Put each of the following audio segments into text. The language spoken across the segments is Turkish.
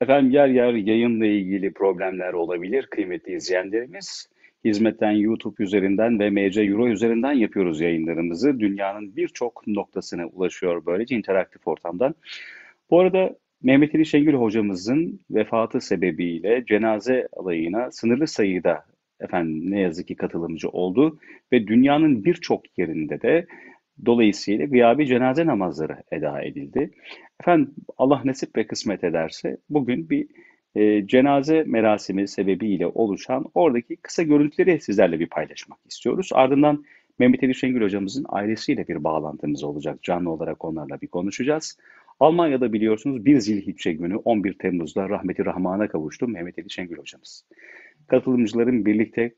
Efendim yer yer yayınla ilgili problemler olabilir kıymetli izleyenlerimiz. Hizmetten YouTube üzerinden ve MC Euro üzerinden yapıyoruz yayınlarımızı. Dünyanın birçok noktasına ulaşıyor böylece interaktif ortamdan. Bu arada Mehmet Ali Şengül hocamızın vefatı sebebiyle cenaze alayına sınırlı sayıda efendim ne yazık ki katılımcı oldu ve dünyanın birçok yerinde de dolayısıyla gıyabi cenaze namazları eda edildi. Efendim Allah nasip ve kısmet ederse bugün bir e, cenaze merasimi sebebiyle oluşan oradaki kısa görüntüleri sizlerle bir paylaşmak istiyoruz. Ardından Mehmet Ali Şengül hocamızın ailesiyle bir bağlantımız olacak. Canlı olarak onlarla bir konuşacağız. Almanya'da biliyorsunuz 1 Zilhicce günü 11 Temmuz'da rahmeti rahmana kavuştu Mehmet Ali Şengül hocamız. Katılımcıların birlikte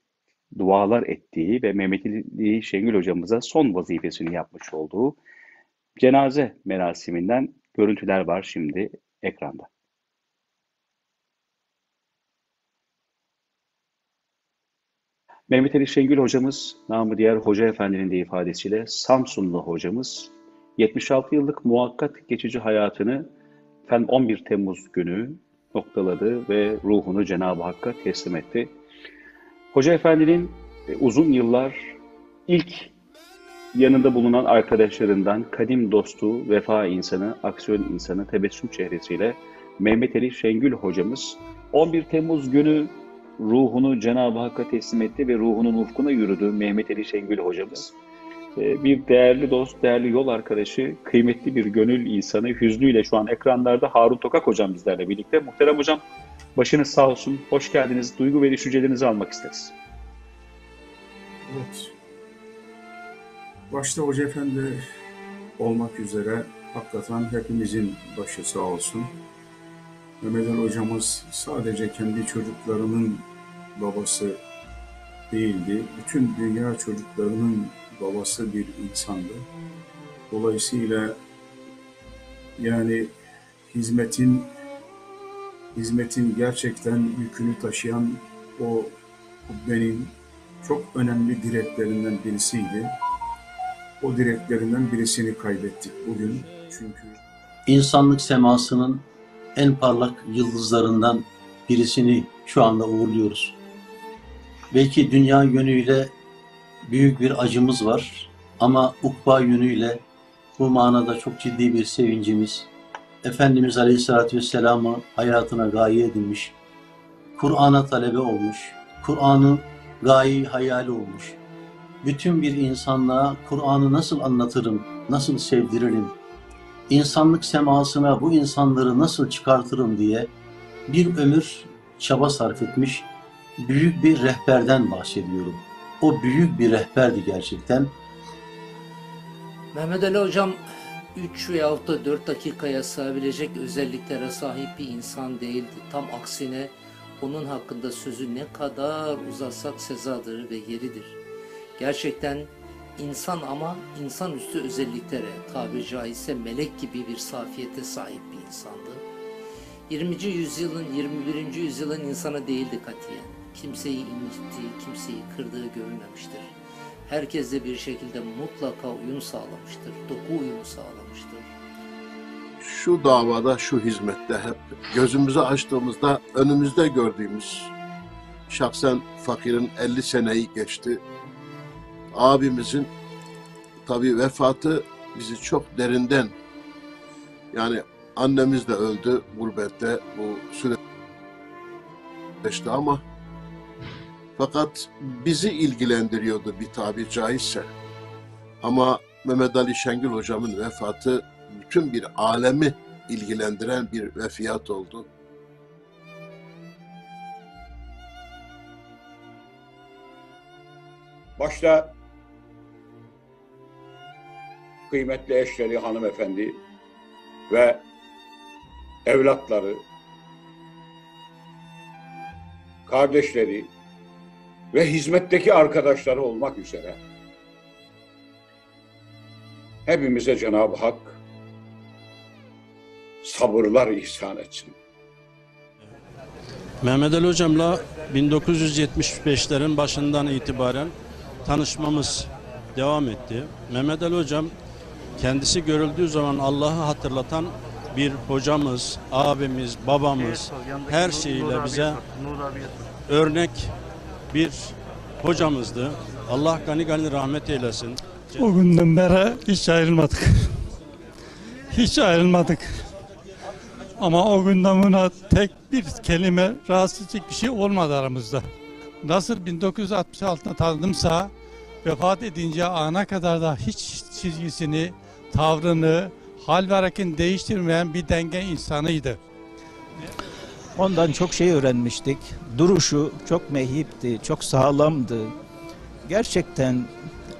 dualar ettiği ve Mehmet Ali Şengül hocamıza son vazifesini yapmış olduğu cenaze merasiminden görüntüler var şimdi ekranda. Mehmet Ali Şengül hocamız, namı diğer Hoca Efendi'nin de ifadesiyle Samsunlu hocamız 76 yıllık muhakkak geçici hayatını efendim 11 Temmuz günü noktaladı ve ruhunu Cenab-ı Hakk'a teslim etti. Hoca Efendi'nin e, uzun yıllar ilk yanında bulunan arkadaşlarından kadim dostu, vefa insanı, aksiyon insanı, tebessüm çehresiyle Mehmet Ali Şengül hocamız 11 Temmuz günü ruhunu Cenab-ı Hakk'a teslim etti ve ruhunun ufkuna yürüdü Mehmet Ali Şengül hocamız. E, bir değerli dost, değerli yol arkadaşı, kıymetli bir gönül insanı hüznüyle şu an ekranlarda Harun Tokak hocam bizlerle birlikte. Muhterem hocam başınız sağ olsun, hoş geldiniz. Duygu ve düşüncelerinizi almak isteriz. Evet. Başta Hoca Efendi olmak üzere hakikaten hepimizin başı sağ olsun. Mehmet Ali hocamız sadece kendi çocuklarının babası değildi. Bütün dünya çocuklarının babası bir insandı. Dolayısıyla yani hizmetin hizmetin gerçekten yükünü taşıyan o kubbenin çok önemli direklerinden birisiydi. O direklerinden birisini kaybettik bugün çünkü insanlık semasının en parlak yıldızlarından birisini şu anda uğurluyoruz. Belki dünya yönüyle büyük bir acımız var ama ukba yönüyle bu manada çok ciddi bir sevincimiz. Efendimiz Aleyhisselatü Vesselam'ı hayatına gaye edinmiş, Kur'an'a talebe olmuş, Kur'an'ı gaye hayali olmuş. Bütün bir insanlığa Kur'an'ı nasıl anlatırım, nasıl sevdiririm, insanlık semasına bu insanları nasıl çıkartırım diye bir ömür çaba sarf etmiş büyük bir rehberden bahsediyorum. O büyük bir rehberdi gerçekten. Mehmet Ali Hocam 3 veyahut da 4 dakikaya sığabilecek özelliklere sahip bir insan değildi. Tam aksine onun hakkında sözü ne kadar uzatsak sezadır ve yeridir. Gerçekten insan ama insanüstü özelliklere, tabiri caizse melek gibi bir safiyete sahip bir insandı. 20. yüzyılın, 21. yüzyılın insanı değildi katiyen. Kimseyi incitti, kimseyi kırdığı görülmemiştir. Herkesle bir şekilde mutlaka uyum sağlamıştır, doku uyumu sağlamıştır. Şu davada, şu hizmette hep gözümüzü açtığımızda önümüzde gördüğümüz şahsen fakirin 50 seneyi geçti. Abimizin tabii vefatı bizi çok derinden yani annemiz de öldü gurbette bu süreçte ama fakat bizi ilgilendiriyordu bir tabi caizse. Ama Mehmet Ali Şengül hocamın vefatı bütün bir alemi ilgilendiren bir vefiyat oldu. Başta kıymetli eşleri hanımefendi ve evlatları, kardeşleri ve hizmetteki arkadaşları olmak üzere hepimize Cenab-ı Hak sabırlar ihsan etsin. Mehmet Ali Hocam'la 1975'lerin başından itibaren tanışmamız devam etti. Mehmet Ali Hocam kendisi görüldüğü zaman Allah'ı hatırlatan bir hocamız, abimiz, babamız her şeyiyle bize örnek bir hocamızdı. Allah gani gani rahmet eylesin. O günden beri hiç ayrılmadık. Hiç ayrılmadık. Ama o günden buna tek bir kelime rahatsız edecek bir şey olmadı aramızda. Nasıl 1966'da tanıdımsa vefat edince ana kadar da hiç çizgisini, tavrını, hal ve hareketini değiştirmeyen bir denge insanıydı. Ondan çok şey öğrenmiştik. Duruşu çok mehipti, çok sağlamdı. Gerçekten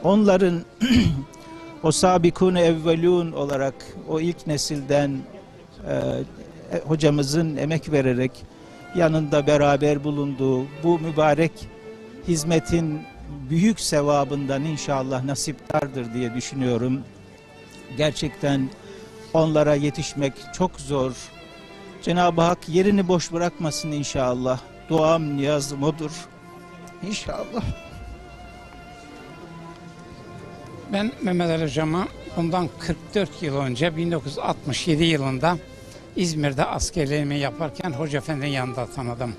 onların o sabikun evvelun olarak o ilk nesilden e, hocamızın emek vererek yanında beraber bulunduğu bu mübarek hizmetin büyük sevabından inşallah nasiptardır diye düşünüyorum. Gerçekten onlara yetişmek çok zor. Cenab-ı Hak yerini boş bırakmasın inşallah. Duam niyazım odur. İnşallah. Ben Mehmet Ali Hocam'ı bundan 44 yıl önce 1967 yılında İzmir'de askerliğimi yaparken Hoca Efendi'nin yanında tanıdım.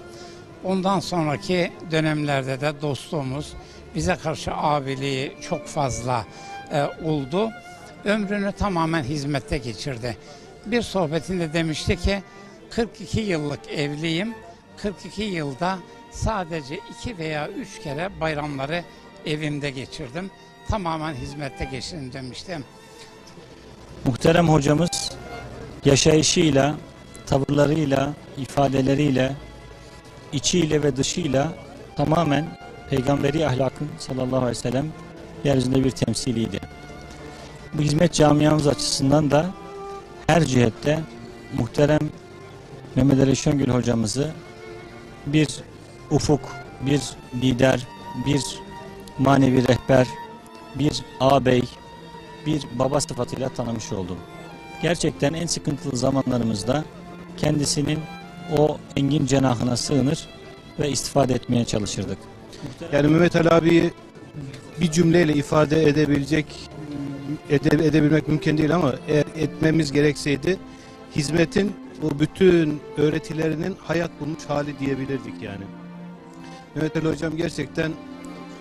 Ondan sonraki dönemlerde de dostluğumuz bize karşı abiliği çok fazla e, oldu. Ömrünü tamamen hizmette geçirdi. Bir sohbetinde demişti ki 42 yıllık evliyim. 42 yılda sadece iki veya üç kere bayramları evimde geçirdim. Tamamen hizmette geçirdim demiştim. Muhterem hocamız yaşayışıyla, tavırlarıyla, ifadeleriyle, içiyle ve dışıyla tamamen peygamberi ahlakın sallallahu aleyhi ve sellem yeryüzünde bir temsiliydi. Bu hizmet camiamız açısından da her cihette muhterem Mehmet Ali Şöngül hocamızı bir ufuk, bir lider, bir manevi rehber, bir ağabey, bir baba sıfatıyla tanımış oldum. Gerçekten en sıkıntılı zamanlarımızda kendisinin o engin cenahına sığınır ve istifade etmeye çalışırdık. Yani Mehmet Ali abiyi bir cümleyle ifade edebilecek ede, edebilmek mümkün değil ama eğer etmemiz gerekseydi hizmetin bu bütün öğretilerinin hayat bulmuş hali diyebilirdik yani. Mehmet Ali hocam gerçekten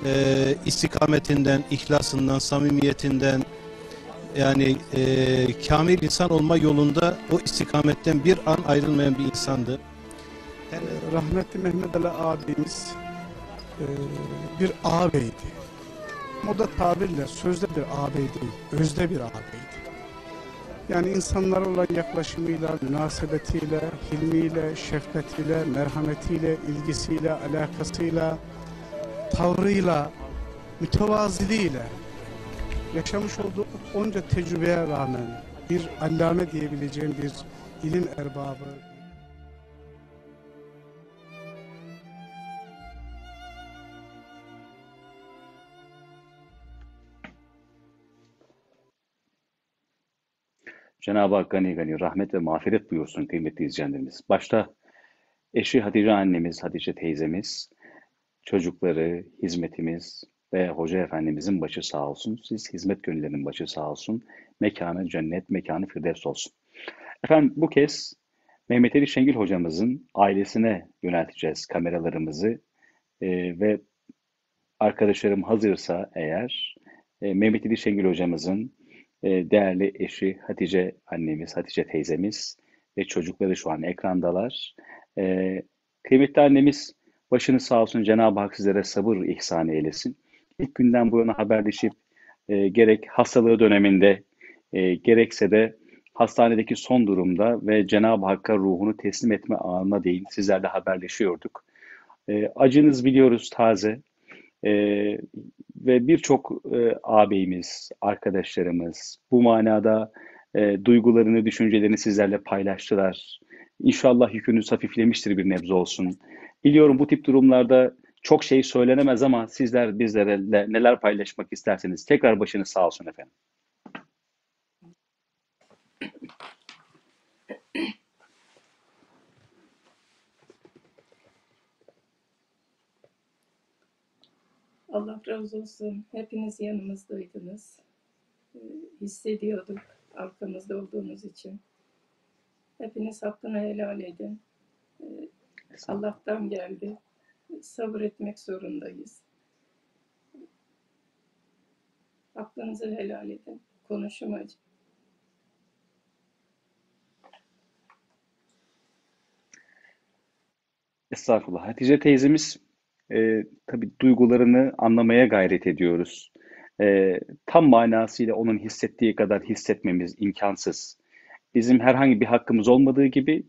e, istikametinden, ihlasından, samimiyetinden yani e, kamil insan olma yolunda o istikametten bir an ayrılmayan bir insandı. Rahmetli Mehmet Ali abimiz e, bir ağabeydi. Moda tabirle sözde bir ağabey özde bir ağabeydi. Yani insanlara olan yaklaşımıyla, münasebetiyle, hilmiyle, şefkatiyle, merhametiyle, ilgisiyle, alakasıyla, tavrıyla, mütevaziliğiyle yaşamış olduğu onca tecrübeye rağmen bir allame diyebileceğim bir ilim erbabı, Cenab-ı Hak gani gani rahmet ve mağfiret buyursun kıymetli izleyenlerimiz. Başta eşi Hatice annemiz, Hatice teyzemiz, çocukları, hizmetimiz ve Hoca Efendimizin başı sağ olsun. Siz hizmet gönüllerinin başı sağ olsun. Mekanı cennet, mekanı firdevs olsun. Efendim bu kez Mehmet Ali Şengül hocamızın ailesine yönelteceğiz kameralarımızı Ee, ve arkadaşlarım hazırsa eğer e, Mehmet Ali Şengül hocamızın e, değerli eşi Hatice annemiz, Hatice teyzemiz ve çocukları şu an ekrandalar. E, kıymetli annemiz başınız sağ olsun Cenab-ı Hak sizlere sabır ihsan eylesin. İlk günden bu yana haberleşip e, gerek hastalığı döneminde e, gerekse de hastanedeki son durumda ve Cenab-ı Hakk'a ruhunu teslim etme anına değin sizlerle haberleşiyorduk. E, acınız biliyoruz taze e, ve birçok e, ağabeyimiz, arkadaşlarımız bu manada e, duygularını, düşüncelerini sizlerle paylaştılar. İnşallah yükünüz hafiflemiştir bir nebze olsun. Biliyorum bu tip durumlarda çok şey söylenemez ama sizler bizlere le- neler paylaşmak isterseniz tekrar başınız sağ olsun efendim. Allah razı olsun. Hepiniz yanımızdaydınız. Ee, Hissediyorduk arkamızda olduğunuz için. Hepiniz hakkını helal edin. Ee, Allah'tan geldi. Sabır etmek zorundayız. Hakkınızı helal edin. Konuşmacı. Estağfurullah. Hatice teyzemiz e, tabii duygularını anlamaya gayret ediyoruz. E, tam manasıyla onun hissettiği kadar hissetmemiz imkansız. Bizim herhangi bir hakkımız olmadığı gibi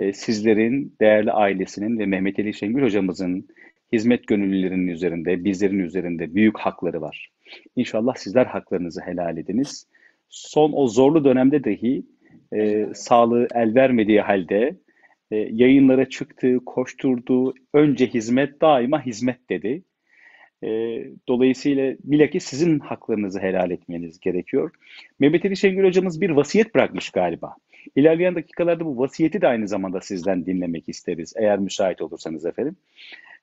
e, sizlerin, değerli ailesinin ve Mehmet Ali Şengül hocamızın hizmet gönüllülerinin üzerinde, bizlerin üzerinde büyük hakları var. İnşallah sizler haklarınızı helal ediniz. Son o zorlu dönemde dahi e, sağlığı el vermediği halde e, yayınlara çıktı, koşturdu. Önce hizmet, daima hizmet dedi. E, dolayısıyla bilakis sizin haklarınızı helal etmeniz gerekiyor. Mehmet Ali Şengül hocamız bir vasiyet bırakmış galiba. İlerleyen dakikalarda bu vasiyeti de aynı zamanda sizden dinlemek isteriz. Eğer müsait olursanız efendim.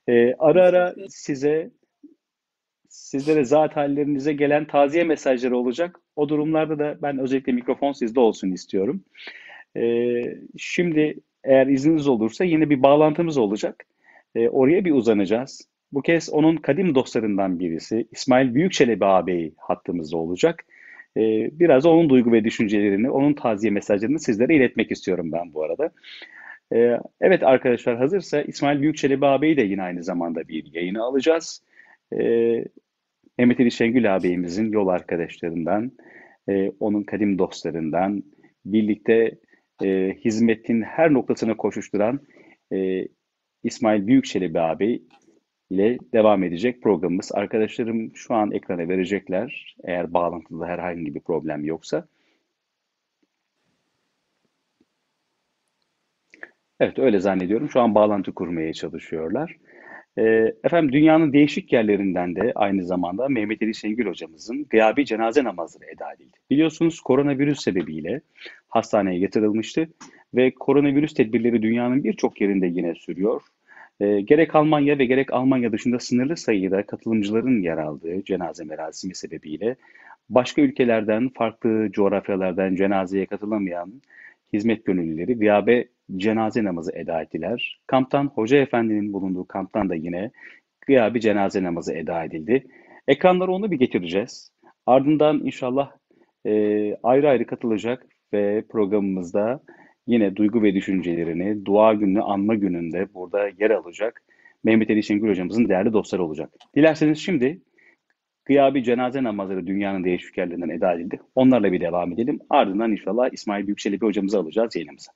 E, ara ara size sizlere zat hallerinize gelen taziye mesajları olacak. O durumlarda da ben özellikle mikrofon sizde olsun istiyorum. E, şimdi eğer izniniz olursa yine bir bağlantımız olacak. E, oraya bir uzanacağız. Bu kez onun kadim dostlarından birisi İsmail Büyükçelebi ağabey hattımızda olacak. E, biraz onun duygu ve düşüncelerini, onun taziye mesajlarını sizlere iletmek istiyorum ben bu arada. E, evet arkadaşlar hazırsa İsmail Büyükçelebi ağabeyi de yine aynı zamanda bir yayını alacağız. E, Mehmet Ali Şengül ağabeyimizin yol arkadaşlarından, e, onun kadim dostlarından, birlikte e, hizmetin her noktasına koşuşturan e, İsmail Büyükçelebi abi ile devam edecek programımız. Arkadaşlarım şu an ekrana verecekler eğer bağlantıda herhangi bir problem yoksa. Evet öyle zannediyorum. Şu an bağlantı kurmaya çalışıyorlar. E, efendim dünyanın değişik yerlerinden de aynı zamanda Mehmet Ali Şengül hocamızın gıyabi cenaze namazları eda edildi. Biliyorsunuz koronavirüs sebebiyle hastaneye yatırılmıştı ve koronavirüs tedbirleri dünyanın birçok yerinde yine sürüyor. E, gerek Almanya ve gerek Almanya dışında sınırlı sayıda katılımcıların yer aldığı cenaze merasimi sebebiyle başka ülkelerden, farklı coğrafyalardan cenazeye katılamayan hizmet gönüllüleri gıyabe cenaze namazı eda ettiler. Kamptan Hoca Efendi'nin bulunduğu kamptan da yine gıyabi cenaze namazı eda edildi. Ekranlara onu bir getireceğiz. Ardından inşallah e, ayrı ayrı katılacak ve programımızda yine duygu ve düşüncelerini dua günü anma gününde burada yer alacak Mehmet Ali Şengül hocamızın değerli dostları olacak. Dilerseniz şimdi gıyabi cenaze namazları dünyanın değişik yerlerinden eda edildi. Onlarla bir devam edelim. Ardından inşallah İsmail Büyükçelebi hocamızı alacağız yayınımıza.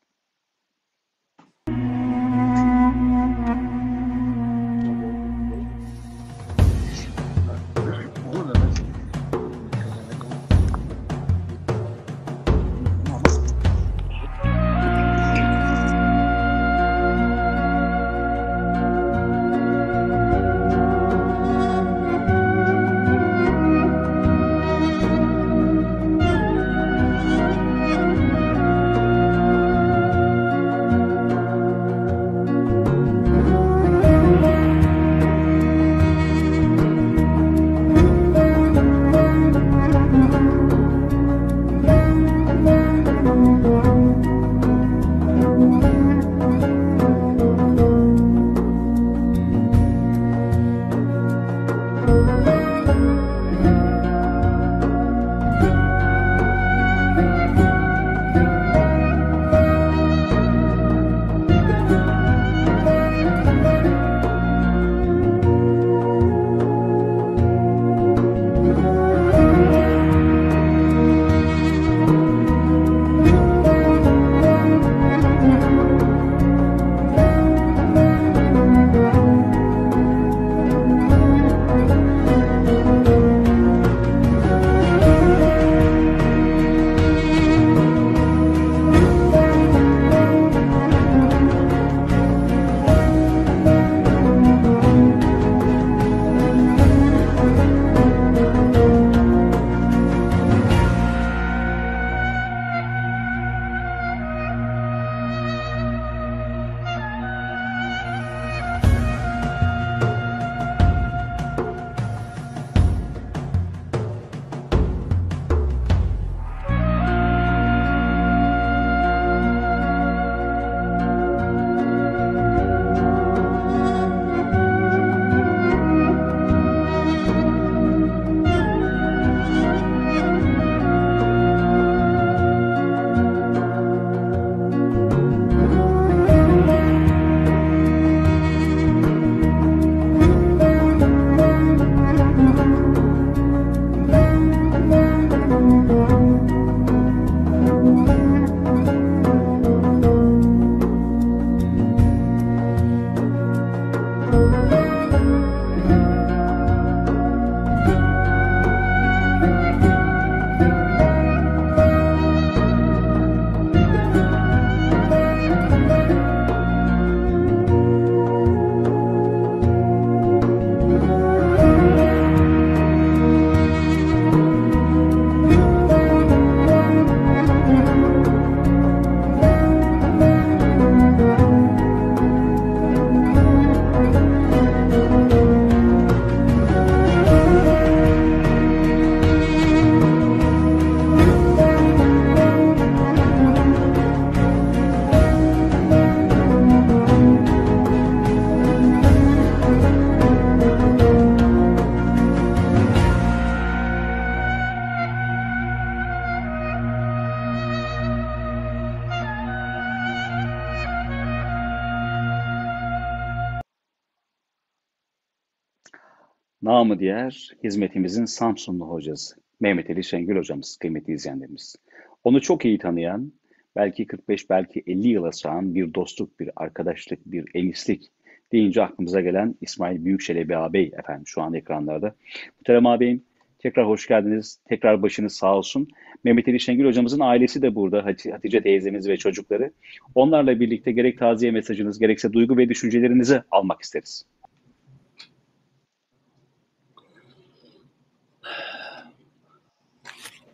Namı diğer hizmetimizin Samsunlu hocası Mehmet Ali Şengül hocamız kıymetli izleyenlerimiz. Onu çok iyi tanıyan, belki 45 belki 50 yıla sığan bir dostluk, bir arkadaşlık, bir enişlik deyince aklımıza gelen İsmail Büyükçelebi ağabey efendim şu an ekranlarda. Muhterem ağabeyim tekrar hoş geldiniz. Tekrar başınız sağ olsun. Mehmet Ali Şengül hocamızın ailesi de burada. Hatice teyzemiz ve çocukları. Onlarla birlikte gerek taziye mesajınız gerekse duygu ve düşüncelerinizi almak isteriz.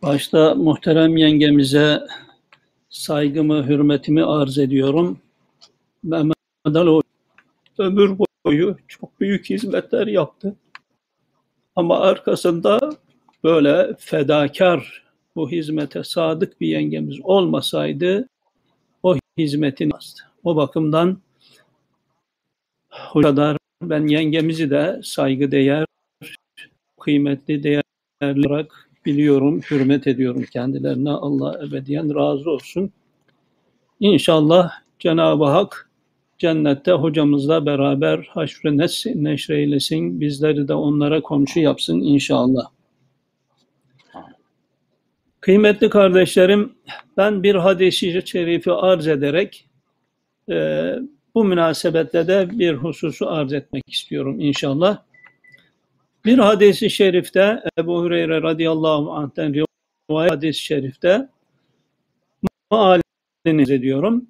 Başta muhterem yengemize saygımı, hürmetimi arz ediyorum. Mehmet Ali ömür boyu çok büyük hizmetler yaptı. Ama arkasında böyle fedakar bu hizmete sadık bir yengemiz olmasaydı o hizmetin azdı. O bakımdan o kadar ben yengemizi de saygı değer, kıymetli, değerli olarak biliyorum, hürmet ediyorum kendilerine. Allah ebediyen razı olsun. İnşallah Cenab-ı Hak cennette hocamızla beraber haşrı neşreylesin. Bizleri de onlara komşu yapsın inşallah. Kıymetli kardeşlerim, ben bir hadisi şerifi arz ederek e, bu münasebetle de bir hususu arz etmek istiyorum inşallah. Bir hadisi şerifte Ebu Hureyre radıyallahu anh'ten rivayet hadis-i şerifte mealini ediyorum.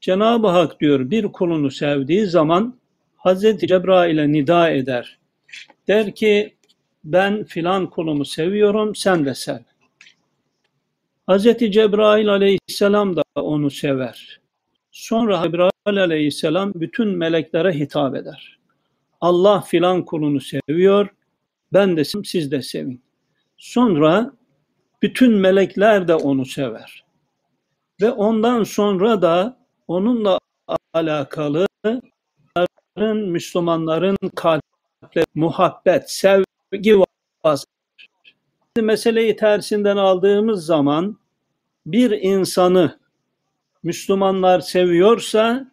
Cenab-ı Hak diyor bir kulunu sevdiği zaman Hazreti Cebrail'e nida eder. Der ki ben filan kulumu seviyorum sen de sev. Hazreti Cebrail aleyhisselam da onu sever. Sonra Cebrail aleyhisselam bütün meleklere hitap eder. Allah filan kulunu seviyor, ben de siz de sevin. Sonra bütün melekler de onu sever. Ve ondan sonra da onunla alakalı Müslümanların kalpleri muhabbet, sevgi var. Meseleyi tersinden aldığımız zaman bir insanı Müslümanlar seviyorsa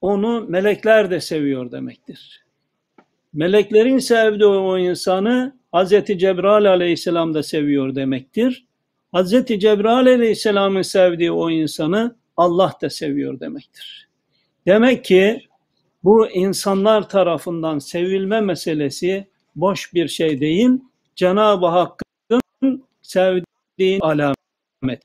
onu melekler de seviyor demektir. Meleklerin sevdiği o insanı Hz. Cebrail aleyhisselam da seviyor demektir. Hz. Cebrail aleyhisselamın sevdiği o insanı Allah da seviyor demektir. Demek ki bu insanlar tarafından sevilme meselesi boş bir şey değil. Cenab-ı Hakk'ın sevdiği alamet.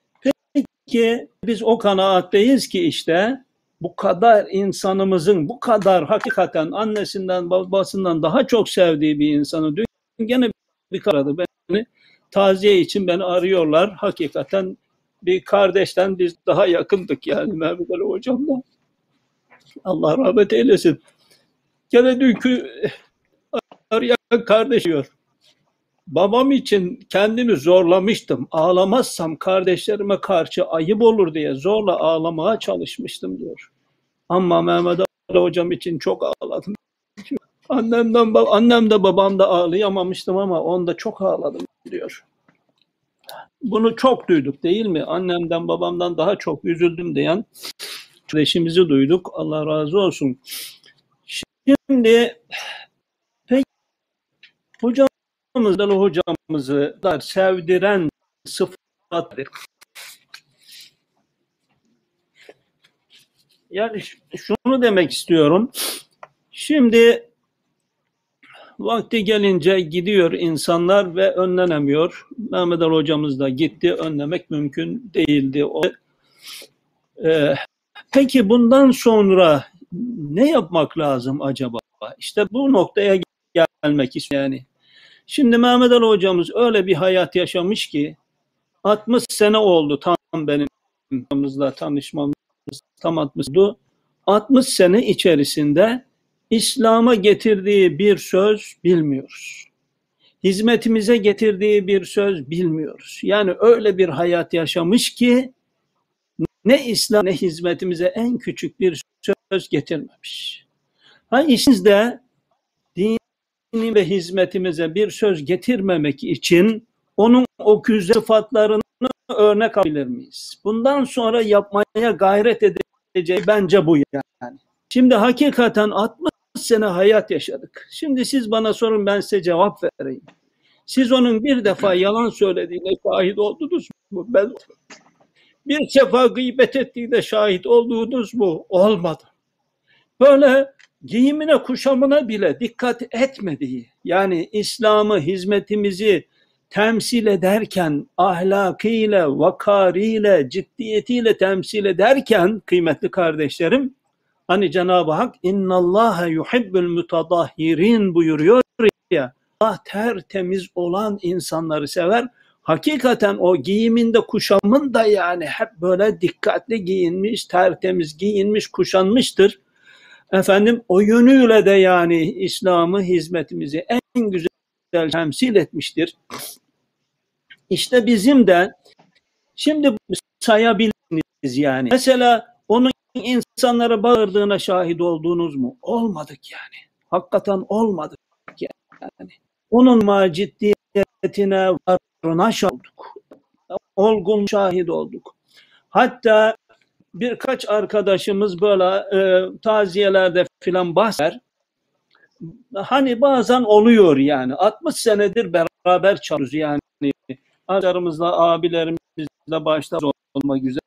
Peki biz o kanaatteyiz ki işte bu kadar insanımızın bu kadar hakikaten annesinden babasından daha çok sevdiği bir insanı dün gene bir aradı beni taziye için beni arıyorlar. Hakikaten bir kardeşten biz daha yakındık yani Mehmet Ali hocamla. Allah rahmet eylesin. Gene dünkü arayan kardeş diyor. Babam için kendimi zorlamıştım. Ağlamazsam kardeşlerime karşı ayıp olur diye zorla ağlamaya çalışmıştım diyor. Ama Mehmet Ali hocam için çok ağladım. Annemden, annem de babam da ağlayamamıştım ama onda çok ağladım diyor. Bunu çok duyduk değil mi? Annemden babamdan daha çok üzüldüm diyen kardeşimizi duyduk. Allah razı olsun. Şimdi peki hocam hocamızdan hocamızı da sevdiren sıfatdır. Yani şunu demek istiyorum. Şimdi vakti gelince gidiyor insanlar ve önlenemiyor. Mehmet Ali hocamız da gitti. Önlemek mümkün değildi. O, e, peki bundan sonra ne yapmak lazım acaba? İşte bu noktaya gelmek istiyorum. Yani Şimdi Mehmet Ali hocamız öyle bir hayat yaşamış ki 60 sene oldu tam benim hocamızla tanışmamız tam 60 oldu. 60 sene içerisinde İslam'a getirdiği bir söz bilmiyoruz. Hizmetimize getirdiği bir söz bilmiyoruz. Yani öyle bir hayat yaşamış ki ne İslam ne hizmetimize en küçük bir söz getirmemiş. Ha işinizde din ve hizmetimize bir söz getirmemek için onun o güzel sıfatlarını örnek alabilir miyiz? Bundan sonra yapmaya gayret edeceği bence bu yani. Şimdi hakikaten 60 sene hayat yaşadık. Şimdi siz bana sorun ben size cevap vereyim. Siz onun bir defa yalan söylediğine şahit oldunuz mu? Ben bir sefa gıybet ettiğine şahit oldunuz mu? Olmadı. Böyle giyimine kuşamına bile dikkat etmediği yani İslam'ı hizmetimizi temsil ederken ahlakıyla, vakariyle, ciddiyetiyle temsil ederken kıymetli kardeşlerim hani Cenab-ı Hak innallâhe yuhibbül mutadahhirin buyuruyor ya Allah tertemiz olan insanları sever. Hakikaten o giyiminde kuşamın da yani hep böyle dikkatli giyinmiş, tertemiz giyinmiş, kuşanmıştır. Efendim o yönüyle de yani İslam'ı hizmetimizi en güzel temsil etmiştir. İşte bizim de şimdi sayabiliriz yani. Mesela onun insanlara bağırdığına şahit olduğunuz mu? Olmadık yani. Hakikaten olmadık yani. Onun ma ciddiyetine varına şahit olduk. Olgun şahit olduk. Hatta birkaç arkadaşımız böyle e, taziyelerde filan bahseder. Hani bazen oluyor yani. 60 senedir beraber çalışıyoruz yani. Arkadaşlarımızla, abilerimizle başta olmak üzere.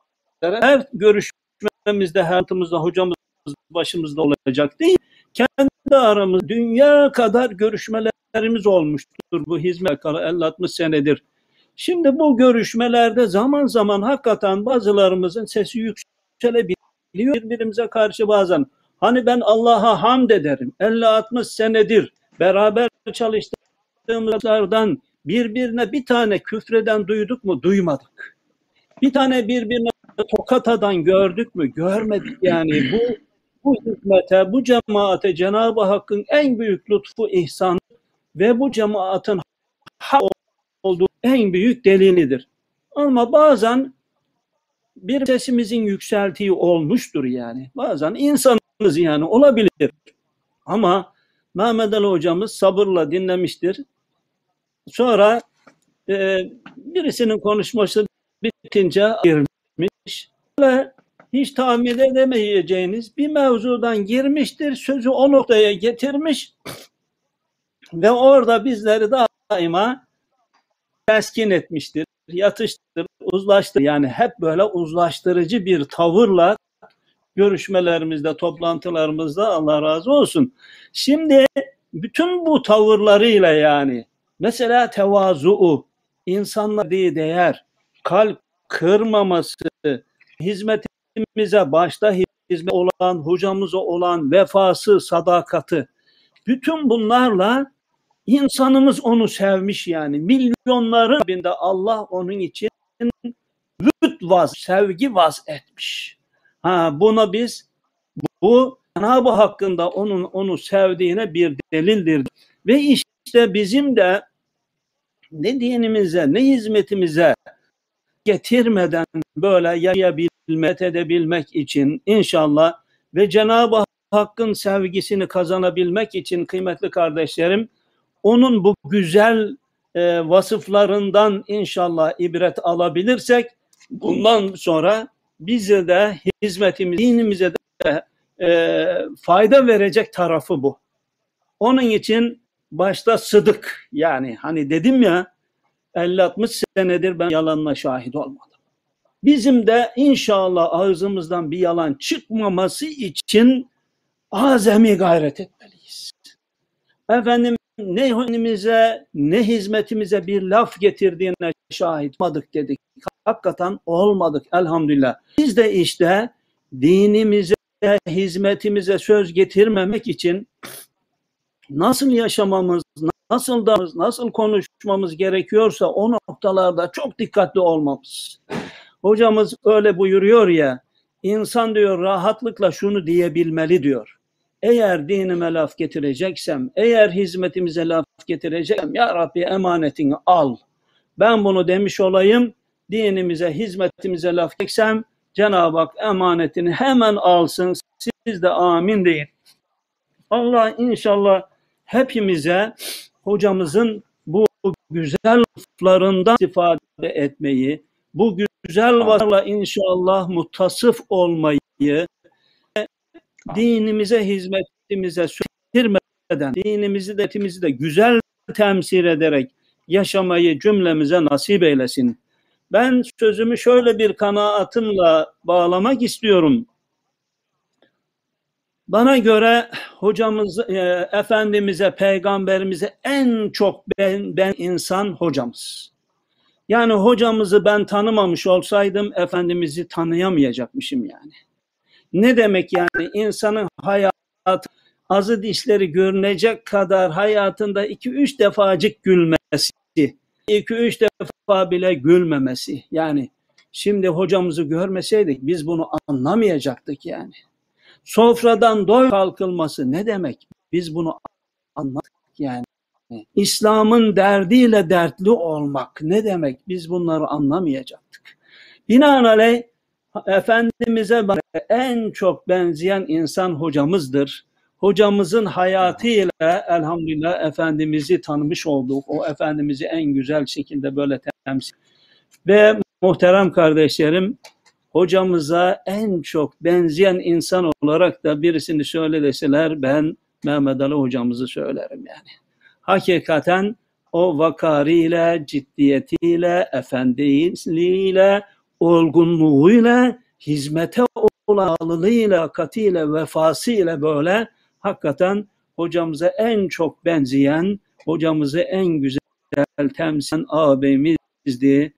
Her görüşmemizde, hayatımızda hocamız başımızda olacak değil. Kendi aramız dünya kadar görüşmelerimiz olmuştur bu hizmet 50-60 senedir. Şimdi bu görüşmelerde zaman zaman hakikaten bazılarımızın sesi yükselebiliyor birbirimize karşı bazen. Hani ben Allah'a hamd ederim. 50-60 senedir beraber çalıştığımızlardan birbirine bir tane küfreden duyduk mu? Duymadık. Bir tane birbirine tokat atan gördük mü? Görmedik yani. Bu bu hizmete, bu cemaate Cenab-ı Hakk'ın en büyük lütfu, ihsanı ve bu cemaatin hak olduğu en büyük delilidir. Ama bazen bir sesimizin yükseltiği olmuştur yani. Bazen insanız yani olabilir. Ama Mehmet Ali hocamız sabırla dinlemiştir. Sonra e, birisinin konuşması bitince girmiş. Ve hiç tahmin edemeyeceğiniz bir mevzudan girmiştir. Sözü o noktaya getirmiş ve orada bizleri daima teskin etmiştir, yatıştır, uzlaştır. Yani hep böyle uzlaştırıcı bir tavırla görüşmelerimizde, toplantılarımızda Allah razı olsun. Şimdi bütün bu tavırlarıyla yani mesela tevazu, insanlar diye değer, kalp kırmaması, hizmetimize başta hizmet olan, hocamıza olan vefası, sadakati, bütün bunlarla insanımız onu sevmiş yani. Milyonların binde Allah onun için lüt vaz, sevgi vaz etmiş. Ha buna biz bu Cenab-ı hakkında onun onu sevdiğine bir delildir. Ve işte bizim de ne dinimize ne hizmetimize getirmeden böyle yayabilmek edebilmek için inşallah ve Cenab-ı Hakk'ın sevgisini kazanabilmek için kıymetli kardeşlerim onun bu güzel e, vasıflarından inşallah ibret alabilirsek bundan sonra bize de hizmetimiz, dinimize de e, fayda verecek tarafı bu. Onun için başta sıdık yani hani dedim ya 50-60 senedir ben yalanla şahit olmadım. Bizim de inşallah ağzımızdan bir yalan çıkmaması için azami gayret etmeliyiz. Efendim ne hünimize ne hizmetimize bir laf getirdiğine şahit olmadık dedik. Hakikaten olmadık elhamdülillah. Biz de işte dinimize, hizmetimize söz getirmemek için nasıl yaşamamız, nasıl da nasıl konuşmamız gerekiyorsa o noktalarda çok dikkatli olmamız. Hocamız öyle buyuruyor ya, insan diyor rahatlıkla şunu diyebilmeli diyor. Eğer dinime laf getireceksem, eğer hizmetimize laf getireceksem, Ya Rabbi emanetini al. Ben bunu demiş olayım, dinimize, hizmetimize laf getireceksem, Cenab-ı Hak emanetini hemen alsın. Siz de amin deyin. Allah inşallah hepimize hocamızın bu güzel laflarından istifade etmeyi, bu güzel varla inşallah mutasıf olmayı, dinimize, hizmetimize yitirmeden dinimizi de etimizi de güzel temsil ederek yaşamayı cümlemize nasip eylesin. Ben sözümü şöyle bir kanaatımla bağlamak istiyorum. Bana göre hocamız, e, efendimize, peygamberimize en çok ben, ben insan hocamız. Yani hocamızı ben tanımamış olsaydım efendimizi tanıyamayacakmışım yani. Ne demek yani insanın hayatı azı dişleri görünecek kadar hayatında iki üç defacık gülmesi, iki üç defa bile gülmemesi. Yani şimdi hocamızı görmeseydik biz bunu anlamayacaktık yani. Sofradan doy kalkılması ne demek? Biz bunu anladık yani. İslam'ın derdiyle dertli olmak ne demek? Biz bunları anlamayacaktık. Binaenaleyh Efendimiz'e en çok benzeyen insan hocamızdır. Hocamızın hayatıyla elhamdülillah Efendimiz'i tanımış olduk. O Efendimiz'i en güzel şekilde böyle temsil. Ve muhterem kardeşlerim hocamıza en çok benzeyen insan olarak da birisini söyle deseler ben Mehmet Ali hocamızı söylerim yani. Hakikaten o vakariyle, ciddiyetiyle, efendiliğiyle, olgunluğuyla, hizmete olalılığıyla, katiyle, vefasıyla böyle hakikaten hocamıza en çok benzeyen, hocamızı en güzel temsilen ağabeyimizdi.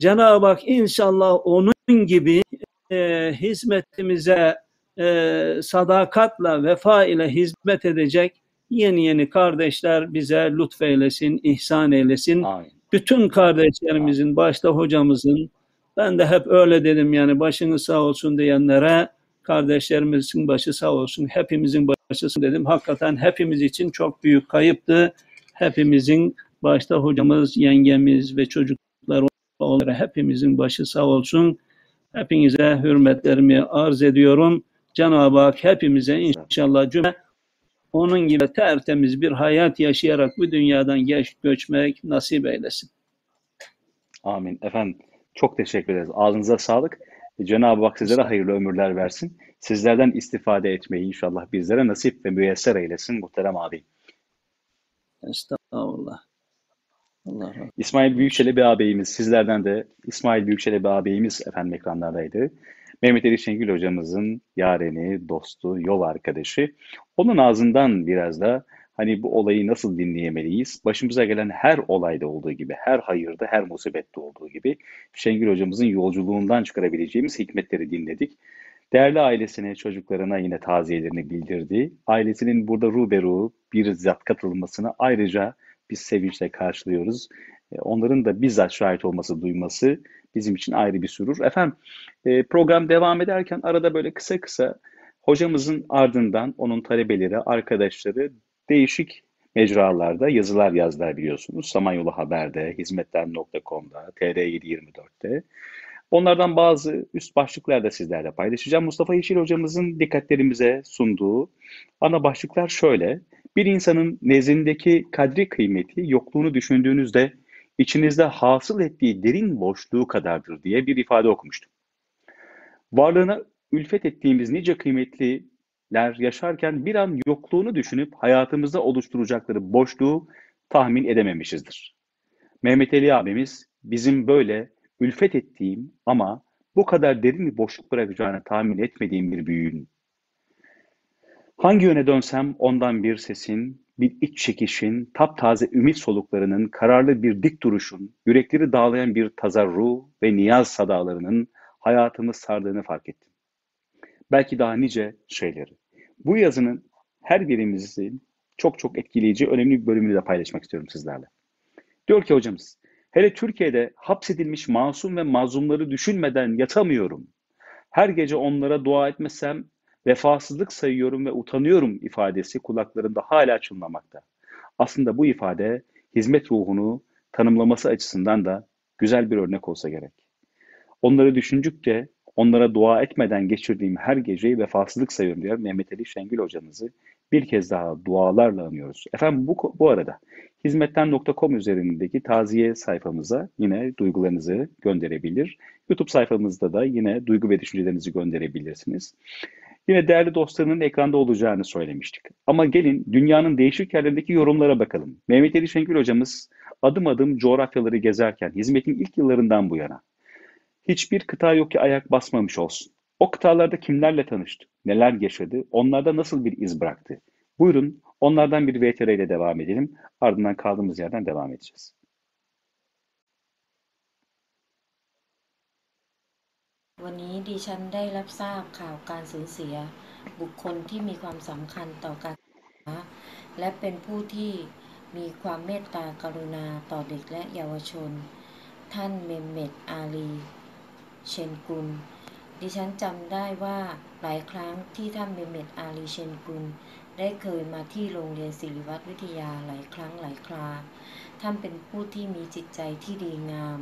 Cenab-ı Hak inşallah onun gibi e, hizmetimize e, sadakatla, vefa ile hizmet edecek yeni yeni kardeşler bize lütfeylesin, ihsan eylesin. Amin. Bütün kardeşlerimizin, başta hocamızın, ben de hep öyle dedim yani başınız sağ olsun diyenlere kardeşlerimizin başı sağ olsun, hepimizin başı dedim. Hakikaten hepimiz için çok büyük kayıptı. Hepimizin başta hocamız, yengemiz ve çocuklar olarak hepimizin başı sağ olsun. Hepinize hürmetlerimi arz ediyorum. Cenab-ı Hak hepimize inşallah cümle onun gibi tertemiz bir hayat yaşayarak bu dünyadan geç göçmek nasip eylesin. Amin. Efendim çok teşekkür ederiz. Ağzınıza sağlık. Cenab-ı Hak sizlere hayırlı ömürler versin. Sizlerden istifade etmeyi inşallah bizlere nasip ve müyesser eylesin muhterem abi. Estağfurullah. Allah İsmail Büyükçelebi ağabeyimiz, sizlerden de İsmail Büyükçelebi ağabeyimiz efendim ekranlardaydı. Mehmet Ali Şengül hocamızın yareni, dostu, yol arkadaşı. Onun ağzından biraz da hani bu olayı nasıl dinleyemeliyiz? Başımıza gelen her olayda olduğu gibi, her hayırda, her musibette olduğu gibi Şengül hocamızın yolculuğundan çıkarabileceğimiz hikmetleri dinledik. Değerli ailesine, çocuklarına yine taziyelerini bildirdi. Ailesinin burada ruberu bir zat katılmasını ayrıca biz sevinçle karşılıyoruz. E, Onların da bizzat şahit olması, duyması bizim için ayrı bir sürur. Efendim e, program devam ederken arada böyle kısa kısa hocamızın ardından onun talebeleri, arkadaşları değişik mecralarda yazılar yazdılar biliyorsunuz. Samanyolu Haber'de, hizmetler.com'da, TR724'te. Onlardan bazı üst başlıklar da sizlerle paylaşacağım. Mustafa Yeşil hocamızın dikkatlerimize sunduğu ana başlıklar şöyle. Bir insanın nezdindeki kadri kıymeti yokluğunu düşündüğünüzde içinizde hasıl ettiği derin boşluğu kadardır diye bir ifade okumuştum. Varlığına ülfet ettiğimiz nice kıymetliler yaşarken bir an yokluğunu düşünüp hayatımızda oluşturacakları boşluğu tahmin edememişizdir. Mehmet Ali abimiz bizim böyle ülfet ettiğim ama bu kadar derin bir boşluk bırakacağını tahmin etmediğim bir büyüğün Hangi yöne dönsem ondan bir sesin, bir iç çekişin, taptaze ümit soluklarının, kararlı bir dik duruşun, yürekleri dağlayan bir tazarru ve niyaz sadalarının hayatımı sardığını fark ettim. Belki daha nice şeyleri. Bu yazının her birimizin çok çok etkileyici, önemli bir bölümünü de paylaşmak istiyorum sizlerle. Diyor ki hocamız, hele Türkiye'de hapsedilmiş masum ve mazlumları düşünmeden yatamıyorum. Her gece onlara dua etmesem vefasızlık sayıyorum ve utanıyorum ifadesi kulaklarımda hala çınlamakta. Aslında bu ifade hizmet ruhunu tanımlaması açısından da güzel bir örnek olsa gerek. Onları düşündükçe onlara dua etmeden geçirdiğim her geceyi vefasızlık sayıyorum diyor Mehmet Ali Şengül hocamızı bir kez daha dualarla anıyoruz. Efendim bu, bu arada hizmetten.com üzerindeki taziye sayfamıza yine duygularınızı gönderebilir. YouTube sayfamızda da yine duygu ve düşüncelerinizi gönderebilirsiniz. Yine değerli dostlarının ekranda olacağını söylemiştik. Ama gelin dünyanın değişik yerlerindeki yorumlara bakalım. Mehmet Ali Şengül hocamız adım adım coğrafyaları gezerken hizmetin ilk yıllarından bu yana hiçbir kıta yok ki ayak basmamış olsun. O kıtalarda kimlerle tanıştı, neler yaşadı, onlarda nasıl bir iz bıraktı? Buyurun onlardan bir VTR ile devam edelim. Ardından kaldığımız yerden devam edeceğiz. วันนี้ดิฉันได้รับทราบข่าวการสูญเสีย บุคคลที่มีความสำคัญต่อการศึกษาและเป็นผู้ที่มีความเมตตากรุณาต่อเด็กและเยาวชน ท่านเมมเมดอาลี เชนกุล ดิฉันจำได้ว่าหลายครั้งที่ท่านเมมเมดอาลี เชนกุล ได้เคยมาที่โรงเรียนศิริวัตรวิทยาหลายครั้งหลายครา ท่านเป็นผู้ที่มีจิตใจที่ดีงาม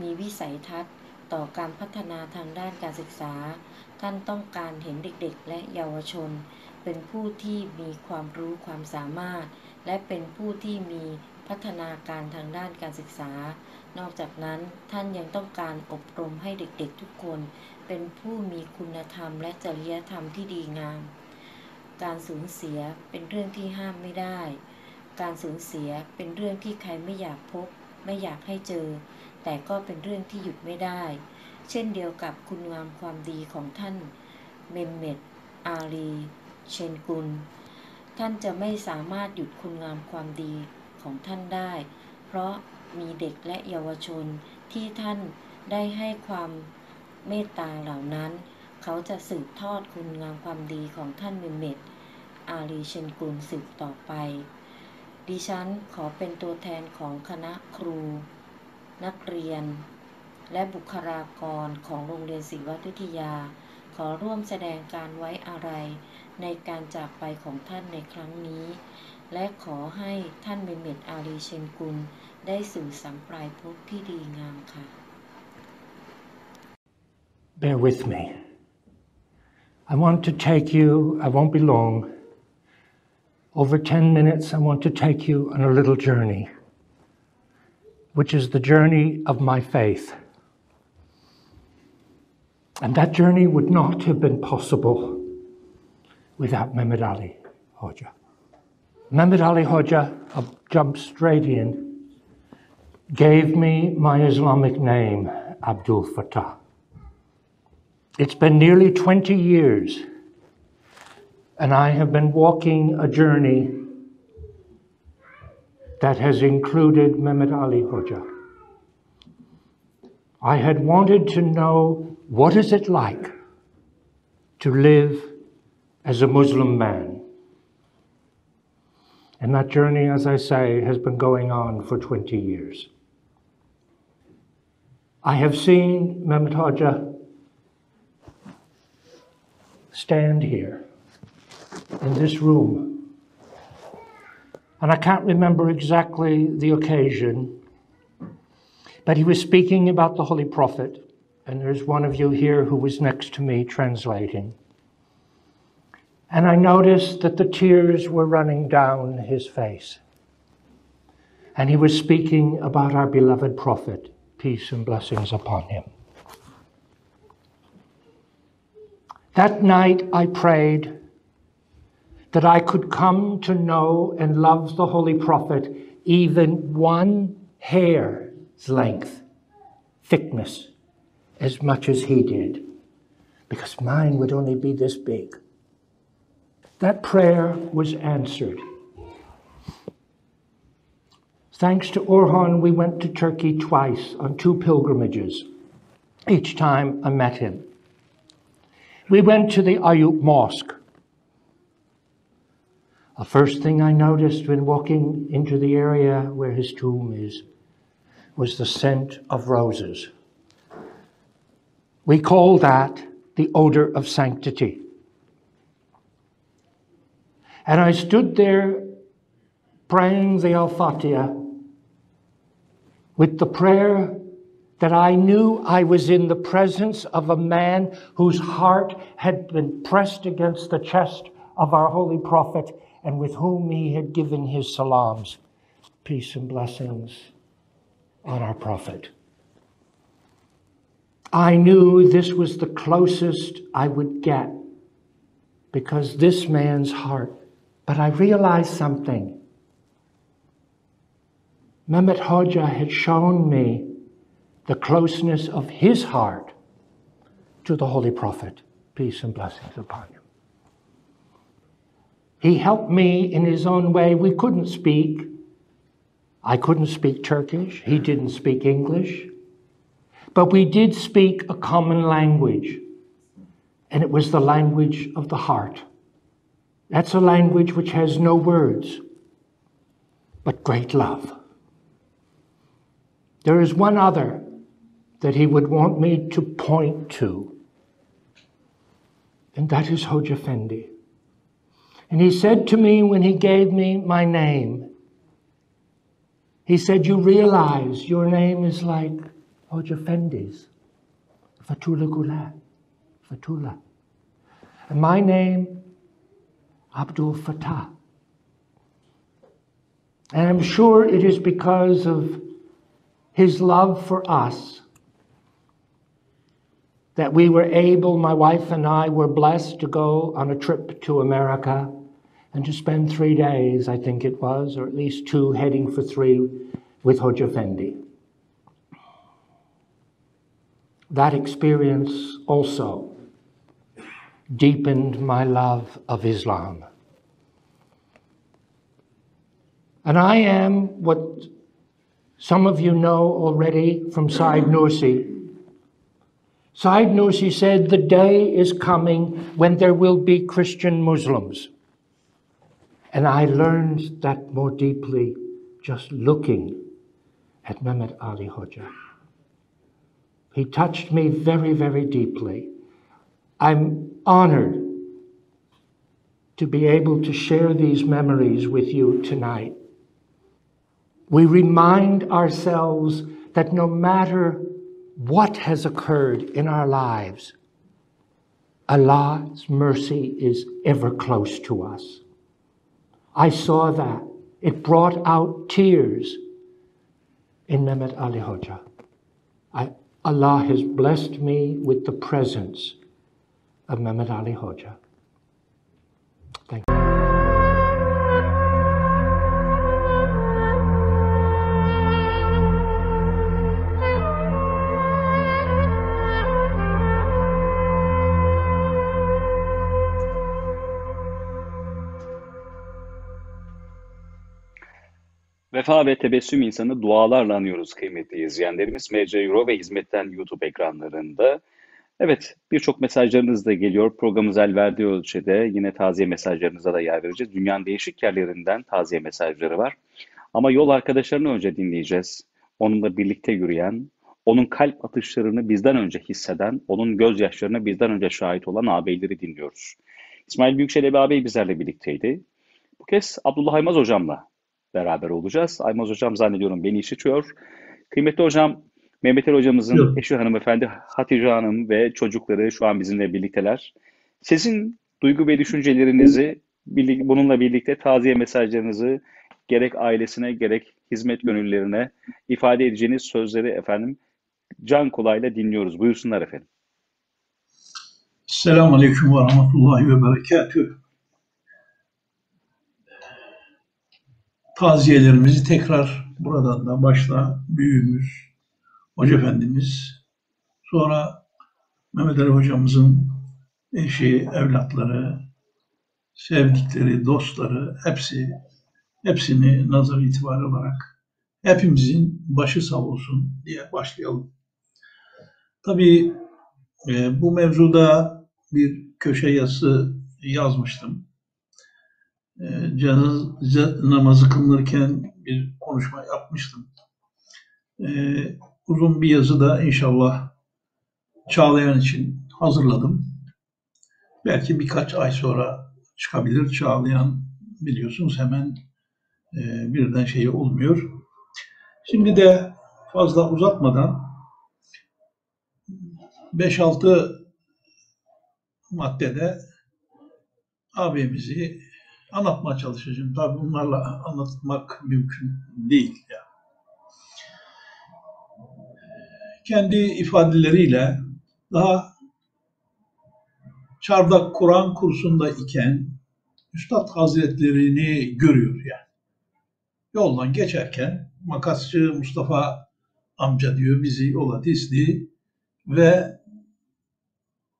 มีวิสัยทัศน์ ต่อการพัฒนาทางด้านการศึกษา ท่านต้องการเห็นเด็กๆ และเยาวชน เป็นผู้ที่มีความรู้ความสามารถ และเป็นผู้ที่มีพัฒนาการทางด้านการศึกษา นอกจากนั้นท่านยังต้องการอบรมให้เด็กๆทุกคน เป็นผู้มีคุณธรรมและจริยธรรมที่ดีงาม การสูญเสียเป็นเรื่องที่ห้ามไม่ได้ การสูญเสียเป็นเรื่องที่ใครไม่อยากพบ ไม่อยากให้เจอ แต่ก็เป็นเรื่องที่หยุดไม่ได้ เช่นเดียวกับคุณงามความดีของท่านเมมเมดอาลีเชนกุล ท่านจะไม่สามารถหยุดคุณงามความดีของท่านได้ เพราะมีเด็กและเยาวชนที่ท่านได้ให้ความเมตตาเหล่านั้น เขาจะสืบทอดคุณงามความดีของท่านเมมเมดอาลีเชนกุลสืบต่อไป ดิฉันขอเป็นตัวแทนของคณะครู นักเรียน และบุคลากรของโรงเรียนศรีวัตรวิทยา ขอร่วมแสดงการไว้อาลัยในการจากไปของท่านในครั้งนี้ และขอให้ท่านเมเมดอาลีเชนกุล ได้สู่สัมปลายภพที่ดีงามค่ะ Bear with me. I want to take you, I won't be long. Over 10 minutes, I want to take you on a little journey, which is the journey of my faith. And that journey would not have been possible without Mehmet Ali Hoja. Mehmet Ali Hoja, I'll jump straight in, gave me my Islamic name, Abdul Fattah. It's been nearly 20 years, and I have been walking a journey that has included Mehmet Ali Hoja. I had wanted to know what is it like to live as a Muslim man. And that journey, as I say, has been going on for 20 years. I have seen Mehmet Hoja stand here in this room. And I can't remember exactly the occasion, but he was speaking about the Holy Prophet. And there's one of you here who was next to me translating. And I noticed that the tears were running down his face. And he was speaking about our beloved Prophet, peace and blessings upon him. That night I prayed that I could come to know and love the Holy Prophet even one hair's length, thickness, as much as he did, because mine would only be this big. That prayer was answered. Thanks to Orhan, we went to Turkey twice on two pilgrimages. Each time I met him. We went to the Ayub Mosque. The first thing I noticed when walking into the area where his tomb is was the scent of roses. We call that the odor of sanctity. And I stood there praying the Al Fatiha with the prayer that I knew I was in the presence of a man whose heart had been pressed against the chest of our holy prophet and with whom he had given his salams. Peace and blessings on our prophet. I knew this was the closest I would get because this man's heart. But I realized something. Mehmet Hoja had shown me the closeness of his heart to the Holy Prophet. Peace and blessings upon him. He helped me in his own way. We couldn't speak. I couldn't speak Turkish. He didn't speak English. But we did speak a common language, and it was the language of the heart. That's a language which has no words, but great love. There is one other that he would want me to point to, and that is Hoja Fendi. And he said to me when he gave me my name, he said, You realize your name is like Hoja Fatula Gulat, Fatullah. And my name, Abdul Fatah. And I'm sure it is because of his love for us that we were able, my wife and I were blessed to go on a trip to America and to spend three days, I think it was, or at least two, heading for three with Hoja Fendi. That experience also deepened my love of Islam. And I am what some of you know already from Said Nursi. Said Nursi said, The day is coming when there will be Christian Muslims. And I learned that more deeply just looking at Mehmet Ali Hoja. He touched me very, very deeply. I'm honored to be able to share these memories with you tonight. We remind ourselves that no matter what has occurred in our lives, Allah's mercy is ever close to us. I saw that. It brought out tears in Mehmet Ali Hoja. I, Allah has blessed me with the presence of Mehmet Ali Hoja. Vefa ve tebessüm insanı dualarla anıyoruz kıymetli izleyenlerimiz. MC Euro ve hizmetten YouTube ekranlarında. Evet, birçok mesajlarınız da geliyor. Programımız el verdiği ölçüde yine taziye mesajlarınıza da yer vereceğiz. Dünyanın değişik yerlerinden taziye mesajları var. Ama yol arkadaşlarını önce dinleyeceğiz. Onunla birlikte yürüyen, onun kalp atışlarını bizden önce hisseden, onun gözyaşlarına bizden önce şahit olan ağabeyleri dinliyoruz. İsmail Büyükçelebi ağabey bizlerle birlikteydi. Bu kez Abdullah Aymaz hocamla beraber olacağız. Aymaz hocam zannediyorum beni işitiyor. Kıymetli hocam, Mehmet Ali hocamızın Yok. eşi hanımefendi Hatice Hanım ve çocukları şu an bizimle birlikteler. Sizin duygu ve düşüncelerinizi bununla birlikte taziye mesajlarınızı gerek ailesine gerek hizmet gönüllerine ifade edeceğiniz sözleri efendim can kulağıyla dinliyoruz. Buyursunlar efendim. Selamun Aleyküm ve Rahmetullahi ve Berekatühü. Taziyelerimizi tekrar buradan da başta büyüğümüz, Hoca Efendimiz, sonra Mehmet Ali Hocamızın eşi, evlatları, sevdikleri, dostları, hepsi, hepsini nazar itibarı olarak hepimizin başı sağ olsun diye başlayalım. Tabii e, bu mevzuda bir köşe yazısı yazmıştım. E, cenaze namazı kılınırken bir konuşma yapmıştım. E, uzun bir yazı da inşallah Çağlayan için hazırladım. Belki birkaç ay sonra çıkabilir. Çağlayan biliyorsunuz hemen e, birden şey olmuyor. Şimdi de fazla uzatmadan 5-6 maddede abimizi anlatmaya çalışacağım. Tabii bunlarla anlatmak mümkün değil. Yani. Kendi ifadeleriyle daha Çardak Kur'an kursunda iken Üstad Hazretlerini görüyor yani. Yoldan geçerken makasçı Mustafa amca diyor bizi yola dizdi ve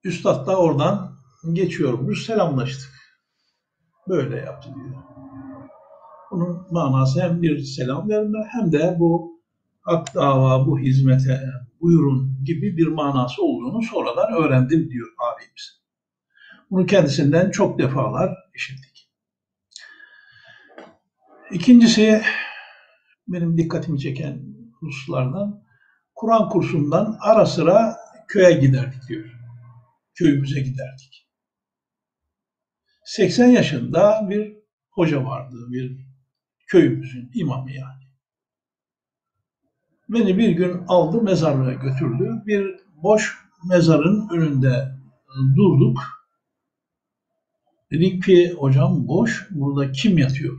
Üstad da oradan geçiyormuş selamlaştık. Böyle yaptı diyor. Bunun manası hem bir selam verme hem de bu hak dava, bu hizmete buyurun gibi bir manası olduğunu sonradan öğrendim diyor abimiz. Bunu kendisinden çok defalar işittik. İkincisi benim dikkatimi çeken hususlardan Kur'an kursundan ara sıra köye giderdik diyor. Köyümüze giderdik. 80 yaşında bir hoca vardı, bir köyümüzün imamı yani. Beni bir gün aldı mezarlığa götürdü. Bir boş mezarın önünde durduk. Dedik ki hocam boş, burada kim yatıyor?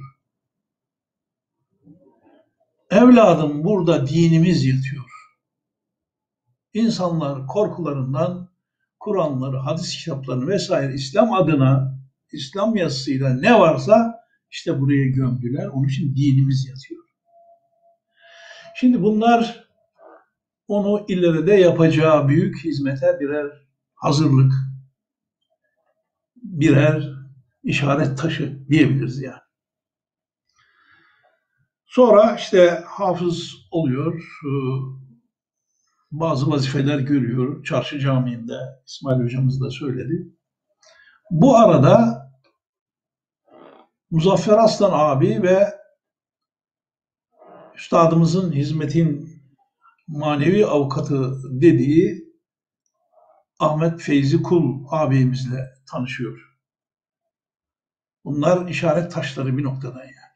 Evladım burada dinimiz yatıyor. İnsanlar korkularından Kur'anları, hadis kitaplarını vesaire İslam adına, İslam yazısıyla ne varsa işte buraya gömdüler. Onun için dinimiz yatıyor. Şimdi bunlar onu ileride yapacağı büyük hizmete birer hazırlık, birer işaret taşı diyebiliriz yani. Sonra işte hafız oluyor, bazı vazifeler görüyor. Çarşı Camii'nde İsmail hocamız da söyledi. Bu arada Muzaffer Aslan abi ve üstadımızın hizmetin manevi avukatı dediği Ahmet Feyzi Kul abimizle tanışıyor. Bunlar işaret taşları bir noktadan yani.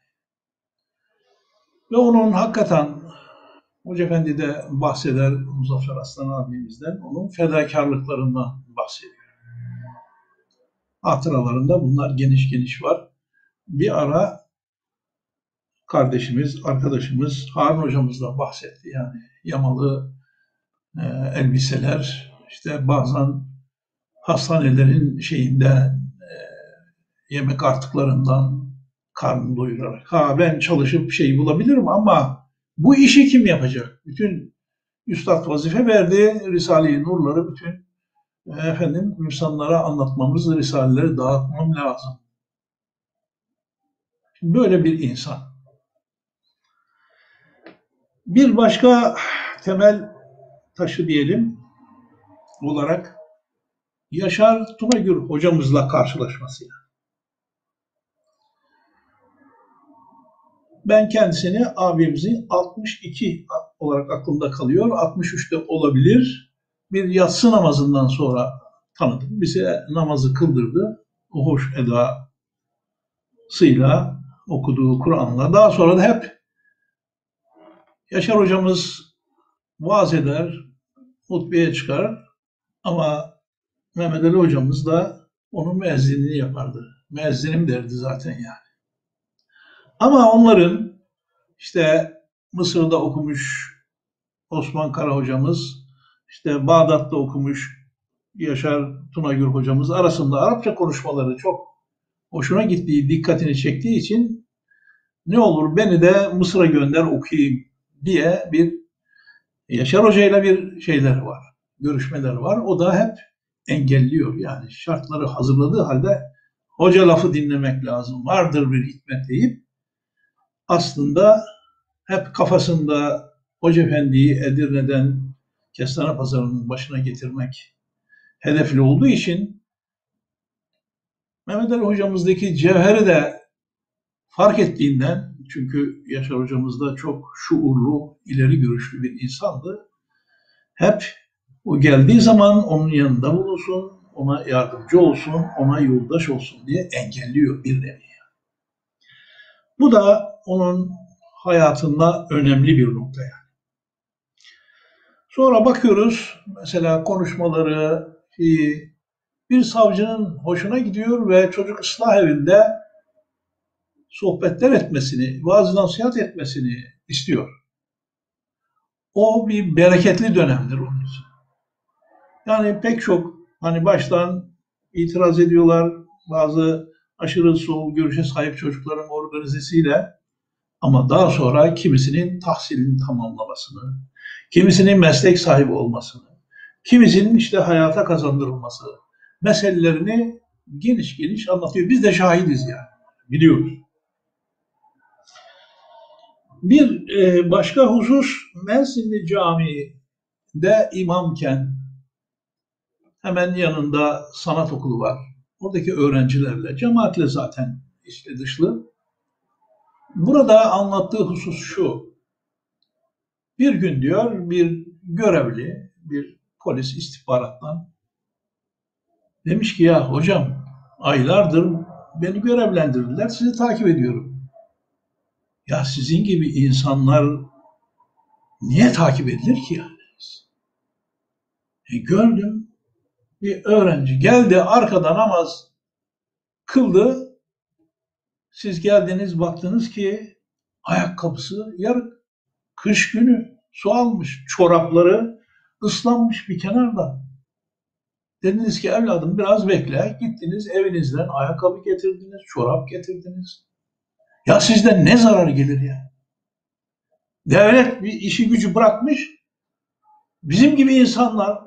Ve onun hakikaten Hoca Efendi de bahseder Muzaffer Aslan abimizden, onun fedakarlıklarından bahsediyor. Hatıralarında bunlar geniş geniş var. Bir ara kardeşimiz, arkadaşımız Harun hocamızla bahsetti. Yani yamalı e, elbiseler, işte bazen hastanelerin şeyinde e, yemek artıklarından karnını doyurarak. Ha ben çalışıp şey bulabilirim ama bu işi kim yapacak? Bütün üstad vazife verdi. Risale-i Nurları bütün e, efendim insanlara anlatmamız, risaleleri dağıtmam lazım. Böyle bir insan. Bir başka temel taşı diyelim olarak Yaşar Tunagür hocamızla karşılaşmasıyla. Ben kendisini abimizin 62 olarak aklımda kalıyor. 63'te olabilir. Bir yatsı namazından sonra tanıdım. Bize namazı kıldırdı. O hoş edasıyla okuduğu Kur'an'la. Daha sonra da hep Yaşar hocamız vaaz eder, hutbeye çıkar ama Mehmet Ali hocamız da onun müezzinliğini yapardı. Müezzinim derdi zaten yani. Ama onların işte Mısır'da okumuş Osman Kara hocamız, işte Bağdat'ta okumuş Yaşar Tunagür hocamız arasında Arapça konuşmaları çok hoşuna gittiği, dikkatini çektiği için ne olur beni de Mısır'a gönder okuyayım diye bir Yaşar Hoca ile bir şeyler var, görüşmeler var. O da hep engelliyor yani şartları hazırladığı halde hoca lafı dinlemek lazım, vardır bir hikmet deyip aslında hep kafasında Hoca Efendi'yi Edirne'den Kestane Pazarı'nın başına getirmek hedefli olduğu için Mehmet Ali hocamızdaki cevheri de fark ettiğinden çünkü Yaşar hocamız da çok şuurlu, ileri görüşlü bir insandı. Hep o geldiği zaman onun yanında bulunsun, ona yardımcı olsun, ona yoldaş olsun diye engelliyor bir nevi. Bu da onun hayatında önemli bir nokta yani. Sonra bakıyoruz mesela konuşmaları bir savcının hoşuna gidiyor ve çocuk ıslah evinde sohbetler etmesini, vaaz nasihat etmesini istiyor. O bir bereketli dönemdir onun için. Yani pek çok hani baştan itiraz ediyorlar. Bazı aşırı sol görüşe sahip çocukların organizesiyle ama daha sonra kimisinin tahsilini tamamlamasını, kimisinin meslek sahibi olmasını, kimisinin işte hayata kazandırılması meselelerini geniş geniş anlatıyor. Biz de şahidiz yani. Biliyoruz. Bir e, başka husus Mersinli Camii'de imamken hemen yanında sanat okulu var. Oradaki öğrencilerle, cemaatle zaten işte dışlı. Burada anlattığı husus şu. Bir gün diyor bir görevli, bir polis istihbarattan demiş ki ya hocam aylardır beni görevlendirdiler, sizi takip ediyorum. Ya sizin gibi insanlar niye takip edilir ki yani? E gördüm bir öğrenci geldi arkada namaz kıldı. Siz geldiniz baktınız ki ayakkabısı yarık. Kış günü su almış. Çorapları ıslanmış bir kenarda. Dediniz ki evladım biraz bekle. Gittiniz evinizden ayakkabı getirdiniz, çorap getirdiniz. Ya sizden ne zarar gelir ya? Devlet bir işi gücü bırakmış. Bizim gibi insanlar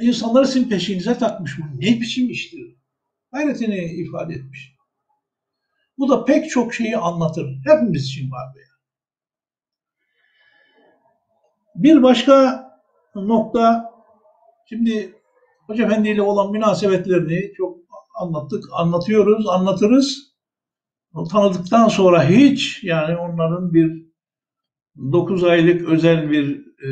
insanları sizin peşinize takmış. Bu ne biçim iştir? Hayretini ifade etmiş. Bu da pek çok şeyi anlatır. Hepimiz için var bu. Bir başka nokta, şimdi Hoca Efendi ile olan münasebetlerini çok anlattık, anlatıyoruz, anlatırız. Tanıdıktan sonra hiç yani onların bir 9 aylık özel bir e,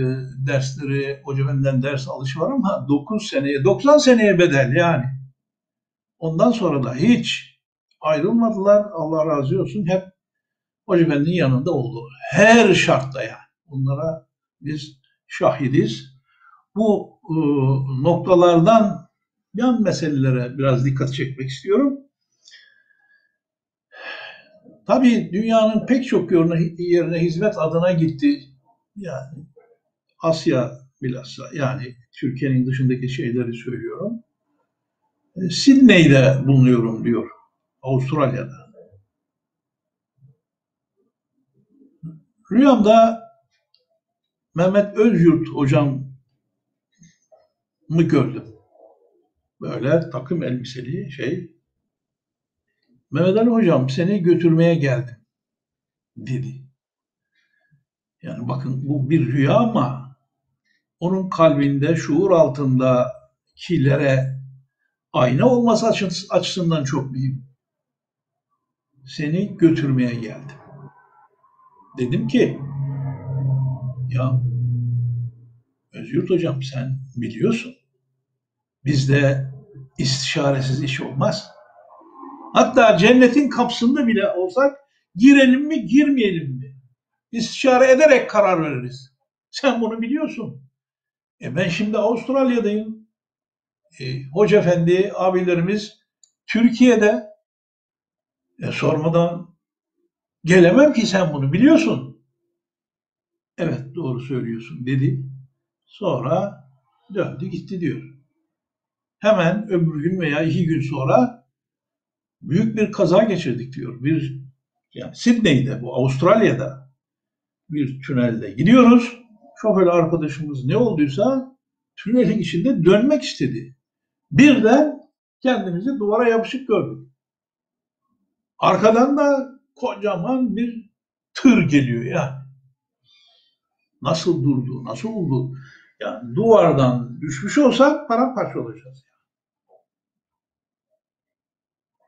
dersleri, Hoca ders alışı var ama 9 seneye, 90 seneye bedel yani. Ondan sonra da hiç ayrılmadılar. Allah razı olsun. Hep Hoca yanında oldu. Her şartta yani. Onlara biz şahidiz. Bu noktalardan yan meselelere biraz dikkat çekmek istiyorum. Tabii dünyanın pek çok yerine hizmet adına gitti. Yani Asya bilhassa yani Türkiye'nin dışındaki şeyleri söylüyorum. E, Sydney'de bulunuyorum diyor. Avustralya'da. Rüyamda Mehmet Özyurt hocam mı gördüm. Böyle takım elbiseli şey. Mehmet Ali hocam seni götürmeye geldim dedi. Yani bakın bu bir rüya ama onun kalbinde şuur altında kilere ayna olması açısından çok mühim. Seni götürmeye geldim. Dedim ki ya Özgürt hocam sen biliyorsun. Bizde istişaresiz iş olmaz. Hatta cennetin kapısında bile olsak girelim mi girmeyelim mi? İstişare ederek karar veririz. Sen bunu biliyorsun. E ben şimdi Avustralya'dayım. E, Hoca Efendi abilerimiz Türkiye'de e, sormadan gelemem ki sen bunu biliyorsun. Evet doğru söylüyorsun dedi. Sonra döndü gitti diyor. Hemen öbür gün veya iki gün sonra büyük bir kaza geçirdik diyor. Bir yani Sydney'de bu Avustralya'da bir tünelde gidiyoruz. Şoför arkadaşımız ne olduysa tünelin içinde dönmek istedi. Birden kendimizi duvara yapışık gördük. Arkadan da kocaman bir tır geliyor ya. Nasıl durdu, nasıl oldu? Yani duvardan düşmüş olsak paramparça olacağız.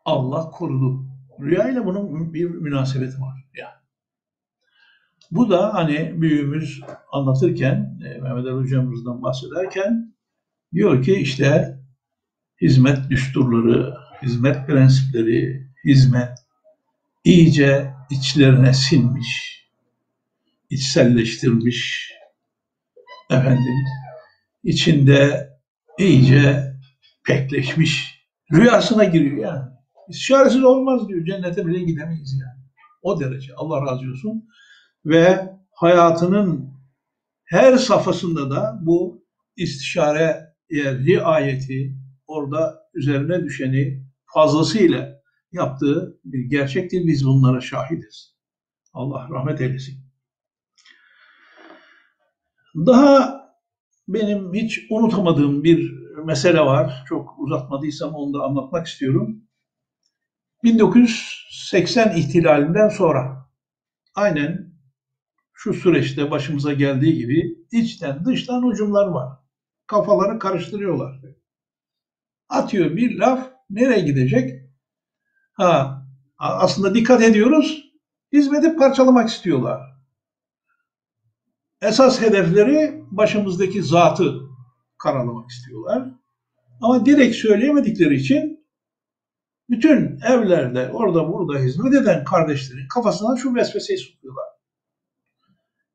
Allah korudu. Rüyayla bunun bir münasebeti var. Yani. Bu da hani büyüğümüz anlatırken, e, Mehmet Ali hocamızdan bahsederken diyor ki işte hizmet düsturları, hizmet prensipleri, hizmet iyice içlerine sinmiş, içselleştirmiş, efendim içinde iyice pekleşmiş, rüyasına giriyor yani. İstişaresiz olmaz diyor, cennete bile gidemeyiz yani. O derece Allah razı olsun. Ve hayatının her safhasında da bu istişare riayeti, orada üzerine düşeni fazlasıyla yaptığı bir gerçektir. Biz bunlara şahidiz. Allah rahmet eylesin. Daha benim hiç unutamadığım bir mesele var. Çok uzatmadıysam onu da anlatmak istiyorum. 1980 ihtilalinden sonra aynen şu süreçte başımıza geldiği gibi içten dıştan hücumlar var. Kafaları karıştırıyorlar. Atıyor bir laf nereye gidecek? Ha, aslında dikkat ediyoruz. Hizmeti parçalamak istiyorlar. Esas hedefleri başımızdaki zatı karalamak istiyorlar. Ama direkt söyleyemedikleri için bütün evlerde orada burada hizmet eden kardeşlerin kafasına şu vesveseyi sokuyorlar.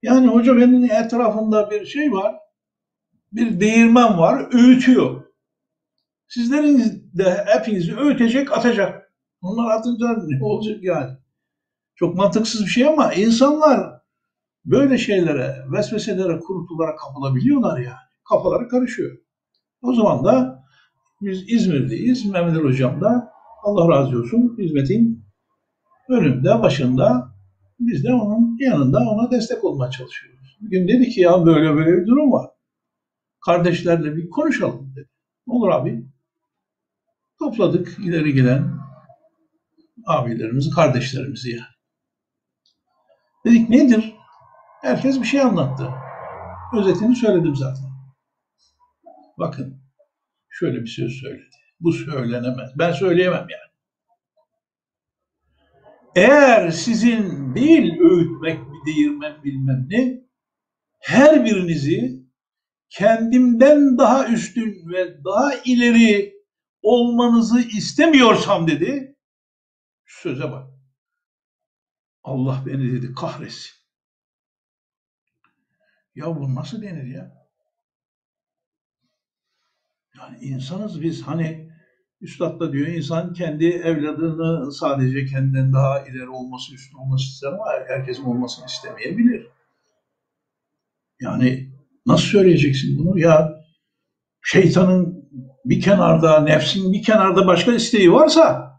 Yani hoca benim etrafında bir şey var, bir değirmen var, öğütüyor. Sizlerin de hepinizi öğütecek, atacak. Onlar atınca ne olacak yani? Çok mantıksız bir şey ama insanlar böyle şeylere, vesveselere, kuruntulara kapılabiliyorlar yani. Kafaları karışıyor. O zaman da biz İzmir'deyiz. Mehmet Hocam da Allah razı olsun hizmetin önünde, başında biz de onun yanında ona destek olmaya çalışıyoruz. Bir gün dedi ki ya böyle böyle bir durum var. Kardeşlerle bir konuşalım dedi. Olur abi. Topladık ileri gelen abilerimizi, kardeşlerimizi yani. Dedik nedir? Herkes bir şey anlattı. Özetini söyledim zaten. Bakın şöyle bir söz söyledi. Bu söylenemez. Ben söyleyemem yani. Eğer sizin değil öğütmek, değirmek bilmem ne, her birinizi kendimden daha üstün ve daha ileri olmanızı istemiyorsam dedi. Şu söze bak. Allah beni dedi kahretsin. Ya bu nasıl denir ya? Yani insanız biz hani Üstad da diyor insan kendi evladını sadece kendinden daha ileri olması, üstün olması ister ama herkesin olmasını istemeyebilir. Yani nasıl söyleyeceksin bunu? Ya şeytanın bir kenarda, nefsin bir kenarda başka isteği varsa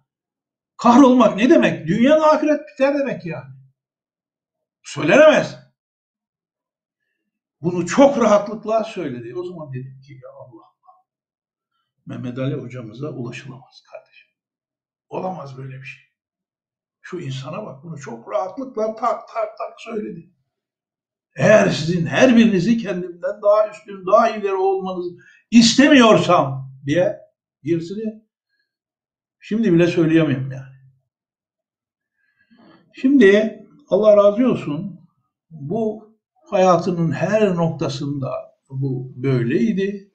kahrolmak ne demek? Dünya ahiret biter demek yani. Söylenemez. Bunu çok rahatlıkla söyledi. O zaman dedim ki ya Allah Allah. Mehmet Ali hocamıza ulaşılamaz kardeşim. Olamaz böyle bir şey. Şu insana bak bunu çok rahatlıkla tak tak tak söyledi. Eğer sizin her birinizi kendimden daha üstün, daha ileri olmanız istemiyorsam diye gerisini şimdi bile söyleyemiyorum yani. Şimdi Allah razı olsun bu hayatının her noktasında bu böyleydi.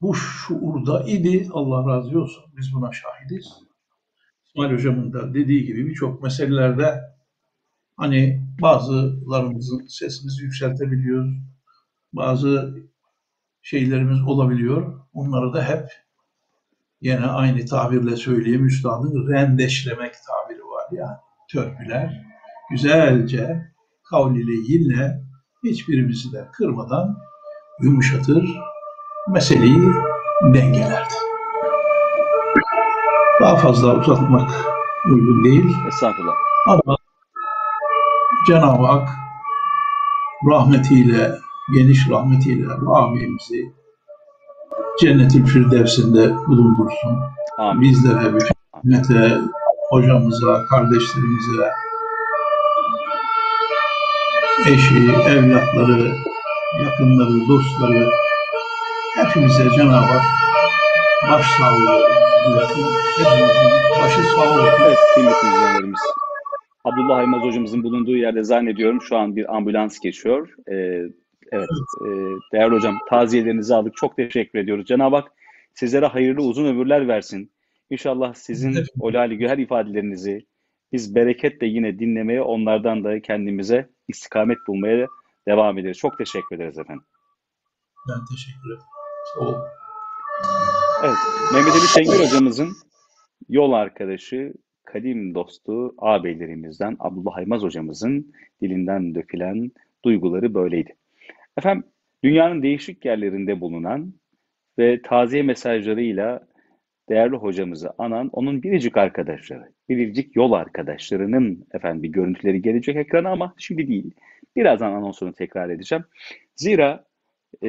Bu şuurda idi. Allah razı olsun. Biz buna şahidiz. İsmail Hocam'ın da dediği gibi birçok meselelerde hani bazılarımızın sesimizi yükseltebiliyoruz. Bazı şeylerimiz olabiliyor. Onları da hep yine aynı tabirle söyleyeyim üstadın rendeşlemek tabiri var ya. Törpüler güzelce kavl ile yine hiçbirimizi de kırmadan yumuşatır, meseleyi dengelerdi. Daha fazla uzatmak uygun değil. Estağfurullah. Ama Cenab-ı Hak rahmetiyle, geniş rahmetiyle bu abimizi cennet-i firdevsinde bulundursun. Amin. Bizlere, bütün hocamıza, kardeşlerimize, eşi, evlatları, yakınları, dostları, hepimize Cenab-ı Hak baş sağlığı dilesin. Hepimizin başı sağ olsun. Evet kıymetli izleyenlerimiz. Abdullah Aymaz hocamızın bulunduğu yerde zannediyorum şu an bir ambulans geçiyor. Ee, evet e, değerli hocam taziyelerinizi aldık. Çok teşekkür ediyoruz. Cenab-ı Hak sizlere hayırlı uzun ömürler versin. İnşallah sizin o lali güher ifadelerinizi biz bereketle yine dinlemeye, onlardan da kendimize istikamet bulmaya devam ederiz. Çok teşekkür ederiz efendim. Ben teşekkür ederim. Sağ olun. Evet, Mehmet Ali Şengör hocamızın yol arkadaşı, kadim dostu ağabeylerimizden Abdullah Aymaz hocamızın dilinden dökülen duyguları böyleydi. Efendim, dünyanın değişik yerlerinde bulunan ve taziye mesajlarıyla değerli hocamızı anan onun biricik arkadaşları, biricik yol arkadaşlarının efendim bir görüntüleri gelecek ekrana ama şimdi değil. Birazdan anonsunu tekrar edeceğim. Zira e,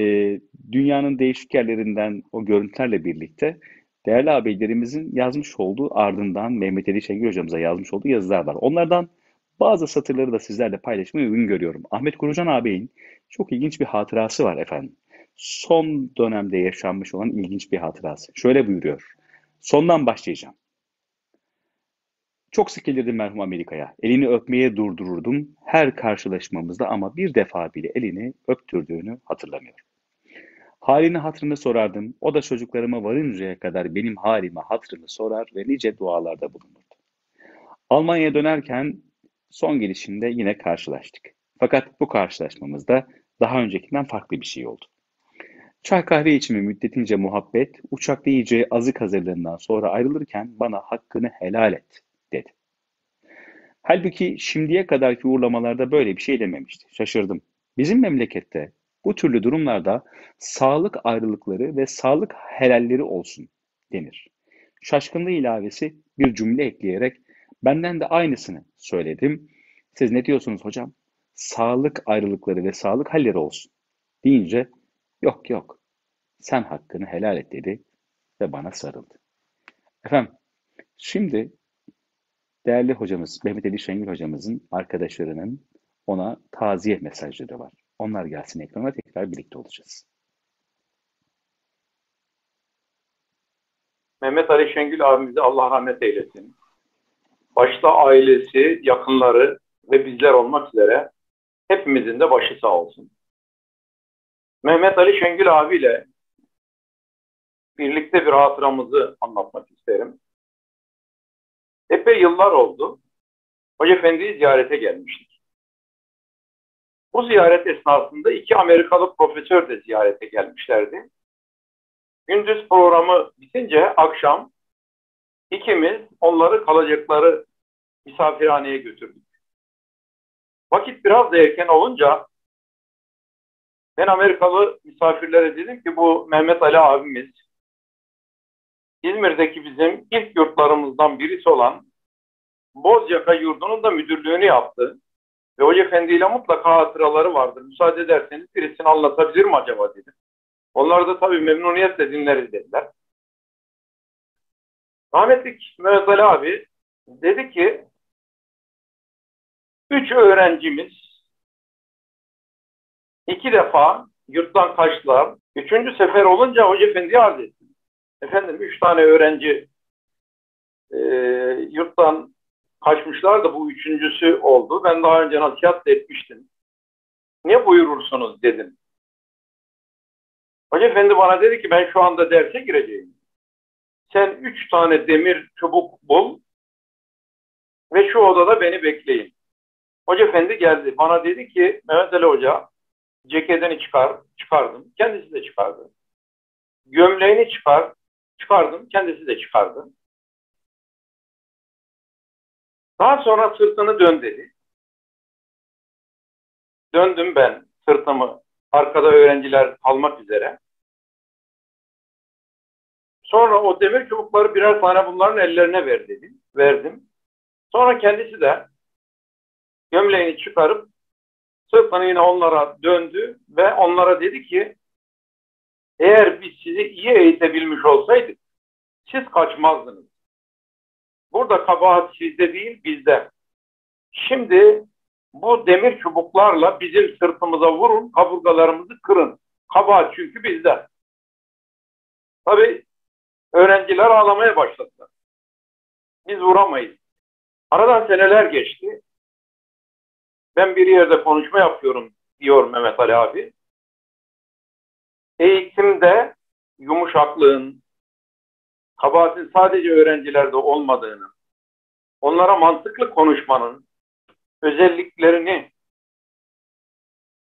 dünyanın değişik yerlerinden o görüntülerle birlikte değerli ağabeylerimizin yazmış olduğu ardından Mehmet Ali Şengül hocamıza yazmış olduğu yazılar var. Onlardan bazı satırları da sizlerle paylaşmayı uygun görüyorum. Ahmet Kurucan ağabeyin çok ilginç bir hatırası var efendim. Son dönemde yaşanmış olan ilginç bir hatırası. Şöyle buyuruyor. Sondan başlayacağım. Çok sık gelirdim merhum Amerika'ya. Elini öpmeye durdururdum her karşılaşmamızda ama bir defa bile elini öptürdüğünü hatırlamıyorum. Halini hatırını sorardım. O da çocuklarıma varıncaya kadar benim halime hatırını sorar ve nice dualarda bulunurdu. Almanya'ya dönerken son gelişinde yine karşılaştık. Fakat bu karşılaşmamızda daha öncekinden farklı bir şey oldu. Çay kahve içimi müddetince muhabbet, uçakta yiyeceği azık hazırlığından sonra ayrılırken bana hakkını helal et. Halbuki şimdiye kadarki uğurlamalarda böyle bir şey dememişti. Şaşırdım. Bizim memlekette bu türlü durumlarda sağlık ayrılıkları ve sağlık helalleri olsun denir. Şaşkınlığı ilavesi bir cümle ekleyerek benden de aynısını söyledim. Siz ne diyorsunuz hocam? Sağlık ayrılıkları ve sağlık halleri olsun deyince yok yok sen hakkını helal et dedi ve bana sarıldı. Efendim şimdi değerli hocamız Mehmet Ali Şengül hocamızın arkadaşlarının ona taziye mesajları var. Onlar gelsin ekrana tekrar birlikte olacağız. Mehmet Ali Şengül abimize Allah rahmet eylesin. Başta ailesi, yakınları ve bizler olmak üzere hepimizin de başı sağ olsun. Mehmet Ali Şengül abiyle birlikte bir hatıramızı anlatmak isterim. Epey yıllar oldu. Hoca Efendi'yi ziyarete gelmiştik. Bu ziyaret esnasında iki Amerikalı profesör de ziyarete gelmişlerdi. Gündüz programı bitince akşam ikimiz onları kalacakları misafirhaneye götürdük. Vakit biraz da erken olunca ben Amerikalı misafirlere dedim ki bu Mehmet Ali abimiz İzmir'deki bizim ilk yurtlarımızdan birisi olan Bozyaka yurdunun da müdürlüğünü yaptı. Ve Hoca Efendi ile mutlaka hatıraları vardır. Müsaade ederseniz birisini anlatabilir mi acaba dedim. Onlar da tabii memnuniyetle dinleriz dediler. Rahmetlik Mehmet Ali abi dedi ki üç öğrencimiz iki defa yurttan kaçtılar. Üçüncü sefer olunca Hoca Efendi'ye arz etti. Efendim üç tane öğrenci e, yurttan kaçmışlar da bu üçüncüsü oldu. Ben daha önce nasihat da etmiştim. Ne buyurursunuz dedim. Hoca Efendi bana dedi ki ben şu anda derse gireceğim. Sen üç tane demir çubuk bul ve şu odada beni bekleyin. Hoca Efendi geldi. Bana dedi ki Mehmet Ali Hoca ceketini çıkar. Çıkardım. Kendisi de çıkardı. Gömleğini çıkar. Çıkardım. Kendisi de çıkardı. Daha sonra sırtını dön dedi. Döndüm ben sırtımı arkada öğrenciler almak üzere. Sonra o demir çubukları birer tane bunların ellerine ver dedim. Verdim. Sonra kendisi de gömleğini çıkarıp sırtını yine onlara döndü ve onlara dedi ki eğer biz sizi iyi eğitebilmiş olsaydık siz kaçmazdınız. Burada kabahat sizde değil bizde. Şimdi bu demir çubuklarla bizim sırtımıza vurun, kaburgalarımızı kırın. Kabahat çünkü bizde. Tabi öğrenciler ağlamaya başladılar. Biz vuramayız. Aradan seneler geçti. Ben bir yerde konuşma yapıyorum diyor Mehmet Ali abi. Eğitimde yumuşaklığın, kabahatin sadece öğrencilerde olmadığını, onlara mantıklı konuşmanın özelliklerini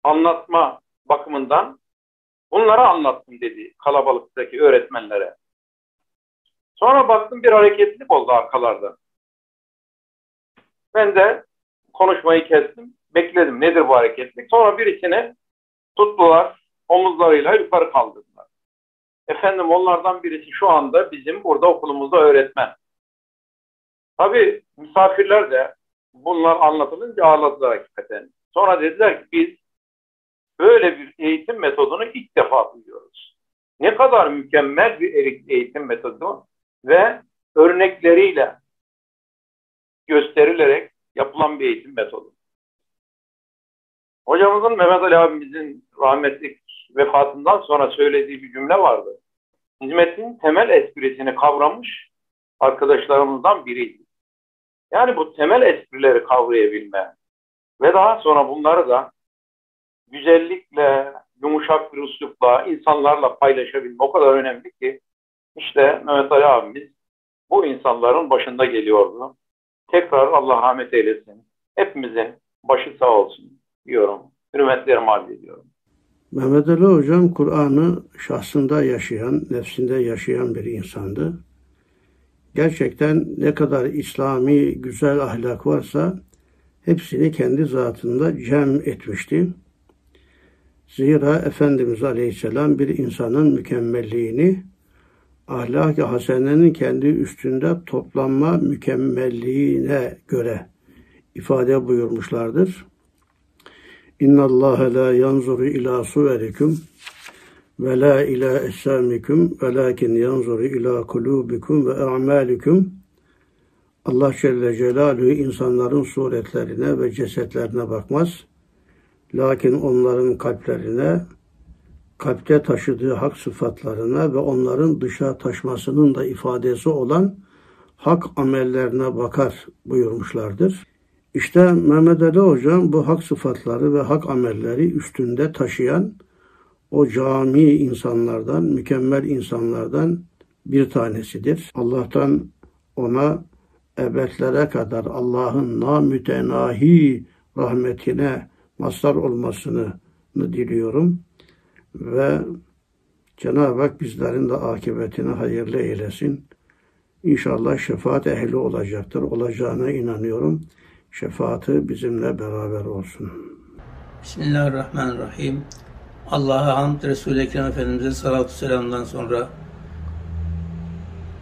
anlatma bakımından bunları anlattım dedi kalabalıktaki öğretmenlere. Sonra baktım bir hareketlik oldu arkalarda. Ben de konuşmayı kestim. Bekledim nedir bu hareketlik. Sonra birisini tuttular omuzlarıyla yukarı kaldırdılar. Efendim onlardan birisi şu anda bizim burada okulumuzda öğretmen. Tabii misafirler de bunlar anlatılınca ağladılar hakikaten. Sonra dediler ki biz böyle bir eğitim metodunu ilk defa duyuyoruz. Ne kadar mükemmel bir eğitim metodu ve örnekleriyle gösterilerek yapılan bir eğitim metodu. Hocamızın Mehmet Ali abimizin rahmetli vefatından sonra söylediği bir cümle vardı. Hizmetin temel esprisini kavramış arkadaşlarımızdan biriydi. Yani bu temel esprileri kavrayabilme ve daha sonra bunları da güzellikle, yumuşak bir üslupla, insanlarla paylaşabilme o kadar önemli ki işte Mehmet Ali abimiz bu insanların başında geliyordu. Tekrar Allah rahmet eylesin. Hepimizin başı sağ olsun diyorum. Hürmetlerimi arz ediyorum. Mehmet Ali Hocam Kur'an'ı şahsında yaşayan, nefsinde yaşayan bir insandı. Gerçekten ne kadar İslami güzel ahlak varsa hepsini kendi zatında cem etmişti. Zira Efendimiz Aleyhisselam bir insanın mükemmelliğini ahlak-ı hasenenin kendi üstünde toplanma mükemmelliğine göre ifade buyurmuşlardır. İnna Allah la yanzuru ila suverikum ve la ila eshamikum velakin yanzuru ila kulubikum ve a'malikum. Allah Celle Celaluhu insanların suretlerine ve cesetlerine bakmaz. Lakin onların kalplerine, kalpte taşıdığı hak sıfatlarına ve onların dışa taşmasının da ifadesi olan hak amellerine bakar buyurmuşlardır. İşte Mehmet Ali Hocam bu hak sıfatları ve hak amelleri üstünde taşıyan o cami insanlardan, mükemmel insanlardan bir tanesidir. Allah'tan ona ebedlere kadar Allah'ın namütenahi rahmetine mazhar olmasını diliyorum. Ve Cenab-ı Hak bizlerin de akıbetini hayırlı eylesin. İnşallah şefaat ehli olacaktır. Olacağına inanıyorum. Şefaati bizimle beraber olsun. Bismillahirrahmanirrahim. Allah'a hamd, Resul-i Ekrem Efendimiz'e salatu selamdan sonra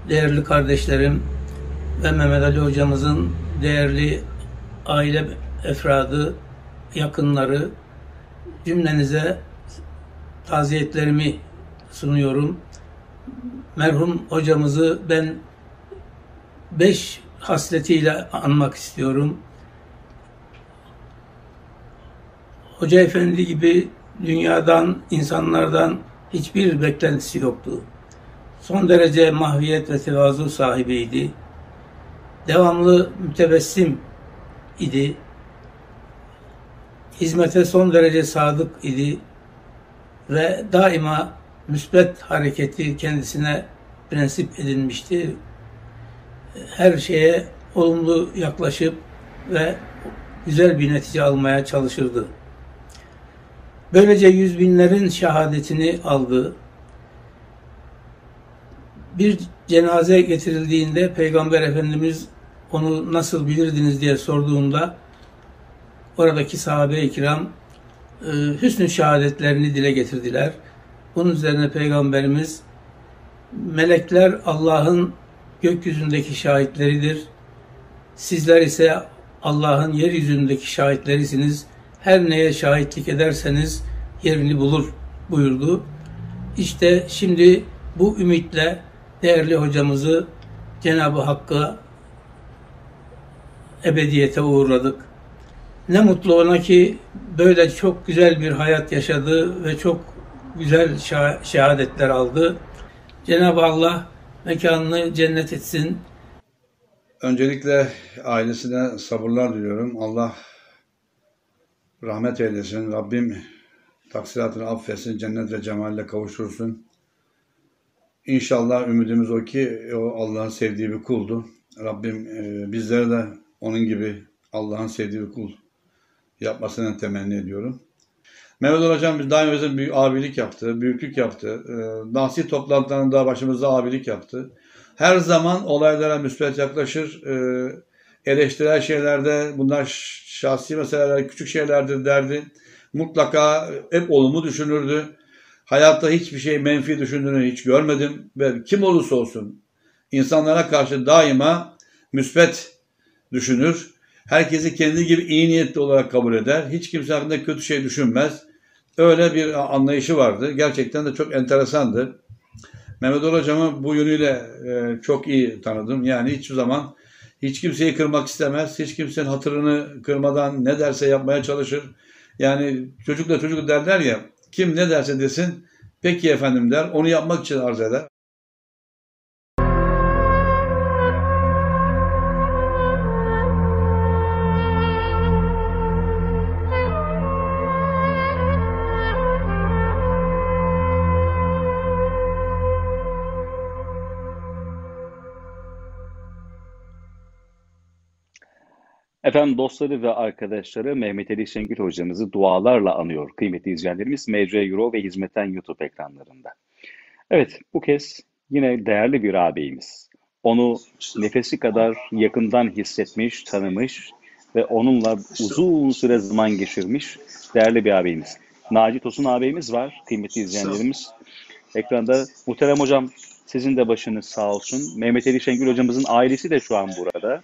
değerli kardeşlerim ve Mehmet Ali hocamızın değerli aile efradı, yakınları cümlenize taziyetlerimi sunuyorum. Merhum hocamızı ben beş hasletiyle anmak istiyorum. Hoca Efendi gibi dünyadan, insanlardan hiçbir beklentisi yoktu. Son derece mahviyet ve tevazu sahibiydi. Devamlı mütebessim idi. Hizmete son derece sadık idi ve daima müsbet hareketi kendisine prensip edinmişti. Her şeye olumlu yaklaşıp ve güzel bir netice almaya çalışırdı. Böylece yüz binlerin şehadetini aldı. Bir cenaze getirildiğinde Peygamber Efendimiz onu nasıl bilirdiniz diye sorduğunda oradaki sahabe-i kiram e, hüsnü şehadetlerini dile getirdiler. Bunun üzerine Peygamberimiz melekler Allah'ın gökyüzündeki şahitleridir. Sizler ise Allah'ın yeryüzündeki şahitlerisiniz. Her neye şahitlik ederseniz yerini bulur buyurdu. İşte şimdi bu ümitle değerli hocamızı Cenab-ı Hakk'a ebediyete uğurladık. Ne mutlu ona ki böyle çok güzel bir hayat yaşadı ve çok güzel şehadetler aldı. Cenab-ı Allah mekanını cennet etsin. Öncelikle ailesine sabırlar diliyorum. Allah rahmet eylesin. Rabbim taksiratını affetsin, cennet ve cemalle kavuştursun. İnşallah ümidimiz o ki o Allah'ın sevdiği bir kuldu. Rabbim e, bizlere de onun gibi Allah'ın sevdiği bir kul yapmasını temenni ediyorum. Mehmet Hocam biz daim bize büyük abilik yaptı, büyüklük yaptı. E, Nasi toplantılarında başımızda abilik yaptı. Her zaman olaylara müspet yaklaşır. E, eleştirel şeylerde bunlar şahsi meseleler, küçük şeylerdir derdi. Mutlaka hep olumlu düşünürdü. Hayatta hiçbir şey menfi düşündüğünü hiç görmedim ve kim olursa olsun insanlara karşı daima müspet düşünür. Herkesi kendi gibi iyi niyetli olarak kabul eder. Hiç kimse hakkında kötü şey düşünmez. Öyle bir anlayışı vardı. Gerçekten de çok enteresandı. Mehmet Ol Hocam'ı bu yönüyle e, çok iyi tanıdım. Yani hiçbir zaman hiç kimseyi kırmak istemez. Hiç kimsenin hatırını kırmadan ne derse yapmaya çalışır. Yani çocukla çocuk derler ya kim ne derse desin peki efendim der. Onu yapmak için arz eder. Efendim dostları ve arkadaşları Mehmet Ali Şengül hocamızı dualarla anıyor kıymetli izleyenlerimiz MC Euro ve Hizmetten YouTube ekranlarında. Evet bu kez yine değerli bir ağabeyimiz. Onu nefesi kadar yakından hissetmiş, tanımış ve onunla uzun süre zaman geçirmiş değerli bir ağabeyimiz. Naci Tosun ağabeyimiz var kıymetli izleyenlerimiz. Ekranda muhterem hocam sizin de başınız sağ olsun. Mehmet Ali Şengül hocamızın ailesi de şu an burada.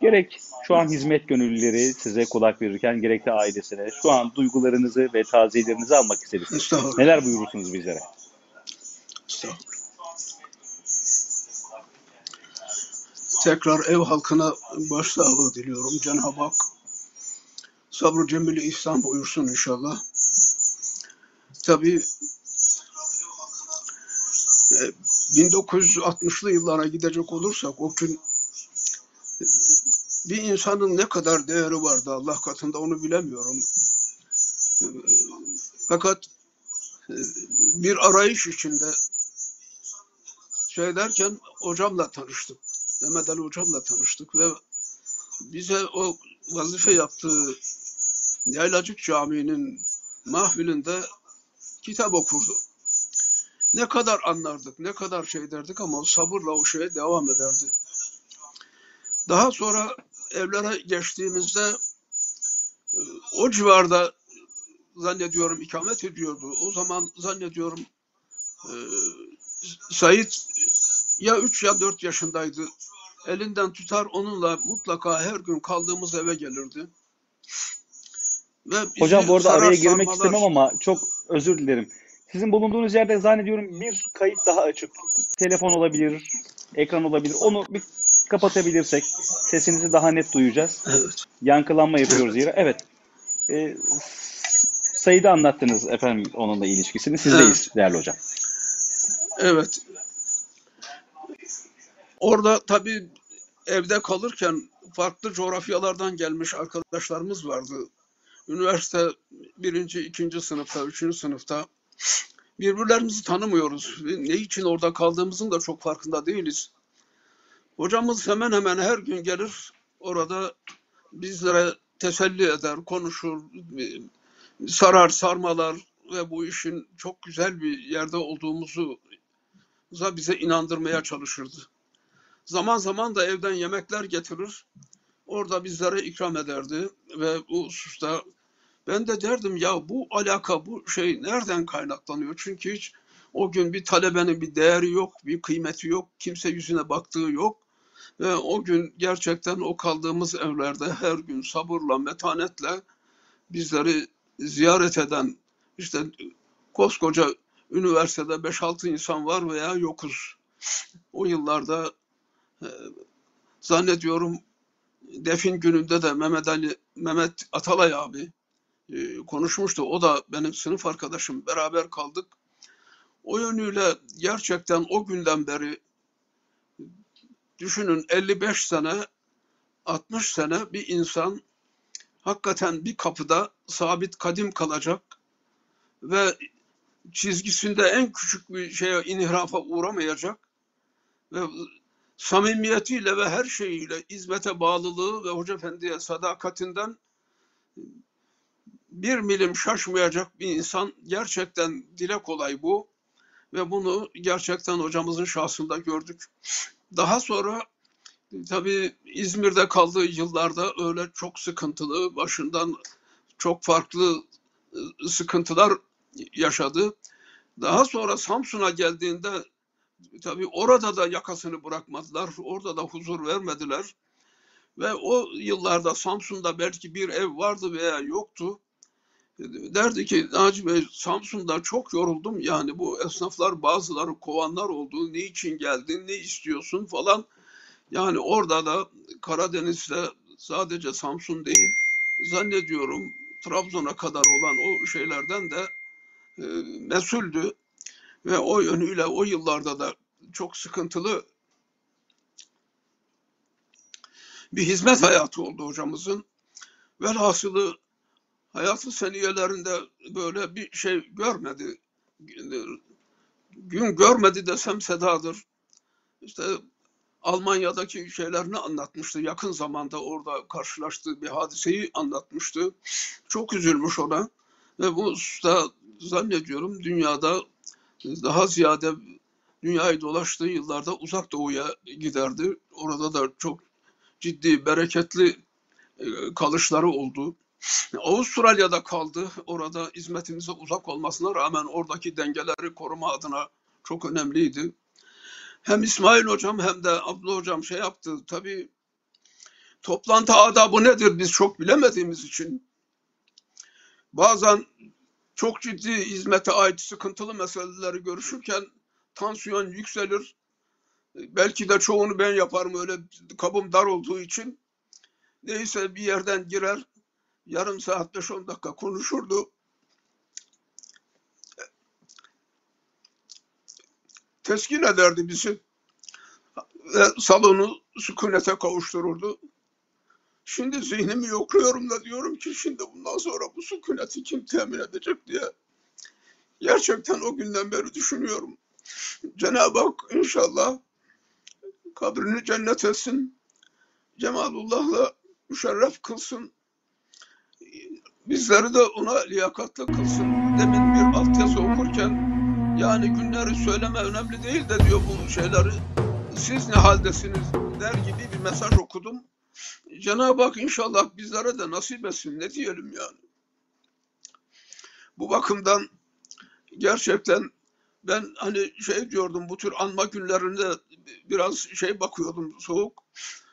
Gerek şu an hizmet gönüllüleri size kulak verirken gerek de ailesine şu an duygularınızı ve taziyelerinizi almak isteriz. Neler buyurursunuz bizlere? Tekrar ev halkına başsağlığı diliyorum. Cenab-ı Hak sabrı cemili ihsan buyursun inşallah. Tabii e, 1960'lı yıllara gidecek olursak o gün e, bir insanın ne kadar değeri vardı Allah katında onu bilemiyorum. Fakat e, bir arayış içinde şey derken hocamla tanıştık. Mehmet Ali hocamla tanıştık ve bize o vazife yaptığı Yaylacık Camii'nin mahfilinde kitap okurdu. Ne kadar anlardık, ne kadar şey derdik ama o sabırla o şeye devam ederdi. Daha sonra evlere geçtiğimizde e, o civarda zannediyorum ikamet ediyordu. O zaman zannediyorum e, Sait ya 3 ya 4 yaşındaydı. Elinden tutar onunla mutlaka her gün kaldığımız eve gelirdi. Ve Hocam bu arada araya girmek sarmalar- istemem ama çok özür dilerim. Sizin bulunduğunuz yerde zannediyorum bir kayıt daha açık. Telefon olabilir, ekran olabilir. Onu bir kapatabilirsek sesinizi daha net duyacağız. Evet. Yankılanma yapıyoruz yere. Evet. Ee, Sayıda anlattınız efendim onunla ilişkisini. Sizdeyiz değerli hocam. Evet. Orada tabii evde kalırken farklı coğrafyalardan gelmiş arkadaşlarımız vardı. Üniversite birinci, ikinci sınıfta, üçüncü sınıfta birbirlerimizi tanımıyoruz. Ne için orada kaldığımızın da çok farkında değiliz. Hocamız hemen hemen her gün gelir orada bizlere teselli eder, konuşur, sarar, sarmalar ve bu işin çok güzel bir yerde olduğumuzu bize inandırmaya çalışırdı. Zaman zaman da evden yemekler getirir. Orada bizlere ikram ederdi ve bu hususta ben de derdim ya bu alaka bu şey nereden kaynaklanıyor? Çünkü hiç o gün bir talebenin bir değeri yok, bir kıymeti yok, kimse yüzüne baktığı yok. Ve o gün gerçekten o kaldığımız evlerde her gün sabırla, metanetle bizleri ziyaret eden işte koskoca üniversitede 5-6 insan var veya yokuz. O yıllarda e, zannediyorum defin gününde de Mehmet Ali Mehmet Atalay abi e, konuşmuştu. O da benim sınıf arkadaşım. Beraber kaldık. O yönüyle gerçekten o günden beri düşünün 55 sene 60 sene bir insan hakikaten bir kapıda sabit kadim kalacak ve çizgisinde en küçük bir şeye inhirafa uğramayacak ve samimiyetiyle ve her şeyiyle hizmete bağlılığı ve Hoca Efendi'ye sadakatinden bir milim şaşmayacak bir insan gerçekten dile kolay bu ve bunu gerçekten hocamızın şahsında gördük. Daha sonra tabii İzmir'de kaldığı yıllarda öyle çok sıkıntılı, başından çok farklı ıı, sıkıntılar yaşadı. Daha sonra Samsun'a geldiğinde tabii orada da yakasını bırakmadılar. Orada da huzur vermediler. Ve o yıllarda Samsun'da belki bir ev vardı veya yoktu. Derdi ki Naci Bey Samsun'da çok yoruldum. Yani bu esnaflar bazıları kovanlar oldu. Niçin geldin, ne istiyorsun falan. Yani orada da Karadeniz'de sadece Samsun değil zannediyorum Trabzon'a kadar olan o şeylerden de e, mesuldü. Ve o yönüyle o yıllarda da çok sıkıntılı bir hizmet hayatı oldu hocamızın. Velhasılı hayatı seniyelerinde böyle bir şey görmedi. Gün görmedi desem sedadır. İşte Almanya'daki şeylerini anlatmıştı. Yakın zamanda orada karşılaştığı bir hadiseyi anlatmıştı. Çok üzülmüş ona. Ve bu usta zannediyorum dünyada daha ziyade dünyayı dolaştığı yıllarda uzak doğuya giderdi. Orada da çok ciddi, bereketli e, kalışları oldu. Avustralya'da kaldı. Orada hizmetimize uzak olmasına rağmen oradaki dengeleri koruma adına çok önemliydi. Hem İsmail hocam hem de Abdullah hocam şey yaptı. Tabii toplantı adabı nedir biz çok bilemediğimiz için bazen çok ciddi hizmete ait sıkıntılı meseleleri görüşürken tansiyon yükselir. Belki de çoğunu ben yaparım öyle kabım dar olduğu için. Neyse bir yerden girer, yarım saat 5-10 dakika konuşurdu. Teskin ederdi bizi ve salonu sükunete kavuştururdu. Şimdi zihnimi yokluyorum da diyorum ki şimdi bundan sonra bu sükuneti kim temin edecek diye. Gerçekten o günden beri düşünüyorum. Cenab-ı Hak inşallah kabrini cennet etsin. Cemalullah'la müşerref kılsın. Bizleri de ona liyakatlı kılsın. Demin bir altyazı okurken yani günleri söyleme önemli değil de diyor bu şeyleri. Siz ne haldesiniz der gibi bir mesaj okudum. Cenab-ı Hak inşallah bizlere de nasip etsin. Ne diyelim yani. Bu bakımdan gerçekten ben hani şey diyordum bu tür anma günlerinde biraz şey bakıyordum soğuk.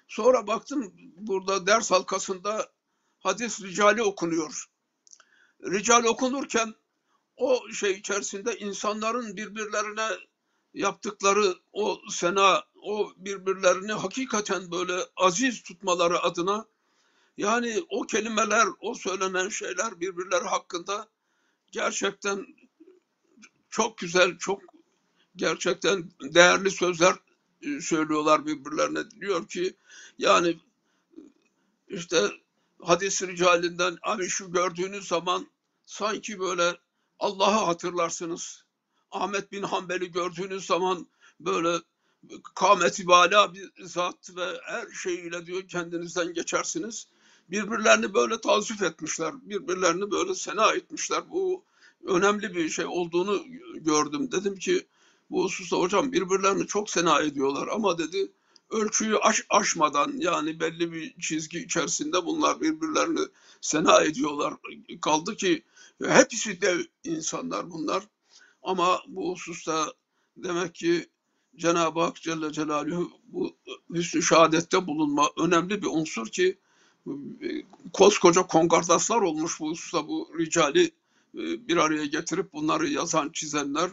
Sonra baktım burada ders halkasında hadis ricali okunuyor. Rical okunurken o şey içerisinde insanların birbirlerine yaptıkları o sena, o birbirlerini hakikaten böyle aziz tutmaları adına yani o kelimeler, o söylenen şeyler birbirleri hakkında gerçekten çok güzel, çok gerçekten değerli sözler e, söylüyorlar birbirlerine. Diyor ki yani işte hadis ricalinden abi şu gördüğünüz zaman sanki böyle Allah'ı hatırlarsınız. Ahmet bin Hanbel'i gördüğünüz zaman böyle kâmeti bala bir zat ve her şeyiyle diyor kendinizden geçersiniz. Birbirlerini böyle tazif etmişler. Birbirlerini böyle sena etmişler. Bu önemli bir şey olduğunu gördüm. Dedim ki bu hususta hocam birbirlerini çok sena ediyorlar ama dedi ölçüyü aş, aşmadan yani belli bir çizgi içerisinde bunlar birbirlerini sena ediyorlar. Kaldı ki hepsi de insanlar bunlar. Ama bu hususta demek ki Cenab-ı Hak Celle Celaluhu bu hüsnü şehadette bulunma önemli bir unsur ki koskoca kongardaslar olmuş bu hususta bu ricali e, bir araya getirip bunları yazan, çizenler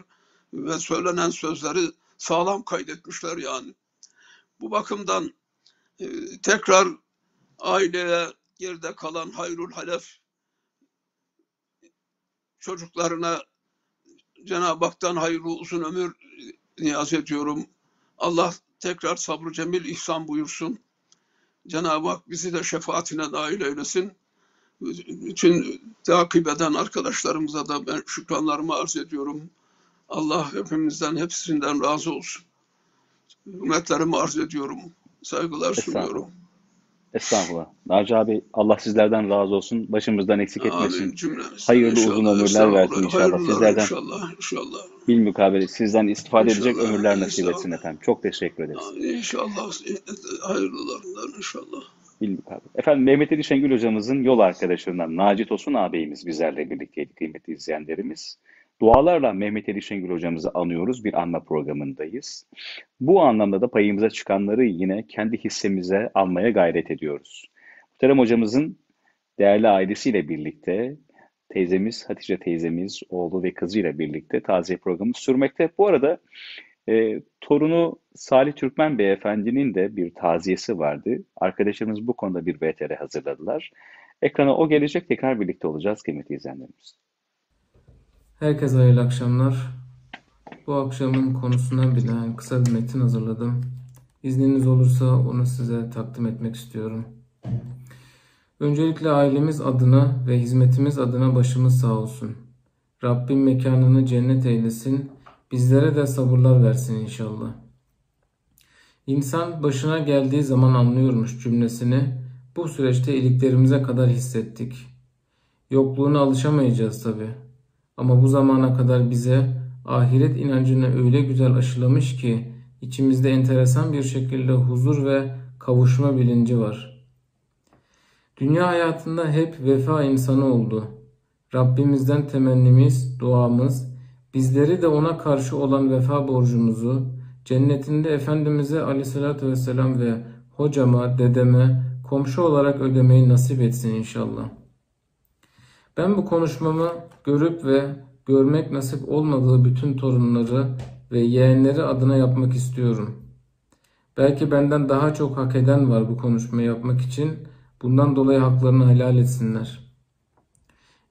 ve söylenen sözleri sağlam kaydetmişler yani. Bu bakımdan e, tekrar aileye geride kalan hayrul halef çocuklarına Cenab-ı Hak'tan hayırlı uzun ömür niyaz ediyorum. Allah tekrar sabrı cemil ihsan buyursun. Cenab-ı Hak bizi de şefaatine dahil eylesin. Bütün takip eden arkadaşlarımıza da ben şükranlarımı arz ediyorum. Allah hepimizden, hepsinden razı olsun. Hürmetlerimi arz ediyorum. Saygılar sunuyorum. Estağfurullah. Naci abi Allah sizlerden razı olsun. Başımızdan eksik etmesin. Amin. Hayırlı İnşallah, uzun ömürler versin inşallah. Sizlerden inşallah, inşallah. bilmukabele sizden istifade edecek İnşallah, ömürler nasip etsin efendim. Çok teşekkür ederiz. İnşallah hayırlılarından inşallah. Bilmukabele. Efendim Mehmet Ali Şengül hocamızın yol arkadaşlarından Naci Tosun ağabeyimiz bizlerle birlikteydi kıymetli izleyenlerimiz. Dualarla Mehmet Ali Şengül hocamızı anıyoruz. Bir anma programındayız. Bu anlamda da payımıza çıkanları yine kendi hissemize almaya gayret ediyoruz. Muhterem hocamızın değerli ailesiyle birlikte teyzemiz Hatice teyzemiz, oğlu ve kızıyla birlikte taziye programı sürmekte. Bu arada e, torunu Salih Türkmen Beyefendinin de bir taziyesi vardı. Arkadaşlarımız bu konuda bir VTR hazırladılar. Ekrana o gelecek tekrar birlikte olacağız kıymetli izleyenlerimiz. Herkese hayırlı akşamlar. Bu akşamın konusundan binaen kısa bir metin hazırladım. İzniniz olursa onu size takdim etmek istiyorum. Öncelikle ailemiz adına ve hizmetimiz adına başımız sağ olsun. Rabbim mekanını cennet eylesin, bizlere de sabırlar versin inşallah. İnsan başına geldiği zaman anlıyormuş cümlesini bu süreçte iliklerimize kadar hissettik. Yokluğuna alışamayacağız tabi. Ama bu zamana kadar bize ahiret inancını öyle güzel aşılamış ki içimizde enteresan bir şekilde huzur ve kavuşma bilinci var. Dünya hayatında hep vefa insanı oldu. Rabbimizden temennimiz, duamız, bizleri de ona karşı olan vefa borcumuzu, cennetinde Efendimiz'e aleyhissalatü vesselam ve hocama, dedeme, komşu olarak ödemeyi nasip etsin inşallah. Ben bu konuşmamı görüp ve görmek nasip olmadığı bütün torunları ve yeğenleri adına yapmak istiyorum. Belki benden daha çok hak eden var bu konuşmayı yapmak için. Bundan dolayı haklarını helal etsinler.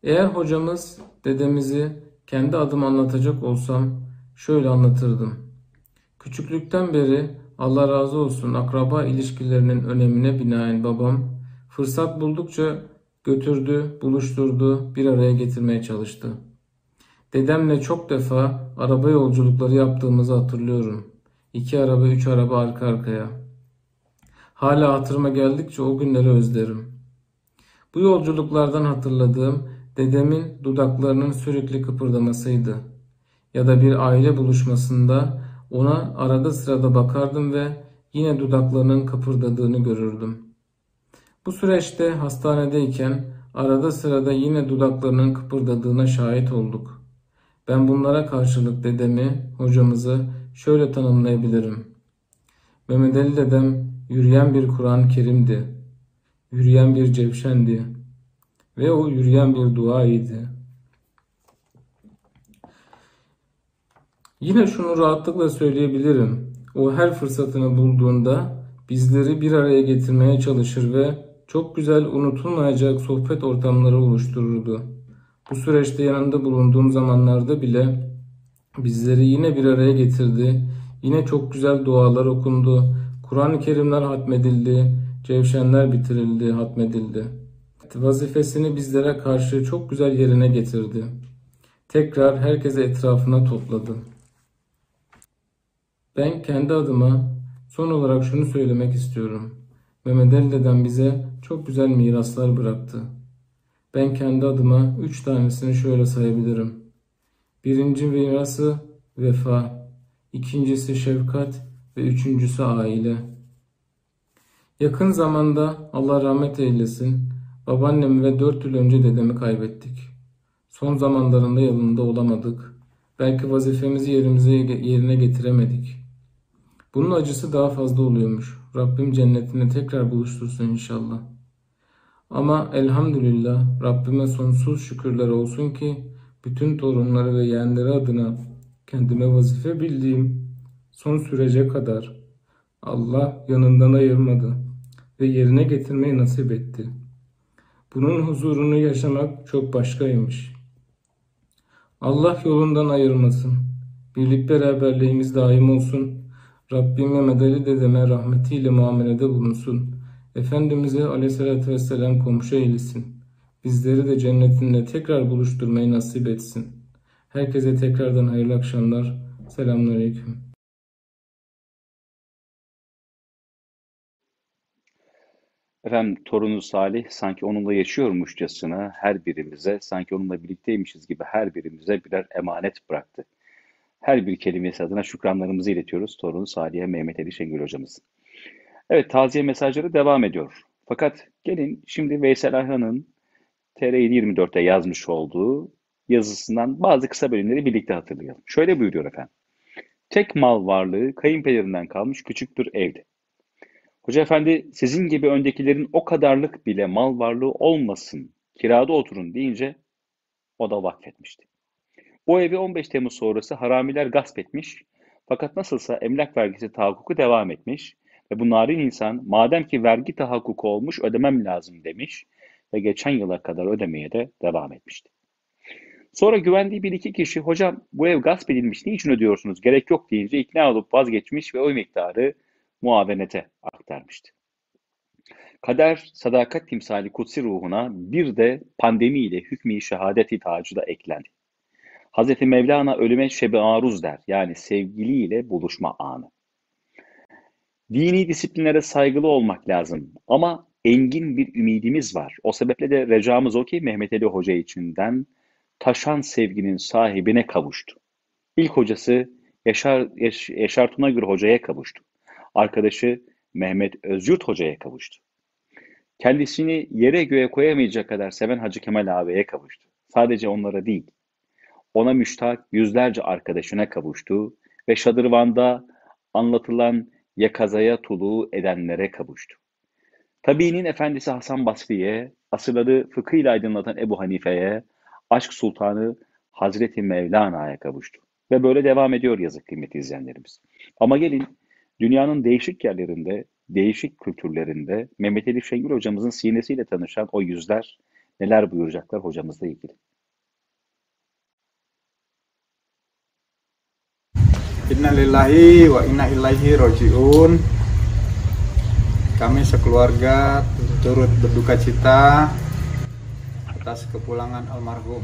Eğer hocamız dedemizi kendi adım anlatacak olsam şöyle anlatırdım. Küçüklükten beri Allah razı olsun akraba ilişkilerinin önemine binaen babam fırsat buldukça götürdü, buluşturdu, bir araya getirmeye çalıştı. Dedemle çok defa araba yolculukları yaptığımızı hatırlıyorum. İki araba, üç araba arka arkaya. Hala hatırıma geldikçe o günleri özlerim. Bu yolculuklardan hatırladığım dedemin dudaklarının sürekli kıpırdamasıydı. Ya da bir aile buluşmasında ona arada sırada bakardım ve yine dudaklarının kıpırdadığını görürdüm. Bu süreçte hastanedeyken arada sırada yine dudaklarının kıpırdadığına şahit olduk. Ben bunlara karşılık dedemi, hocamızı şöyle tanımlayabilirim. Mehmet Ali dedem yürüyen bir Kur'an-ı Kerim'di. Yürüyen bir cevşendi. Ve o yürüyen bir dua idi. Yine şunu rahatlıkla söyleyebilirim. O her fırsatını bulduğunda bizleri bir araya getirmeye çalışır ve çok güzel unutulmayacak sohbet ortamları oluştururdu. Bu süreçte yanında bulunduğum zamanlarda bile bizleri yine bir araya getirdi. Yine çok güzel dualar okundu. Kur'an-ı Kerimler hatmedildi. Cevşenler bitirildi, hatmedildi. Vazifesini bizlere karşı çok güzel yerine getirdi. Tekrar herkese etrafına topladı. Ben kendi adıma son olarak şunu söylemek istiyorum. Mehmet Ali dedem bize çok güzel miraslar bıraktı. Ben kendi adıma üç tanesini şöyle sayabilirim. Birinci mirası vefa, ikincisi şefkat ve üçüncüsü aile. Yakın zamanda Allah rahmet eylesin babaannemi ve dört yıl önce dedemi kaybettik. Son zamanlarında yanında olamadık. Belki vazifemizi yerimize yerine getiremedik. Bunun acısı daha fazla oluyormuş. Rabbim cennetine tekrar buluştursun inşallah. Ama elhamdülillah Rabbime sonsuz şükürler olsun ki bütün torunları ve yeğenleri adına kendime vazife bildiğim son sürece kadar Allah yanından ayırmadı ve yerine getirmeyi nasip etti. Bunun huzurunu yaşamak çok başkaymış. Allah yolundan ayırmasın. Birlik beraberliğimiz daim olsun. Rabbim Mehmet Ali dedeme rahmetiyle muamelede bulunsun. Efendimiz'e aleyhissalatü vesselam komşu eylesin. Bizleri de cennetinde tekrar buluşturmayı nasip etsin. Herkese tekrardan hayırlı akşamlar. Selamünaleyküm. Efendim torunu Salih sanki onunla yaşıyormuşçasına her birimize, sanki onunla birlikteymişiz gibi her birimize birer emanet bıraktı. Her bir kelimesi adına şükranlarımızı iletiyoruz torunu Salih'e Mehmet Ali Şengül hocamız. Evet taziye mesajları devam ediyor. Fakat gelin şimdi Veysel Ayhan'ın TR724'te yazmış olduğu yazısından bazı kısa bölümleri birlikte hatırlayalım. Şöyle buyuruyor efendim. Tek mal varlığı kayınpederinden kalmış küçük bir evdi. Hoca efendi sizin gibi öndekilerin o kadarlık bile mal varlığı olmasın, kirada oturun deyince o da vakfetmişti. O evi 15 Temmuz sonrası haramiler gasp etmiş fakat nasılsa emlak vergisi tahakkuku devam etmiş ve bu narin insan madem ki vergi tahakkuku olmuş ödemem lazım demiş ve geçen yıla kadar ödemeye de devam etmişti. Sonra güvendiği bir iki kişi hocam bu ev gasp edilmiş niçin ödüyorsunuz gerek yok deyince ikna olup vazgeçmiş ve o miktarı muavenete aktarmıştı. Kader, sadakat timsali kutsi ruhuna bir de pandemiyle hükmü şehadeti tacı da eklendi. Hazreti Mevlana ölüme şebi aruz der. Yani sevgiliyle buluşma anı. Dini disiplinlere saygılı olmak lazım. Ama engin bir ümidimiz var. O sebeple de recamız o ki Mehmet Ali Hoca içinden taşan sevginin sahibine kavuştu. İlk hocası Yaşar, Yaş, Yaşar Tunagür Hoca'ya kavuştu. Arkadaşı Mehmet Özyurt Hoca'ya kavuştu. Kendisini yere göğe koyamayacak kadar seven Hacı Kemal ağabeye kavuştu. Sadece onlara değil, ona müştak yüzlerce arkadaşına kavuştu ve şadırvanda anlatılan yakazaya tulu edenlere kavuştu. Tabiinin efendisi Hasan Basri'ye, asırları fıkhıyla aydınlatan Ebu Hanife'ye, aşk sultanı Hazreti Mevlana'ya kavuştu. Ve böyle devam ediyor yazık kıymetli izleyenlerimiz. Ama gelin dünyanın değişik yerlerinde, değişik kültürlerinde Mehmet Ali Şengül hocamızın sinesiyle tanışan o yüzler neler buyuracaklar hocamızla ilgili. Innalillahi wa inna ilaihi rojiun Kami sekeluarga turut berduka cita atas kepulangan almarhum.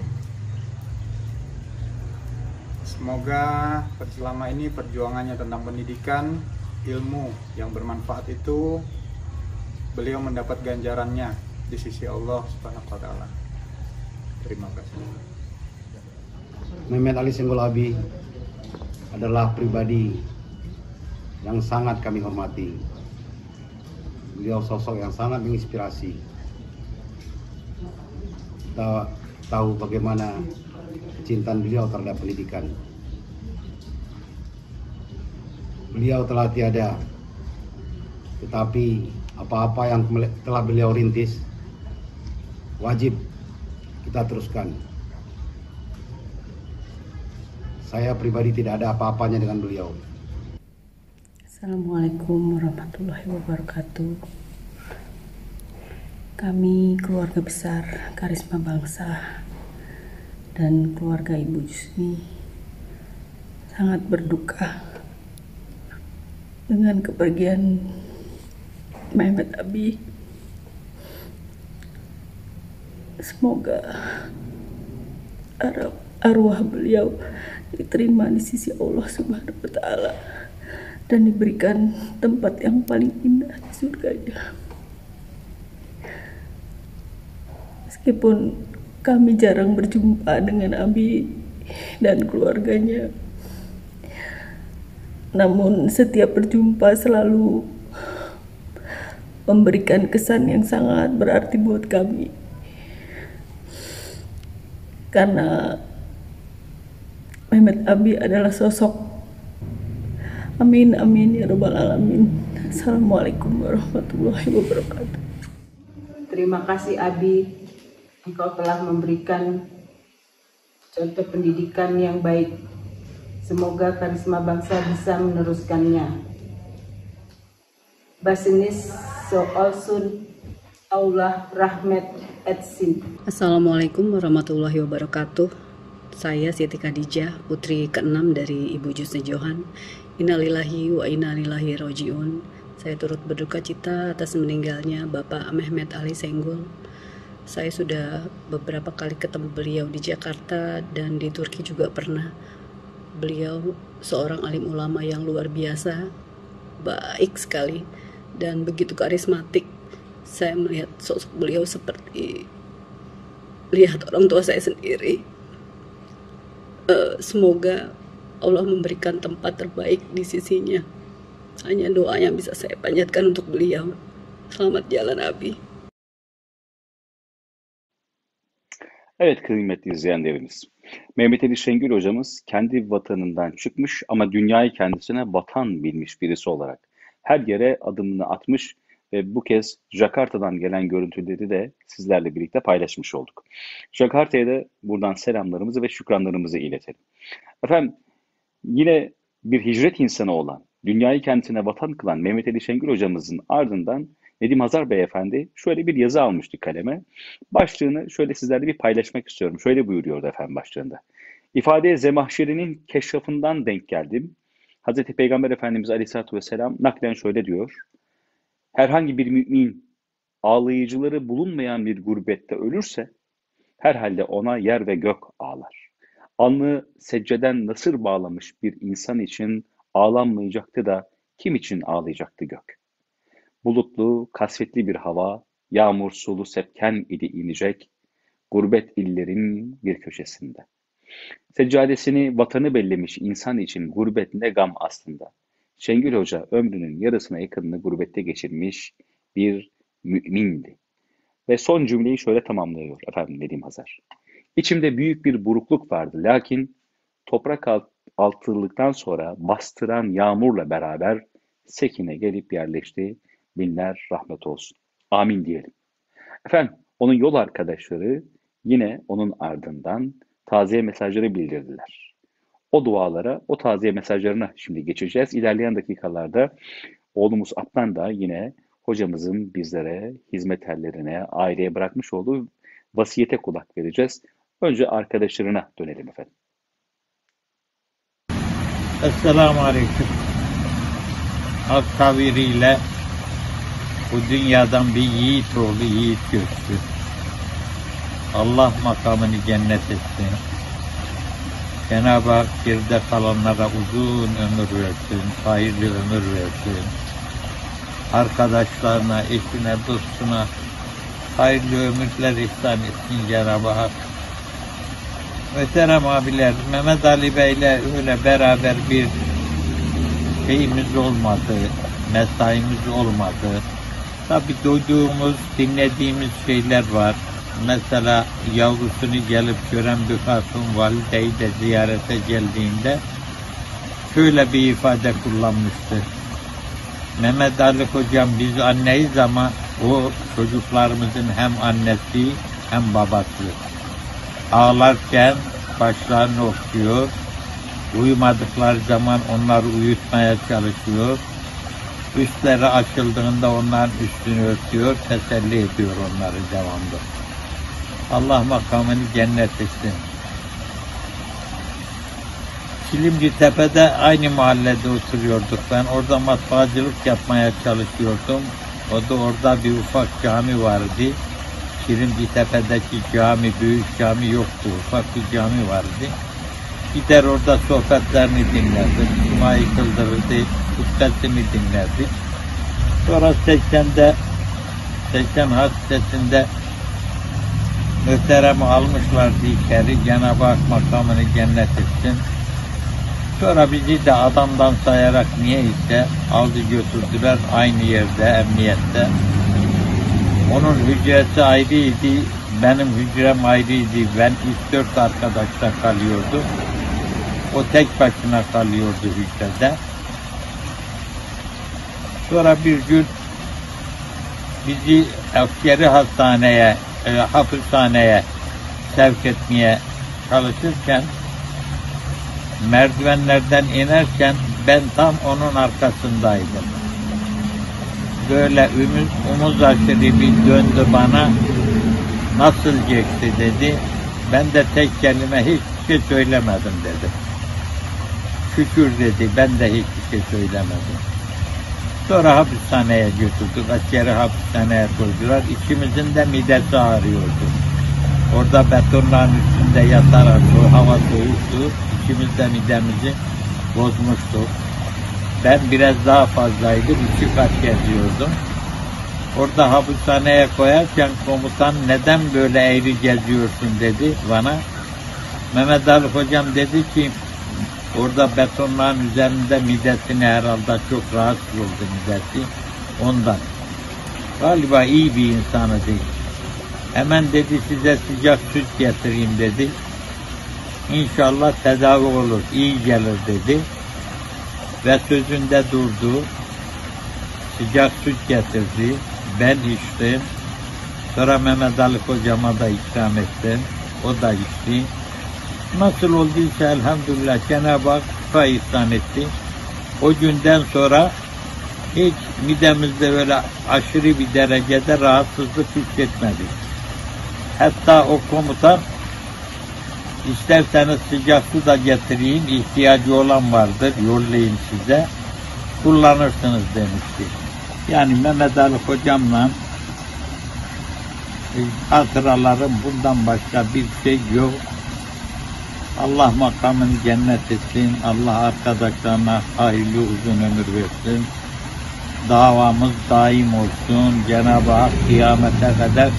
Semoga selama ini perjuangannya tentang pendidikan, ilmu yang bermanfaat itu beliau mendapat ganjarannya di sisi Allah Subhanahu wa taala. Terima kasih. Mehmet Ali Senggol Abi adalah pribadi yang sangat kami hormati. Beliau sosok yang sangat menginspirasi. Kita tahu bagaimana kecintaan beliau terhadap pendidikan. Beliau telah tiada, tetapi apa-apa yang telah beliau rintis wajib kita teruskan. Saya pribadi tidak ada apa-apanya dengan beliau. Assalamualaikum warahmatullahi wabarakatuh. Kami keluarga besar Karisma Bangsa dan keluarga Ibu Jusni sangat berduka dengan kepergian Mehmet Abi. Semoga arwah beliau diterima di sisi Allah Subhanahu wa taala dan diberikan tempat yang paling indah di surganya. Meskipun kami jarang berjumpa dengan Abi dan keluarganya, namun setiap berjumpa selalu memberikan kesan yang sangat berarti buat kami. Karena Mehmet Abi adalah sosok Amin amin ya rabbal alamin. Assalamualaikum warahmatullahi wabarakatuh. Terima kasih Abi, engkau telah memberikan contoh pendidikan yang baik. Semoga karisma bangsa bisa meneruskannya. Basinis soalsun Allah rahmat etsin. Assalamualaikum warahmatullahi wabarakatuh. Saya Siti Khadijah, putri keenam dari Ibu Jusni Johan. Innalillahi wa innalillahi rojiun. Saya turut berduka cita atas meninggalnya Bapak Mehmet Ali Senggol. Saya sudah beberapa kali ketemu beliau di Jakarta dan di Turki juga pernah. Beliau seorang alim ulama yang luar biasa, baik sekali dan begitu karismatik. Saya melihat sosok beliau seperti lihat orang tua saya sendiri. Uh, semoga Allah memberikan tempat terbaik di sisinya. Hanya doa yang bisa saya panjatkan untuk beliau. Selamat jalan Abi. Evet kıymetli izleyenlerimiz. Mehmet Ali Şengül hocamız kendi vatanından çıkmış ama dünyayı kendisine vatan bilmiş birisi olarak her yere adımını atmış ve bu kez Jakarta'dan gelen görüntüleri de sizlerle birlikte paylaşmış olduk. Jakarta'ya da buradan selamlarımızı ve şükranlarımızı iletelim. Efendim yine bir hicret insanı olan, dünyayı kendisine vatan kılan Mehmet Ali Şengül hocamızın ardından Nedim Hazar Beyefendi şöyle bir yazı almıştı kaleme. Başlığını şöyle sizlerle bir paylaşmak istiyorum. Şöyle buyuruyordu efendim başlığında. İfadeye Zemahşeri'nin keşrafından denk geldim. Hazreti Peygamber Efendimiz Aleyhisselatü Vesselam naklen şöyle diyor. Herhangi bir mümin ağlayıcıları bulunmayan bir gurbette ölürse herhalde ona yer ve gök ağlar. Alnı secceden nasır bağlamış bir insan için ağlanmayacaktı da kim için ağlayacaktı gök? Bulutlu, kasvetli bir hava, yağmur sulu sepken idi inecek, gurbet illerin bir köşesinde. Seccadesini vatanı bellemiş insan için gurbet ne gam aslında. Şengül Hoca ömrünün yarısına yakınını gurbette geçirmiş bir mümindi. Ve son cümleyi şöyle tamamlıyor efendim Nedim Hazar. İçimde büyük bir burukluk vardı lakin toprak alt, altılıktan sonra bastıran yağmurla beraber Sekine gelip yerleşti. Binler rahmet olsun. Amin diyelim. Efendim onun yol arkadaşları yine onun ardından taziye mesajları bildirdiler. O dualara, o taziye mesajlarına şimdi geçeceğiz. İlerleyen dakikalarda oğlumuz Atlan da yine hocamızın bizlere, hizmetlerine, aileye bırakmış olduğu vasiyete kulak vereceğiz. Önce arkadaşlarına dönelim efendim. Esselamu Aleyküm. Halk tabiriyle bu dünyadan bir yiğit oğlu yiğit göçtü. Allah makamını cennet etsin. Cenab-ı Hak geride kalanlara uzun ömür versin, hayırlı ömür versin. Arkadaşlarına, eşine, dostuna hayırlı ömürler ihsan etsin Cenab-ı Hak. Muhterem abiler, Mehmet Ali Bey'le öyle beraber bir şeyimiz olmadı, mesaimiz olmadı. Tabi duyduğumuz, dinlediğimiz şeyler var. Mesela yavrusunu gelip gören bir hatun valideyi de ziyarete geldiğinde şöyle bir ifade kullanmıştı. Mehmet Ali hocam biz anneyiz ama o çocuklarımızın hem annesi hem babası. Ağlarken başlarını okşuyor, uyumadıkları zaman onları uyutmaya çalışıyor Üstleri açıldığında onların üstünü örtüyor, teselli ediyor onları devamlı. Allah makamını cennet etsin. Çilimci Tepe'de aynı mahallede oturuyorduk. Ben orada matbaacılık yapmaya çalışıyordum. O da orada bir ufak cami vardı. Çilimci Tepe'deki cami, büyük cami yoktu. Ufak bir cami vardı. Gider orada sohbetlerini dinlerdik. Cumayı kıldırırdı hutbesini dinlerdik. Sonra 80'de 80 hadisesinde muhteremi almışlardı içeri. Cenab-ı Hak makamını cennet etsin. Sonra bizi de adamdan sayarak niye ise aldı götürdüler aynı yerde emniyette. Onun hücresi ayrıydı, benim hücrem ayrıydı. Ben 3-4 arkadaşla kalıyordum. O tek başına kalıyordu hücrede. Sonra bir gün bizi askeri hastaneye, e, hapishaneye sevk etmeye çalışırken merdivenlerden inerken ben tam onun arkasındaydım. Böyle umuz, umuz aşırı bir döndü bana nasıl geçti dedi. Ben de tek kelime hiçbir şey söylemedim dedi. Şükür dedi ben de hiçbir şey söylemedim. Sonra hapishaneye götürdük. Askeri hapishaneye koydular. İkimizin de midesi ağrıyordu. Orada betonların üstünde yatarak o hava soğuktu. İkimiz de midemizi bozmuştuk. Ben biraz daha fazlaydım. iki kat geziyordum. Orada hapishaneye koyarken komutan neden böyle eğri geziyorsun dedi bana. Mehmet Ali hocam dedi ki Orada betonların üzerinde midesini herhalde çok rahatsız oldu midesi. Ondan. Galiba iyi bir insanı değil. Hemen dedi size sıcak süt getireyim dedi. İnşallah tedavi olur, iyi gelir dedi. Ve sözünde durdu. Sıcak süt getirdi. Ben içtim. Sonra Mehmet Ali hocama da ikram ettim. O da içti. Nasıl olduysa elhamdülillah Cenab-ı Hak şifa ihsan etti. O günden sonra hiç midemizde böyle aşırı bir derecede rahatsızlık hissetmedik. Hatta o komutan isterseniz sıcak su da getireyim, ihtiyacı olan vardır, yollayayım size, kullanırsınız demişti. Yani Mehmet Ali hocamla e, hatıralarım bundan başka bir şey yok. Allah makamını cennet etsin. Allah arkadaşlarına hayırlı uzun ömür versin. Davamız daim olsun. Cenab-ı Hak kıyamete kadar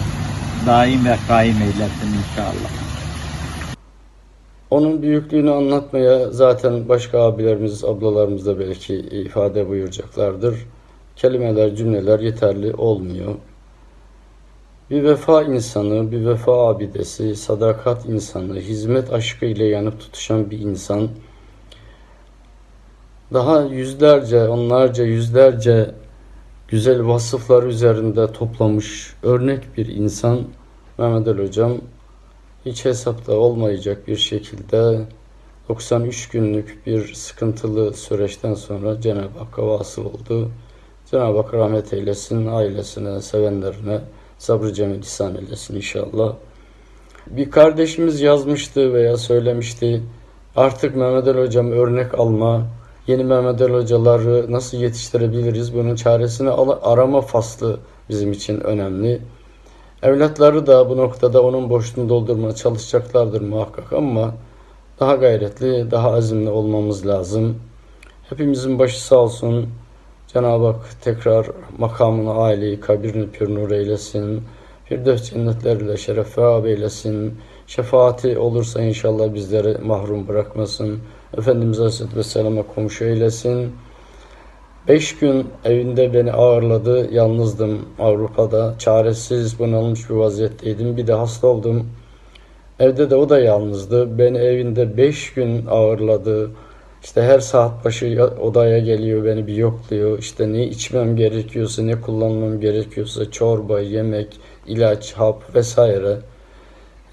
daim ve kaim eylesin inşallah. Onun büyüklüğünü anlatmaya zaten başka abilerimiz, ablalarımız da belki ifade buyuracaklardır. Kelimeler, cümleler yeterli olmuyor. Bir vefa insanı, bir vefa abidesi, sadakat insanı, hizmet aşkı ile yanıp tutuşan bir insan, daha yüzlerce, onlarca, yüzlerce güzel vasıflar üzerinde toplamış örnek bir insan Mehmet Ali Hocam hiç hesapta olmayacak bir şekilde 93 günlük bir sıkıntılı süreçten sonra Cenab-ı Hakk'a vasıl oldu. Cenab-ı Hak rahmet eylesin, ailesine, sevenlerine sabrı cemil ihsan eylesin inşallah. Bir kardeşimiz yazmıştı veya söylemişti. Artık Mehmet Ali Hocam örnek alma, yeni Mehmet Ali Hocaları nasıl yetiştirebiliriz bunun çaresini arama faslı bizim için önemli. Evlatları da bu noktada onun boşluğunu doldurmaya çalışacaklardır muhakkak ama daha gayretli, daha azimli olmamız lazım. Hepimizin başı sağ olsun. Cenab-ı Hak tekrar makamını, aileyi, kabirini pür nur eylesin. Firdevs cennetleriyle şeref ve eylesin. Şefaati olursa inşallah bizleri mahrum bırakmasın. Efendimiz Aleyhisselatü Vesselam'a komşu eylesin. Beş gün evinde beni ağırladı. Yalnızdım Avrupa'da. Çaresiz, bunalmış bir vaziyetteydim. Bir de hasta oldum. Evde de o da yalnızdı. Beni evinde beş gün ağırladı. İşte her saat başı odaya geliyor, beni bir yokluyor. İşte ne içmem gerekiyorsa, ne kullanmam gerekiyorsa, çorba, yemek, ilaç, hap vesaire.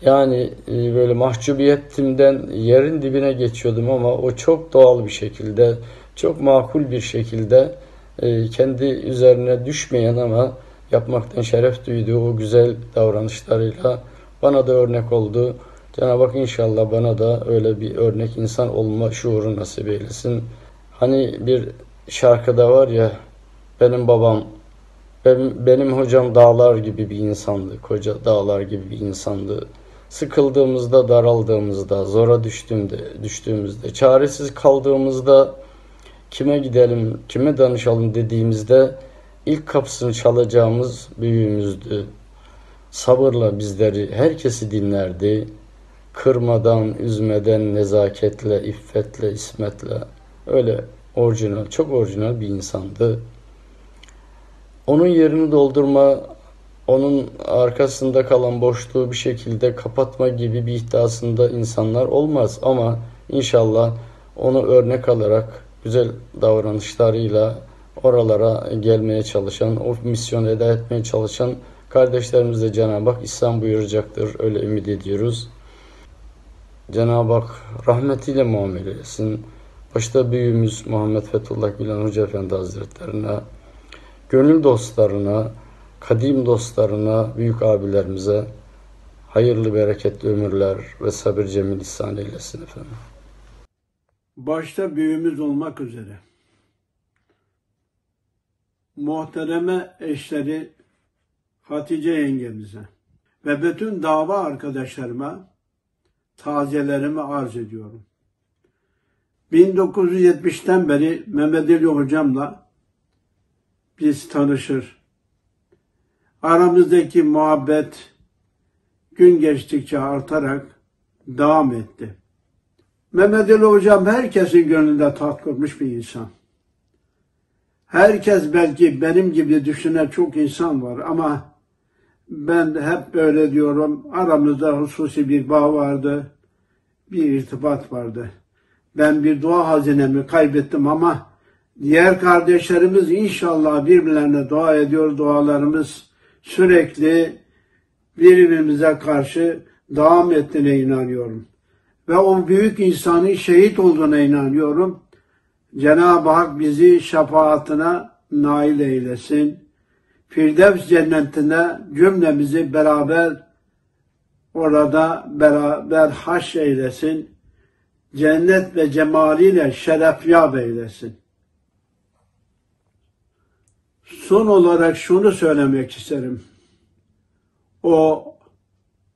Yani e, böyle mahcubiyetimden yerin dibine geçiyordum ama o çok doğal bir şekilde, çok makul bir şekilde e, kendi üzerine düşmeyen ama yapmaktan şeref duyduğu o güzel davranışlarıyla bana da örnek oldu. Cenab-ı Hak inşallah bana da öyle bir örnek insan olma şuuru nasip eylesin. Hani bir şarkıda var ya benim babam benim, benim hocam dağlar gibi bir insandı. Koca dağlar gibi bir insandı. Sıkıldığımızda, daraldığımızda, zora düştüğümde, düştüğümüzde, çaresiz kaldığımızda kime gidelim, kime danışalım dediğimizde ilk kapısını çalacağımız büyüğümüzdü. Sabırla bizleri, herkesi dinlerdi. Kırmadan, üzmeden, nezaketle, iffetle, ismetle. Öyle orijinal, çok orijinal bir insandı. Onun yerini doldurma, onun arkasında kalan boşluğu bir şekilde kapatma gibi bir iddiasında insanlar olmaz. Ama inşallah onu örnek alarak güzel davranışlarıyla oralara gelmeye çalışan, o misyonu eda etmeye çalışan kardeşlerimiz de Cenab-ı Hak İslam buyuracaktır. Öyle ümit ediyoruz. Cenab-ı Hak rahmetiyle muamele etsin. Başta büyüğümüz Muhammed Fethullah Gülen Hoca Efendi Hazretlerine, gönül dostlarına, kadim dostlarına, büyük abilerimize hayırlı bereketli ömürler ve sabır cemil ihsan eylesin efendim. Başta büyüğümüz olmak üzere muhtereme eşleri Hatice yengemize ve bütün dava arkadaşlarıma tazelerimi arz ediyorum. 1970'ten beri Mehmet Ali hocamla biz tanışır. Aramızdaki muhabbet gün geçtikçe artarak devam etti. Mehmet Ali hocam herkesin gönlünde tat bir insan. Herkes belki benim gibi düşünen çok insan var ama Ben hep böyle diyorum. Aramızda hususi bir bağ vardı. Bir irtibat vardı. Ben bir dua hazinemi kaybettim ama diğer kardeşlerimiz inşallah birbirlerine dua ediyor. Dualarımız sürekli birbirimize karşı devam ettiğine inanıyorum. Ve o büyük insanın şehit olduğuna inanıyorum. Cenab-ı Hak bizi şefaatine nail eylesin. Firdevs cennetine cümlemizi beraber orada beraber haş eylesin. Cennet ve cemaliyle şerefyab eylesin. Son olarak şunu söylemek isterim. O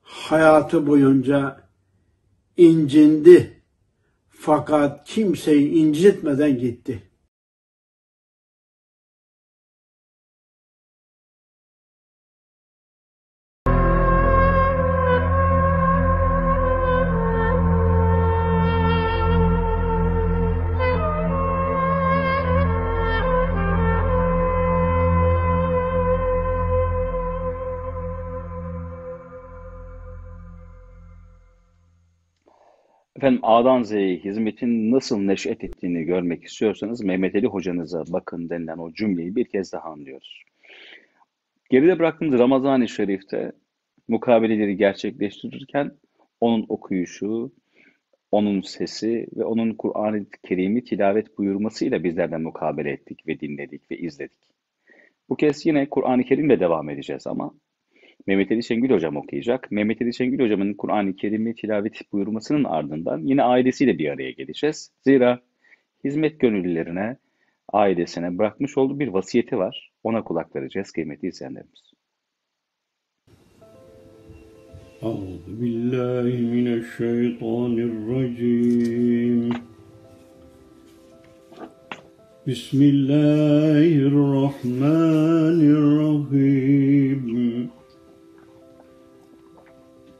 hayatı boyunca incindi fakat kimseyi incitmeden gitti. Efendim A'dan Z'ye hizmetin nasıl neş'et ettiğini görmek istiyorsanız Mehmet Ali hocanıza bakın denilen o cümleyi bir kez daha anlıyoruz. Geride bıraktığımız Ramazan-ı Şerif'te mukabeleleri gerçekleştirirken onun okuyuşu, onun sesi ve onun Kur'an-ı Kerim'i tilavet buyurmasıyla bizlerden mukabele ettik ve dinledik ve izledik. Bu kez yine Kur'an-ı Kerim'le devam edeceğiz ama Mehmet Ali Şengül Hocam okuyacak. Mehmet Ali Şengül Hocam'ın Kur'an-ı Kerim'i tilavet buyurmasının ardından yine ailesiyle bir araya geleceğiz. Zira hizmet gönüllülerine, ailesine bırakmış olduğu bir vasiyeti var. Ona kulak vereceğiz kıymetli izleyenlerimiz. Euzu billahi mineşşeytanirracim. Bismillahirrahmanirrahim.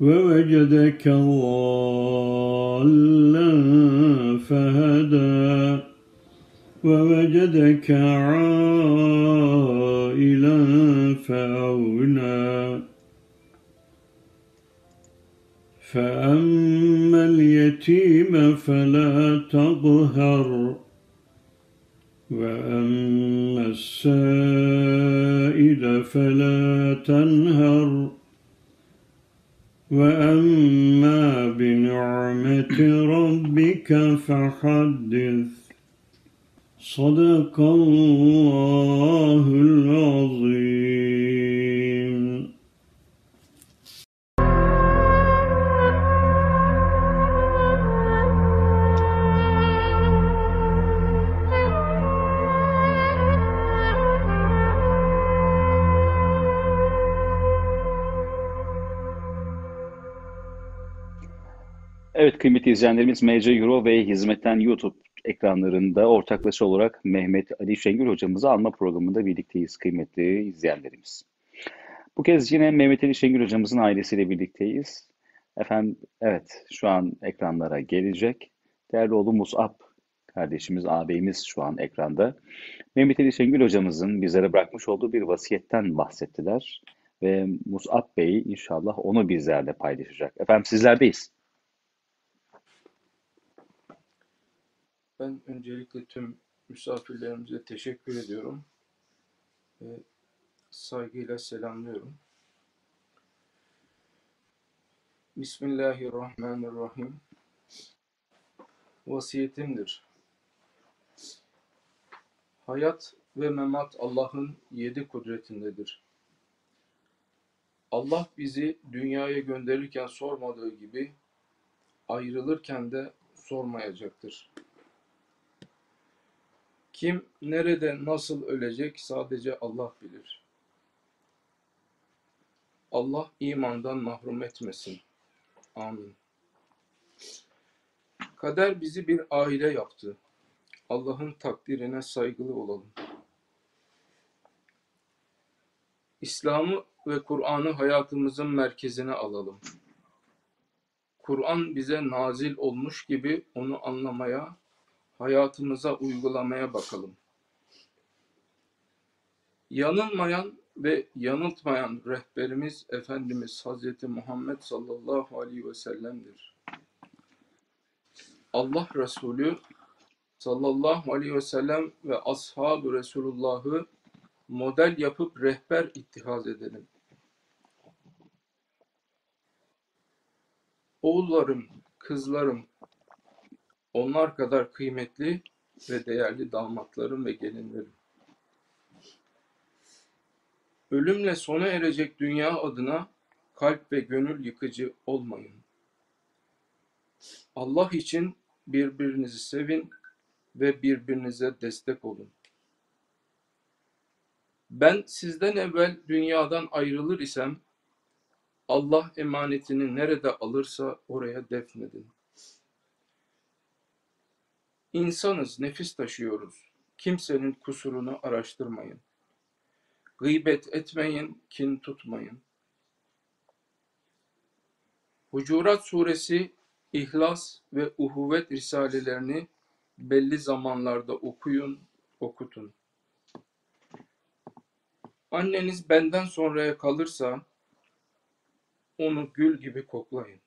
ووجدك ضالا فهدى ووجدك عائلا فأغنى. فأما اليتيم فلا تقهر وأما السائل فلا تنهر. وأما بنعمة ربك فحدث. صدق الله العظيم. Kıymetli izleyenlerimiz MC Euro ve Hizmetten YouTube ekranlarında ortaklaşa olarak Mehmet Ali Şengül hocamızı alma programında birlikteyiz kıymetli izleyenlerimiz. Bu kez yine Mehmet Ali Şengül hocamızın ailesiyle birlikteyiz. Efendim evet şu an ekranlara gelecek. Değerli oğlu Musab kardeşimiz, ağabeyimiz şu an ekranda. Mehmet Ali Şengül hocamızın bizlere bırakmış olduğu bir vasiyetten bahsettiler. Ve Musab Bey inşallah onu bizlerle paylaşacak. Efendim sizlerdeyiz. Ben öncelikle tüm misafirlerimize teşekkür ediyorum ve saygıyla selamlıyorum. Bismillahirrahmanirrahim. Vasiyetimdir. Hayat ve memat Allah'ın yedi kudretindedir. Allah bizi dünyaya gönderirken sormadığı gibi ayrılırken de sormayacaktır. Kim nerede nasıl ölecek sadece Allah bilir. Allah imandan mahrum etmesin. Amin. Kader bizi bir aile yaptı. Allah'ın takdirine saygılı olalım. İslam'ı ve Kur'an'ı hayatımızın merkezine alalım. Kur'an bize nazil olmuş gibi onu anlamaya, hayatımıza uygulamaya bakalım. Yanılmayan ve yanıltmayan rehberimiz Efendimiz Hazreti Muhammed sallallahu aleyhi ve sellem'dir. Allah Resulü sallallahu aleyhi ve sellem ve ashab-ı Resulullah'ı model yapıp rehber ittihaz edelim. Oğullarım, kızlarım, onlar kadar kıymetli ve değerli damatlarım ve gelinlerim. Ölümle sona erecek dünya adına kalp ve gönül yıkıcı olmayın. Allah için birbirinizi sevin ve birbirinize destek olun. Ben sizden evvel dünyadan ayrılır isem Allah emanetini nerede alırsa oraya defnedin. İnsanız, nefis taşıyoruz. Kimsenin kusurunu araştırmayın. Gıybet etmeyin, kin tutmayın. Hucurat suresi, İhlas ve Uhuvvet risalelerini belli zamanlarda okuyun, okutun. Anneniz benden sonraya kalırsa onu gül gibi koklayın.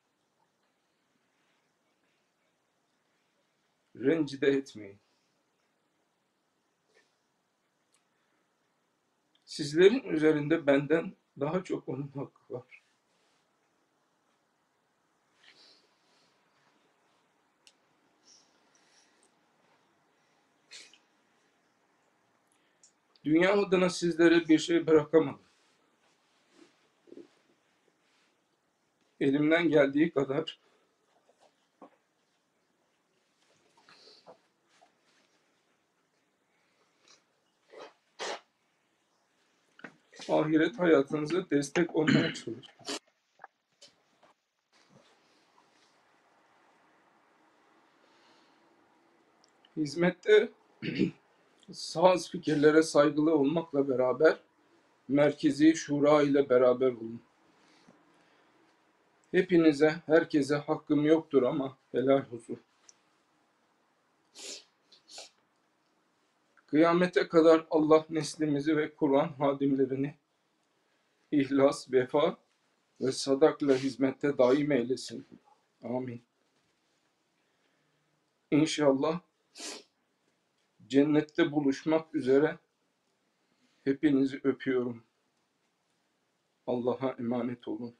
Rencide etmeyin. Sizlerin üzerinde benden daha çok onun hakkı var. Dünya adına sizlere bir şey bırakamadım. Elimden geldiği kadar ahiret hayatınıza destek olmaya çalışıyorum. Hizmette sağız fikirlere saygılı olmakla beraber merkezi şura ile beraber olun. Hepinize, herkese hakkım yoktur ama helal olsun. Kıyamete kadar Allah neslimizi ve Kur'an hadimlerini ihlas, vefa ve sadakla hizmette daim eylesin. Amin. İnşallah cennette buluşmak üzere hepinizi öpüyorum. Allah'a emanet olun.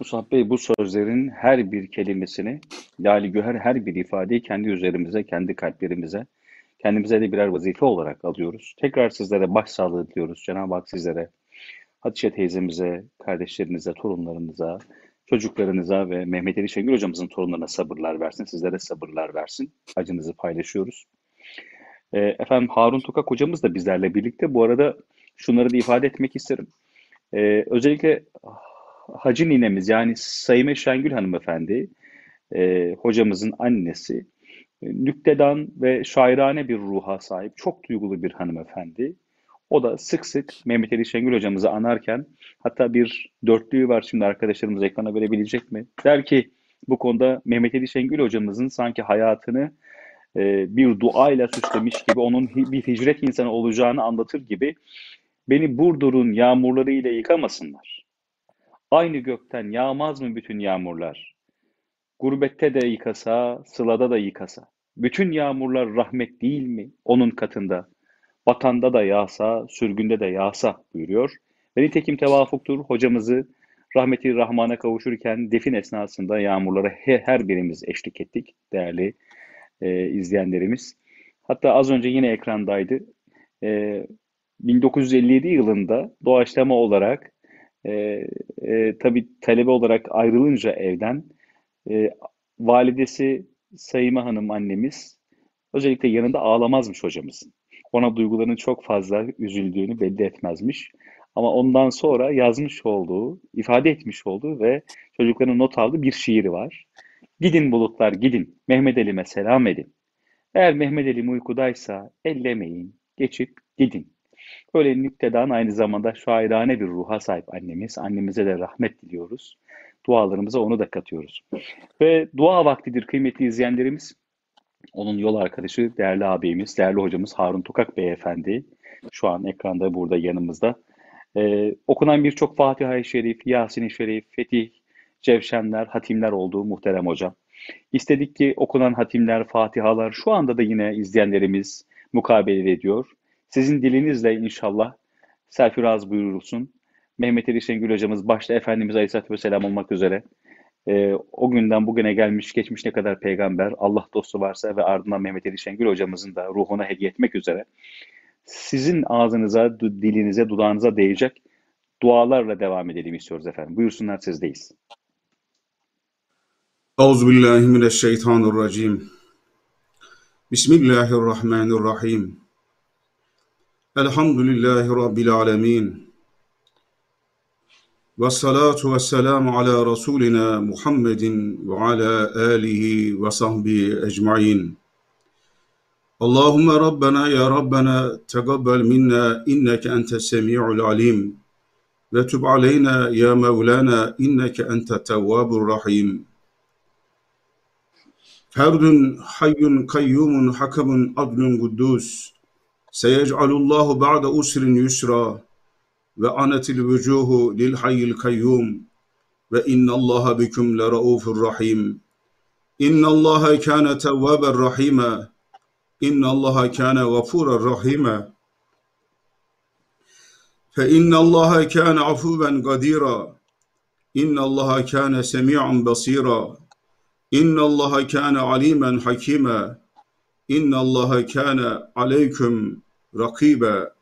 Musab Bey bu sözlerin her bir kelimesini, Lali Güher her bir ifadeyi kendi üzerimize, kendi kalplerimize, kendimize de birer vazife olarak alıyoruz. Tekrar sizlere başsağlığı diliyoruz. Cenab-ı Hak sizlere, Hatice teyzemize, kardeşlerinize, torunlarınıza, çocuklarınıza ve Mehmet Ali Şengül hocamızın torunlarına sabırlar versin. Sizlere sabırlar versin. Acınızı paylaşıyoruz. E, efendim Harun Tokak hocamız da bizlerle birlikte. Bu arada şunları da ifade etmek isterim. E, özellikle Hacı ninemiz yani Sayime Şengül hanımefendi e, hocamızın annesi e, nüktedan ve şairane bir ruha sahip çok duygulu bir hanımefendi. O da sık sık Mehmet Ali Şengül hocamızı anarken hatta bir dörtlüğü var şimdi arkadaşlarımız ekrana verebilecek mi? Der ki bu konuda Mehmet Ali Şengül hocamızın sanki hayatını e, bir duayla süslemiş gibi onun bir hicret insanı olacağını anlatır gibi beni Burdur'un yağmurları ile yıkamasınlar. Aynı gökten yağmaz mı bütün yağmurlar? Gurbette de yıkasa, sılada da yıkasa. Bütün yağmurlar rahmet değil mi onun katında? Vatanda da yağsa, sürgünde de yağsa buyuruyor. Ve nitekim tevafuktur hocamızı rahmeti rahmana kavuşurken defin esnasında yağmurlara her birimiz eşlik ettik değerli e, izleyenlerimiz. Hatta az önce yine ekrandaydı. E, 1957 yılında doğaçlama olarak e, e, tabii talebe olarak ayrılınca evden e, validesi Sayıma Hanım annemiz Özellikle yanında ağlamazmış hocamızın. Ona duygularının çok fazla üzüldüğünü belli etmezmiş. Ama ondan sonra yazmış olduğu, ifade etmiş olduğu ve çocukların not aldığı bir şiiri var. Gidin bulutlar gidin, Mehmet Ali'me selam edin. Eğer Mehmet Ali uykudaysa ellemeyin, geçip gidin. Böyle nüktedan aynı zamanda şairane bir ruha sahip annemiz. Annemize de rahmet diliyoruz. Dualarımıza onu da katıyoruz. Ve dua vaktidir kıymetli izleyenlerimiz. Onun yol arkadaşı, değerli abimiz, değerli hocamız Harun Tokak Beyefendi. Şu an ekranda burada yanımızda. Ee, okunan birçok Fatiha-i Şerif, Yasin-i Şerif, Fetih, Cevşenler, hatimler olduğu muhterem hocam. İstedik ki okunan hatimler, fatihalar şu anda da yine izleyenlerimiz mukabele ediyor. Sizin dilinizle inşallah serfiraz buyurulsun. Mehmet Ali Şengül hocamız başta Efendimiz Aleyhisselatü Vesselam olmak üzere e, o günden bugüne gelmiş geçmiş ne kadar peygamber, Allah dostu varsa ve ardından Mehmet Ali Şengül hocamızın da ruhuna hediye etmek üzere sizin ağzınıza, dilinize, dudağınıza değecek dualarla devam edelim istiyoruz efendim. Buyursunlar sizdeyiz. Euzubillahimineşşeytanirracim. Bismillahirrahmanirrahim. Elhamdülillahi Rabbil alemin. Ve salatu ve selamu ala Resulina Muhammedin ve ala alihi ve sahbihi ecmain. Allahümme Rabbena ya Rabbena tegabbel minna inneke ente semi'ul alim ve tub aleyna ya Mevlana inneke ente tevvabur rahim. Ferdun hayyun kayyumun hakamun adlun kuddus Seyec'alullahu ba'de usrin yusra ve anetil vücuhu lil hayyil kayyum ve innallaha biküm le raufur rahim. İnnallaha kâne tevvâben rahîme. İnnallaha kâne gafûren rahîme. Fe innallaha kâne afûven gadîra. İnnallaha kâne semî'an basîra. İnnallaha kâne alîmen hakîme. İnna Allaha kana aleyküm rakibe.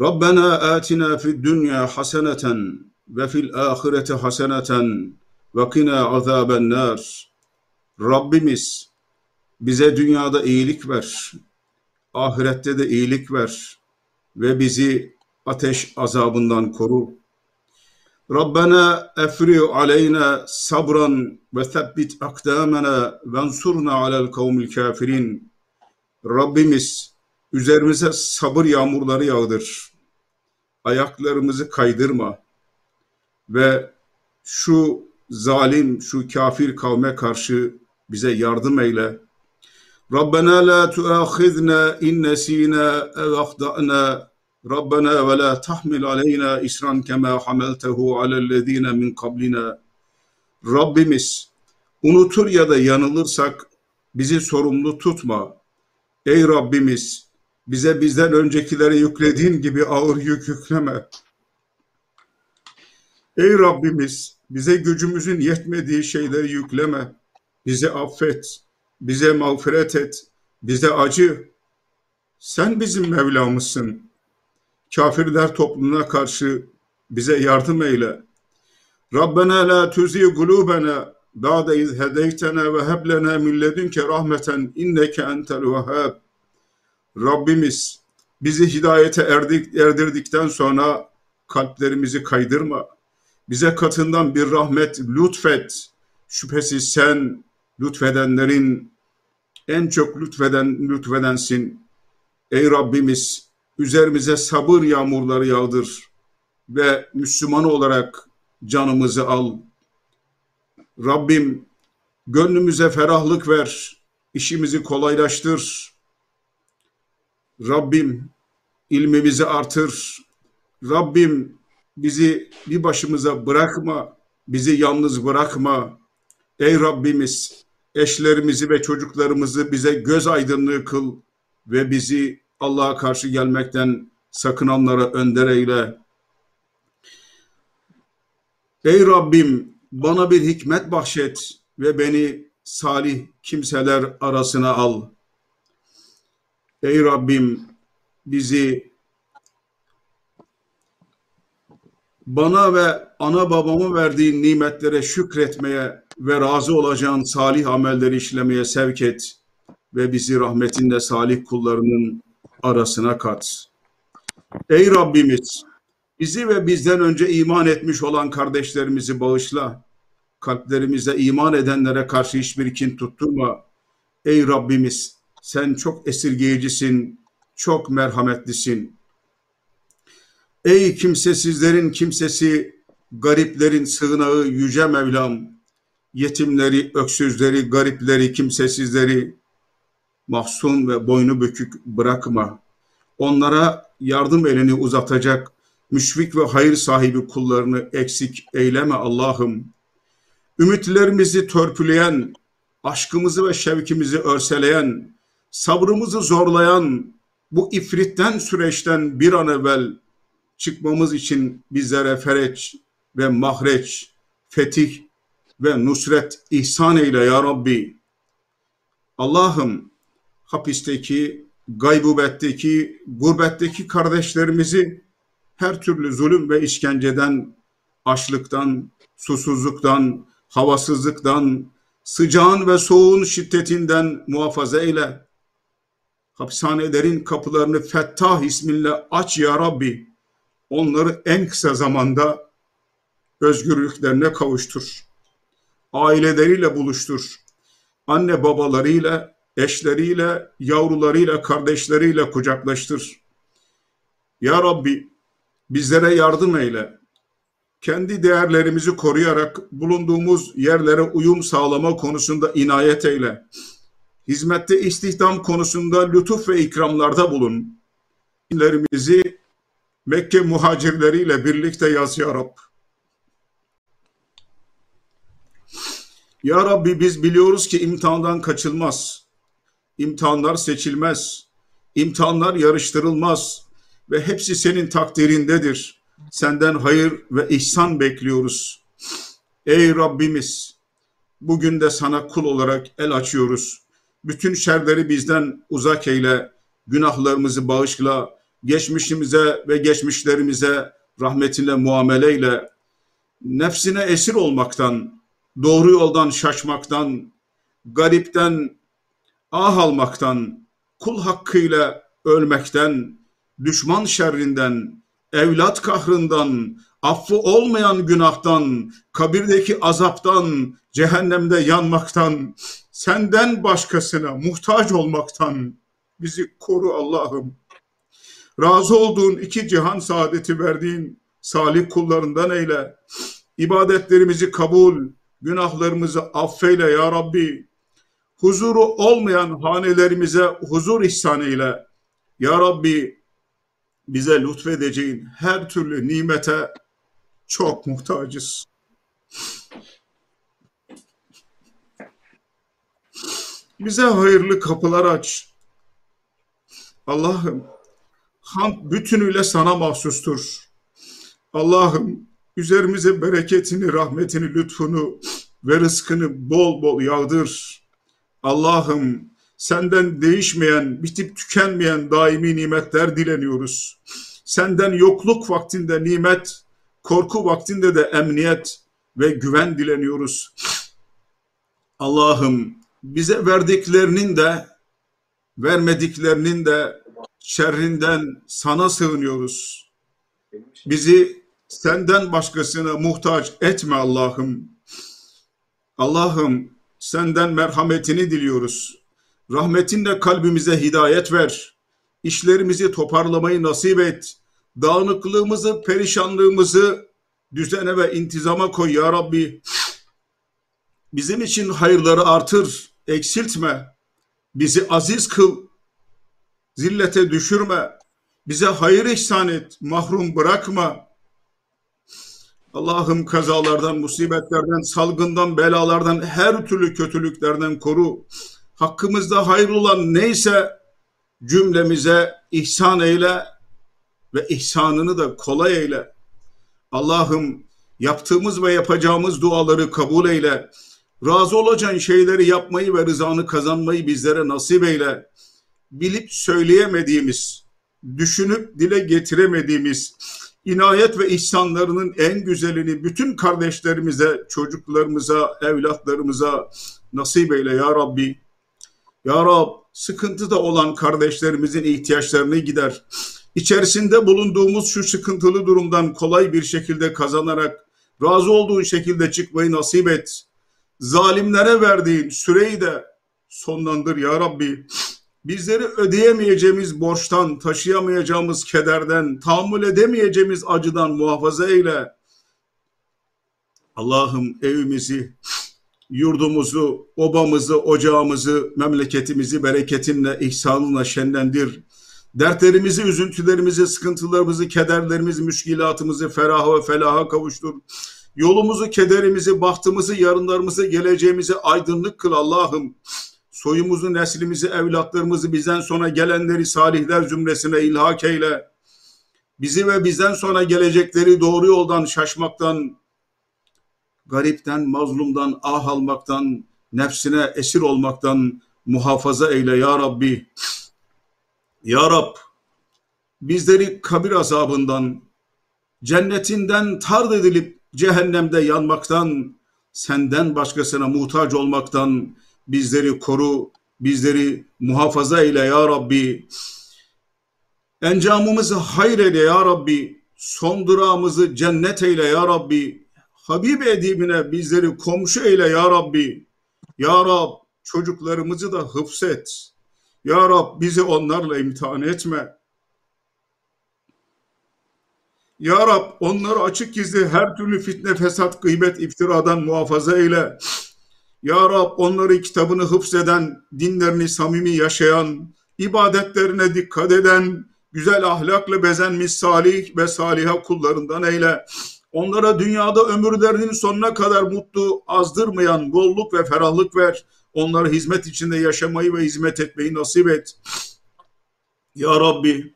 Rabbena atina fid dunya haseneten ve fil ahirete haseneten ve kina azaben nar. Rabbimiz bize dünyada iyilik ver. Ahirette de iyilik ver ve bizi ateş azabından koru. Rabbena efri aleyna sabran ve sebbit akdamena vensurna alel kavmil kafirin. Rabbimiz üzerimize sabır yağmurları yağdır. Ayaklarımızı kaydırma ve şu zalim, şu kafir kavme karşı bize yardım eyle. Rabbena la tuahizna in nesina ev akhda'na ربنا ولا تحمل علينا إسرا كما حملته على الذين من قبلنا Rabbimiz unutur ya da yanılırsak bizi sorumlu tutma. Ey Rabbimiz bize bizden öncekilere yüklediğin gibi ağır yük yükleme. Ey Rabbimiz bize gücümüzün yetmediği şeyleri yükleme. Bizi affet bize mağfiret et, bize acı. Sen bizim Mevlamızsın. Kafirler toplumuna karşı bize yardım eyle. Rabbena la tuzi gulubena ba'de iz hedeytena ve heb lena min ledünke rahmeten inneke entel vehhab. Rabbimiz bizi hidayete erdik, erdirdikten sonra kalplerimizi kaydırma. Bize katından bir rahmet lütfet. Şüphesiz sen lütfedenlerin en çok lütfeden lütfedensin. Ey Rabbimiz üzerimize sabır yağmurları yağdır ve Müslüman olarak canımızı al. Rabbim gönlümüze ferahlık ver, işimizi kolaylaştır. Rabbim ilmimizi artır. Rabbim bizi bir başımıza bırakma, bizi yalnız bırakma. Ey Rabbimiz eşlerimizi ve çocuklarımızı bize göz aydınlığı kıl ve bizi Allah'a karşı gelmekten sakınanlara önder eyle. Ey Rabbim bana bir hikmet bahşet ve beni salih kimseler arasına al. Ey Rabbim bizi bana ve ana babamı verdiğin nimetlere şükretmeye ve razı olacağın salih amelleri işlemeye sevk et. ve bizi rahmetinle salih kullarının arasına kat. Ey Rabbimiz, bizi ve bizden önce iman etmiş olan kardeşlerimizi bağışla. Kalplerimize iman edenlere karşı hiçbir kin tutturma. Ey Rabbimiz, sen çok esirgeyicisin, çok merhametlisin. Ey kimsesizlerin kimsesi, gariplerin sığınağı yüce Mevlam, yetimleri, öksüzleri, garipleri, kimsesizleri mahzun ve boynu bükük bırakma. Onlara yardım elini uzatacak müşfik ve hayır sahibi kullarını eksik eyleme Allah'ım. Ümitlerimizi törpüleyen, aşkımızı ve şevkimizi örseleyen, sabrımızı zorlayan bu ifritten süreçten bir an evvel çıkmamız için bizlere fereç ve mahreç, fetih ve nusret ihsan eyle ya Rabbi. Allah'ım hapisteki, gaybubetteki, gurbetteki kardeşlerimizi her türlü zulüm ve işkenceden, açlıktan, susuzluktan, havasızlıktan, sıcağın ve soğuğun şiddetinden muhafaza eyle. Hapishanelerin kapılarını Fettah isminle aç ya Rabbi. Onları en kısa zamanda özgürlüklerine kavuştur. Aileleriyle buluştur. Anne babalarıyla, eşleriyle, yavrularıyla, kardeşleriyle kucaklaştır. Ya Rabbi bizlere yardım eyle. Kendi değerlerimizi koruyarak bulunduğumuz yerlere uyum sağlama konusunda inayet eyle. Hizmette istihdam konusunda lütuf ve ikramlarda bulun. İnlerimizi Mekke muhacirleriyle birlikte yaz ya Rab. Ya Rabbi biz biliyoruz ki imtihandan kaçılmaz. İmtihanlar seçilmez. İmtihanlar yarıştırılmaz. Ve hepsi senin takdirindedir. Senden hayır ve ihsan bekliyoruz. Ey Rabbimiz, bugün de sana kul olarak el açıyoruz. Bütün şerleri bizden uzak eyle, günahlarımızı bağışla, geçmişimize ve geçmişlerimize rahmetinle muameleyle, nefsine esir olmaktan, doğru yoldan şaşmaktan, garipten ah almaktan, kul hakkıyla ölmekten, düşman şerrinden, evlat kahrından, affı olmayan günahtan, kabirdeki azaptan, cehennemde yanmaktan, senden başkasına muhtaç olmaktan bizi koru Allah'ım. Razı olduğun iki cihan saadeti verdiğin salih kullarından eyle. İbadetlerimizi kabul, günahlarımızı affeyle ya Rabbi. Huzuru olmayan hanelerimize huzur ihsan eyle. Ya Rabbi bize lütfedeceğin her türlü nimete çok muhtacız. Bize hayırlı kapılar aç. Allah'ım hamd bütünüyle sana mahsustur. Allah'ım üzerimize bereketini, rahmetini, lütfunu ve rızkını bol bol yağdır. Allah'ım senden değişmeyen, bitip tükenmeyen daimi nimetler dileniyoruz. Senden yokluk vaktinde nimet, korku vaktinde de emniyet ve güven dileniyoruz. Allah'ım bize verdiklerinin de vermediklerinin de şerrinden sana sığınıyoruz. Bizi senden başkasına muhtaç etme Allah'ım. Allah'ım senden merhametini diliyoruz. Rahmetinle kalbimize hidayet ver. İşlerimizi toparlamayı nasip et. Dağınıklığımızı, perişanlığımızı düzene ve intizama koy ya Rabbi. Bizim için hayırları artır, eksiltme. Bizi aziz kıl, zillete düşürme. Bize hayır ihsan et, mahrum bırakma. Allah'ım kazalardan, musibetlerden, salgından, belalardan, her türlü kötülüklerden koru. Hakkımızda hayır olan neyse cümlemize ihsan eyle ve ihsanını da kolay eyle. Allah'ım yaptığımız ve yapacağımız duaları kabul eyle. Razı olacağın şeyleri yapmayı ve rızanı kazanmayı bizlere nasip eyle. Bilip söyleyemediğimiz, düşünüp dile getiremediğimiz inayet ve ihsanlarının en güzelini bütün kardeşlerimize, çocuklarımıza, evlatlarımıza nasip eyle ya Rabbi. Ya Rab sıkıntıda olan kardeşlerimizin ihtiyaçlarını gider. İçerisinde bulunduğumuz şu sıkıntılı durumdan kolay bir şekilde kazanarak razı olduğun şekilde çıkmayı nasip et. Zalimlere verdiğin süreyi de sonlandır ya Rabbi. Bizleri ödeyemeyeceğimiz borçtan, taşıyamayacağımız kederden, tahammül edemeyeceğimiz acıdan muhafaza eyle. Allah'ım evimizi, yurdumuzu, obamızı, ocağımızı, memleketimizi bereketinle, ihsanınla şenlendir. Dertlerimizi, üzüntülerimizi, sıkıntılarımızı, kederlerimizi, müşkilatımızı feraha ve felaha kavuştur. Yolumuzu, kederimizi, bahtımızı, yarınlarımızı, geleceğimizi aydınlık kıl Allah'ım. Soyumuzu, neslimizi, evlatlarımızı, bizden sonra gelenleri salihler zümresine ilhak eyle. Bizi ve bizden sonra gelecekleri doğru yoldan şaşmaktan, garipten, mazlumdan, ah almaktan, nefsine esir olmaktan muhafaza eyle ya Rabbi. Ya Rab, bizleri kabir azabından, cennetinden tard edilip cehennemde yanmaktan, senden başkasına muhtaç olmaktan bizleri koru, bizleri muhafaza eyle ya Rabbi. Encamımızı hayır eyle ya Rabbi. Son durağımızı cennet eyle ya Rabbi. Habib edibine bizleri komşu eyle ya Rabbi. Ya Rab çocuklarımızı da hıfzet. Ya Rab bizi onlarla imtihan etme. Ya Rab onları açık gizli her türlü fitne, fesat, gıybet, iftiradan muhafaza eyle. Ya Rab onları kitabını hıfzeden, dinlerini samimi yaşayan, ibadetlerine dikkat eden, güzel ahlakla bezenmiş salih ve saliha kullarından eyle. Onlara dünyada ömürlerinin sonuna kadar mutlu, azdırmayan bolluk ve ferahlık ver. Onlara hizmet içinde yaşamayı ve hizmet etmeyi nasip et. Ya Rabbi,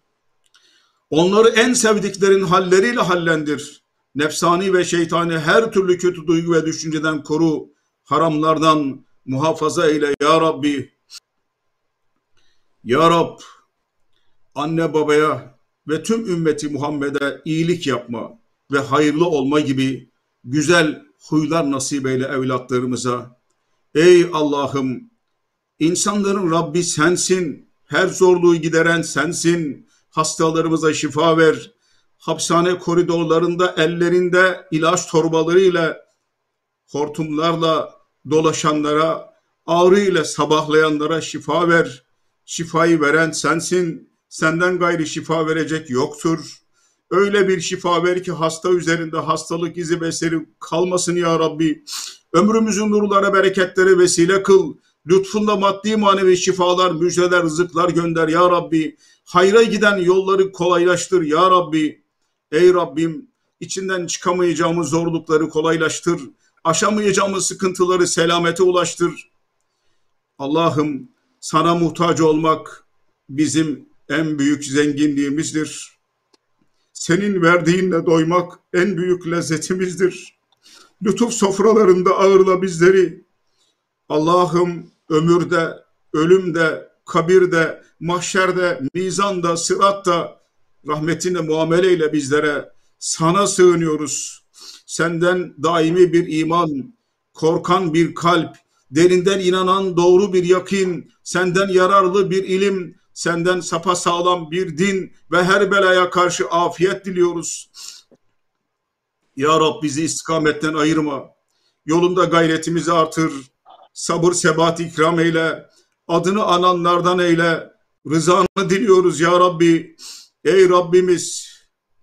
onları en sevdiklerin halleriyle hallendir. Nefsani ve şeytani her türlü kötü duygu ve düşünceden koru. Haramlardan muhafaza eyle ya Rabbi. Ya Rab, anne babaya ve tüm ümmeti Muhammed'e iyilik yapma ve hayırlı olma gibi güzel huylar nasip eyle evlatlarımıza. Ey Allah'ım, insanların Rabbi sensin, her zorluğu gideren sensin, hastalarımıza şifa ver, hapishane koridorlarında ellerinde ilaç torbalarıyla, hortumlarla dolaşanlara, ağrı ile sabahlayanlara şifa ver. Şifayı veren sensin, senden gayri şifa verecek yoktur. Öyle bir şifa ver ki hasta üzerinde hastalık izi beseri kalmasın ya Rabbi. Ömrümüzün nurlara, bereketlere vesile kıl. Lütfunla maddi manevi şifalar, müjdeler, rızıklar gönder ya Rabbi. Hayra giden yolları kolaylaştır ya Rabbi. Ey Rabbim içinden çıkamayacağımız zorlukları kolaylaştır. Aşamayacağımız sıkıntıları selamete ulaştır. Allah'ım sana muhtaç olmak bizim en büyük zenginliğimizdir. Senin verdiğinle doymak en büyük lezzetimizdir. Lütuf sofralarında ağırla bizleri. Allah'ım ömürde, ölümde, kabirde, mahşerde, mizanda, sıratta rahmetinle muameleyle bizlere sana sığınıyoruz. Senden daimi bir iman, korkan bir kalp, derinden inanan doğru bir yakin, senden yararlı bir ilim, senden sapa sağlam bir din ve her belaya karşı afiyet diliyoruz. Ya Rab bizi istikametten ayırma. Yolunda gayretimizi artır. Sabır sebat ikram eyle. Adını ananlardan eyle. Rızanı diliyoruz ya Rabbi. Ey Rabbimiz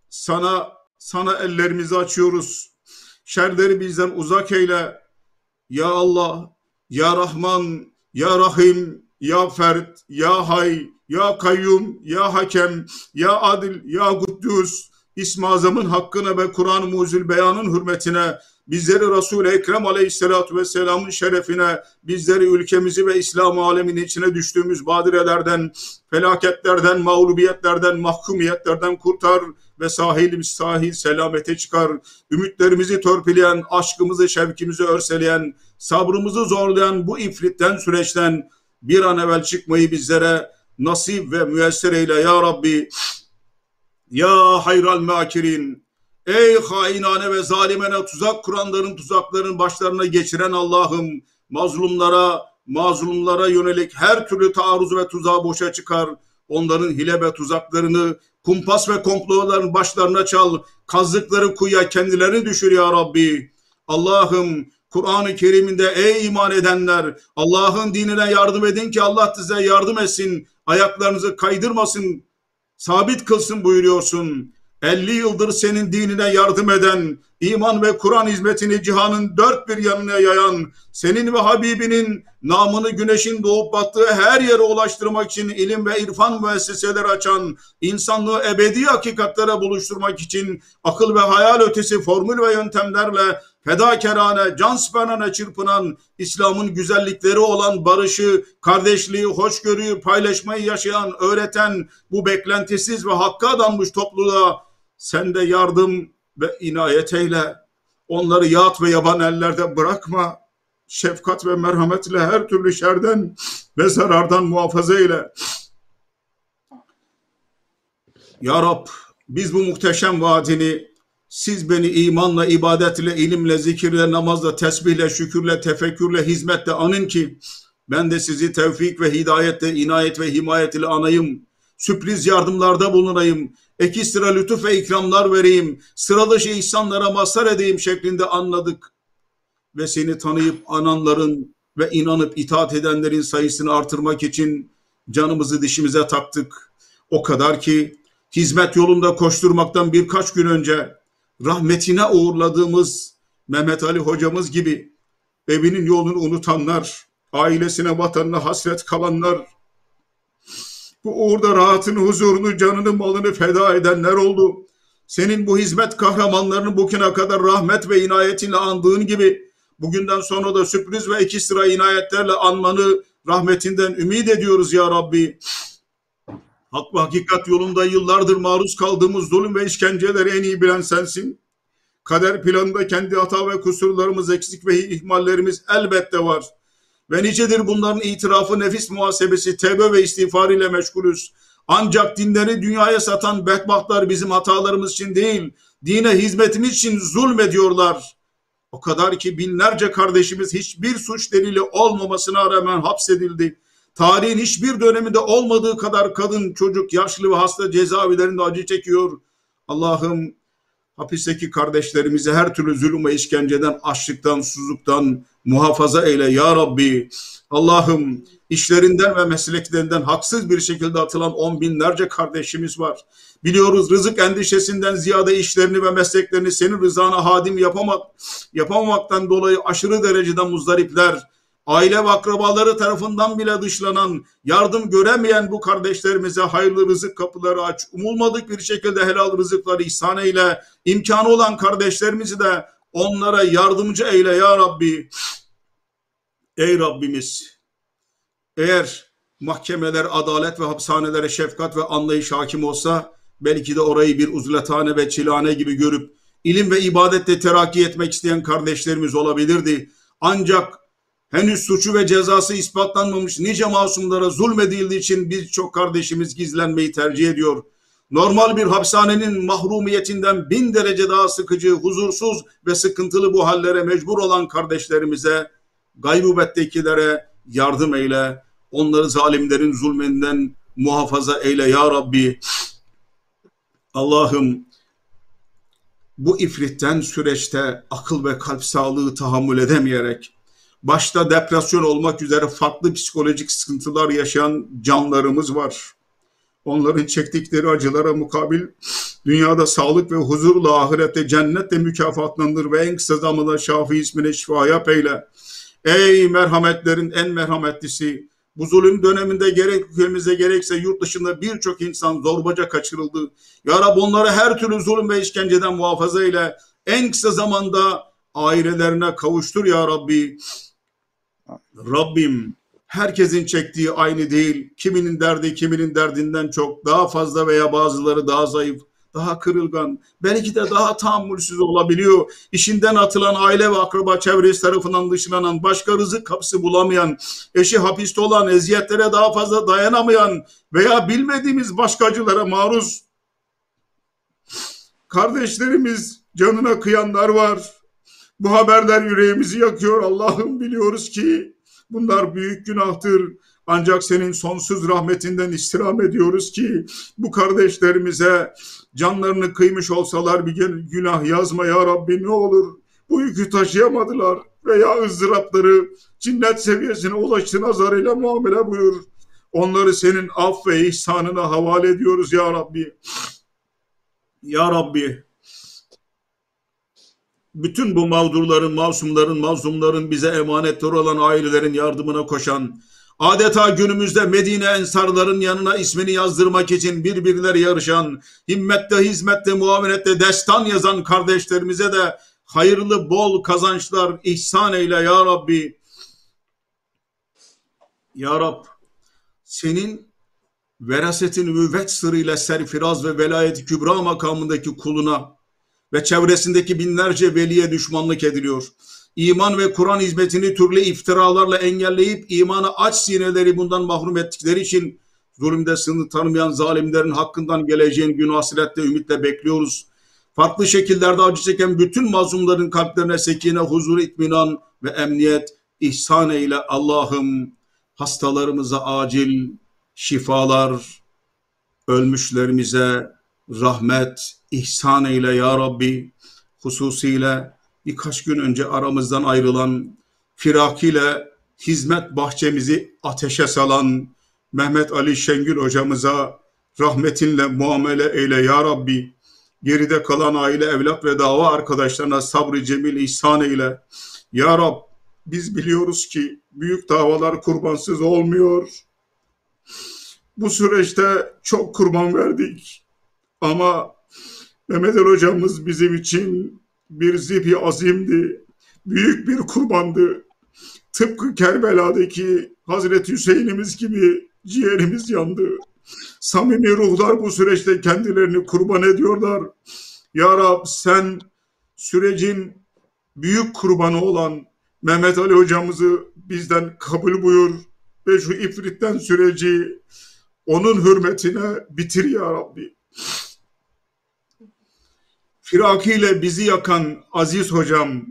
sana sana ellerimizi açıyoruz. Şerleri bizden uzak eyle. Ya Allah, Ya Rahman, Ya Rahim, Ya Fert, Ya Hay, Ya Kayyum, Ya Hakem, Ya Adil, Ya Kuddüs, İsmi Azam'ın hakkına ve Kur'an-ı Muzül Beyan'ın hürmetine, bizleri Resul-i Ekrem Aleyhisselatü Vesselam'ın şerefine, bizleri ülkemizi ve İslam aleminin içine düştüğümüz badirelerden, felaketlerden, mağlubiyetlerden, mahkumiyetlerden kurtar ve sahil sahil selamete çıkar. Ümitlerimizi törpüleyen, aşkımızı, şevkimizi örseleyen, sabrımızı zorlayan bu ifritten süreçten bir an evvel çıkmayı bizlere nasip ve müyesser eyle ya Rabbi. Ya hayral makirin. Ey hainane ve zalimene tuzak kuranların tuzaklarının başlarına geçiren Allah'ım mazlumlara, mazlumlara yönelik her türlü taarruz ve tuzağı boşa çıkar. Onların hile ve tuzaklarını, kumpas ve komploların başlarına çal. Kazdıkları kuyuya kendilerini düşür ya Rabbi. Allah'ım Kur'an-ı Kerim'inde ey iman edenler Allah'ın dinine yardım edin ki Allah size yardım etsin. Ayaklarınızı kaydırmasın, sabit kılsın buyuruyorsun. 50 yıldır senin dinine yardım eden, iman ve Kur'an hizmetini cihanın dört bir yanına yayan, senin ve Habibinin namını güneşin doğup battığı her yere ulaştırmak için ilim ve irfan müesseseleri açan, insanlığı ebedi hakikatlere buluşturmak için akıl ve hayal ötesi formül ve yöntemlerle fedakarane, can siperhane çırpınan, İslam'ın güzellikleri olan barışı, kardeşliği, hoşgörüyü, paylaşmayı yaşayan, öğreten bu beklentisiz ve hakka adanmış topluluğa sen de yardım ve inayet eyle. Onları yat ve yaban ellerde bırakma. Şefkat ve merhametle her türlü şerden ve zarardan muhafaza eyle. Ya Rab biz bu muhteşem vaadini siz beni imanla, ibadetle, ilimle, zikirle, namazla, tesbihle, şükürle, tefekkürle, hizmetle anın ki ben de sizi tevfik ve hidayetle, inayet ve himayet ile anayım. Sürpriz yardımlarda bulunayım. Ek sıra lütuf ve ikramlar vereyim. Sıra dışı mazhar edeyim şeklinde anladık. Ve seni tanıyıp ananların ve inanıp itaat edenlerin sayısını artırmak için canımızı dişimize taktık. O kadar ki hizmet yolunda koşturmaktan birkaç gün önce rahmetine uğurladığımız Mehmet Ali hocamız gibi evinin yolunu unutanlar, ailesine vatanına hasret kalanlar, bu uğurda rahatını, huzurunu, canını, malını feda edenler oldu. Senin bu hizmet kahramanlarını bugüne kadar rahmet ve inayetinle andığın gibi bugünden sonra da sürpriz ve iki sıra inayetlerle anmanı rahmetinden ümit ediyoruz ya Rabbi. Hak ve hakikat yolunda yıllardır maruz kaldığımız zulüm ve işkenceleri en iyi bilen sensin. Kader planında kendi hata ve kusurlarımız, eksik ve ihmallerimiz elbette var. Ve nicedir bunların itirafı, nefis muhasebesi, tevbe ve istiğfar ile meşgulüz. Ancak dinleri dünyaya satan bedbahtlar bizim hatalarımız için değil, dine hizmetimiz için zulmediyorlar. O kadar ki binlerce kardeşimiz hiçbir suç delili olmamasına rağmen hapsedildi. Tarihin hiçbir döneminde olmadığı kadar kadın, çocuk, yaşlı ve hasta cezaevlerinde acı çekiyor. Allah'ım hapisteki kardeşlerimizi her türlü zulüm ve işkenceden, açlıktan, susuzluktan muhafaza eyle ya Rabbi. Allah'ım işlerinden ve mesleklerinden haksız bir şekilde atılan on binlerce kardeşimiz var. Biliyoruz rızık endişesinden ziyade işlerini ve mesleklerini senin rızana hadim yapamak, yapamamaktan dolayı aşırı derecede muzdaripler, aile ve akrabaları tarafından bile dışlanan, yardım göremeyen bu kardeşlerimize hayırlı rızık kapıları aç. Umulmadık bir şekilde helal rızıkları ihsan eyle. İmkanı olan kardeşlerimizi de onlara yardımcı eyle ya Rabbi. Ey Rabbimiz, eğer mahkemeler, adalet ve hapishanelere şefkat ve anlayış hakim olsa, belki de orayı bir uzlethane ve çilane gibi görüp, ilim ve ibadette terakki etmek isteyen kardeşlerimiz olabilirdi. Ancak henüz suçu ve cezası ispatlanmamış nice masumlara zulmedildiği için birçok kardeşimiz gizlenmeyi tercih ediyor. Normal bir hapishanenin mahrumiyetinden bin derece daha sıkıcı, huzursuz ve sıkıntılı bu hallere mecbur olan kardeşlerimize, gaybubettekilere yardım eyle. Onları zalimlerin zulmünden muhafaza eyle ya Rabbi. Allah'ım bu ifritten süreçte akıl ve kalp sağlığı tahammül edemeyerek başta depresyon olmak üzere farklı psikolojik sıkıntılar yaşayan canlarımız var. Onların çektikleri acılara mukabil dünyada sağlık ve huzurla ahirette cennetle mükafatlandır ve en kısa zamanda Şafi ismine şifa yap eyle. Ey merhametlerin en merhametlisi, bu zulüm döneminde gerek ülkemizde gerekse yurt dışında birçok insan zorbaca kaçırıldı. Ya Rab onları her türlü zulüm ve işkenceden muhafaza eyle. En kısa zamanda ailelerine kavuştur ya Rabbi. Rabbim herkesin çektiği aynı değil. Kiminin derdi kiminin derdinden çok daha fazla veya bazıları daha zayıf, daha kırılgan, belki de daha tahammülsüz olabiliyor. İşinden atılan aile ve akraba çevresi tarafından dışlanan, başka rızık kapısı bulamayan, eşi hapiste olan, eziyetlere daha fazla dayanamayan veya bilmediğimiz başka acılara maruz kardeşlerimiz canına kıyanlar var. Bu haberler yüreğimizi yakıyor. Allah'ım biliyoruz ki Bunlar büyük günahtır. Ancak senin sonsuz rahmetinden istirham ediyoruz ki bu kardeşlerimize canlarını kıymış olsalar bir günah yazma ya Rabbi ne olur. Bu yükü taşıyamadılar veya ızdırapları cinnet seviyesine ulaştı nazarıyla muamele buyur. Onları senin af ve ihsanına havale ediyoruz ya Rabbi. Ya Rabbi bütün bu mağdurların, masumların, mazlumların bize emanetler olan ailelerin yardımına koşan, adeta günümüzde Medine ensarların yanına ismini yazdırmak için birbirleri yarışan, himmette, hizmette, muamelette destan yazan kardeşlerimize de hayırlı, bol kazançlar ihsan eyle ya Rabbi. Ya Rab, senin verasetin nüvvet sırrıyla serfiraz ve velayet kübra makamındaki kuluna ve çevresindeki binlerce veliye düşmanlık ediliyor. İman ve Kur'an hizmetini türlü iftiralarla engelleyip imanı aç sineleri bundan mahrum ettikleri için zulümde sınır tanımayan zalimlerin hakkından geleceğin gün hasretle ümitle bekliyoruz. Farklı şekillerde acı çeken bütün mazlumların kalplerine sekine, huzur, itminan ve emniyet ihsan eyle Allah'ım. Hastalarımıza acil şifalar, ölmüşlerimize rahmet, ihsan eyle ya Rabbi. Hususiyle birkaç gün önce aramızdan ayrılan, firakiyle hizmet bahçemizi ateşe salan Mehmet Ali Şengül hocamıza rahmetinle muamele eyle ya Rabbi. Geride kalan aile, evlat ve dava arkadaşlarına sabrı cemil ihsan eyle. Ya Rab biz biliyoruz ki büyük davalar kurbansız olmuyor. Bu süreçte çok kurban verdik. Ama Mehmet Ali hocamız bizim için bir zibi azimdi. Büyük bir kurbandı. Tıpkı Kerbela'daki Hazreti Hüseyin'imiz gibi ciğerimiz yandı. Samimi ruhlar bu süreçte kendilerini kurban ediyorlar. Ya Rab sen sürecin büyük kurbanı olan Mehmet Ali hocamızı bizden kabul buyur ve şu ifritten süreci onun hürmetine bitir ya Rabbi. Firakiyle bizi yakan Aziz hocam,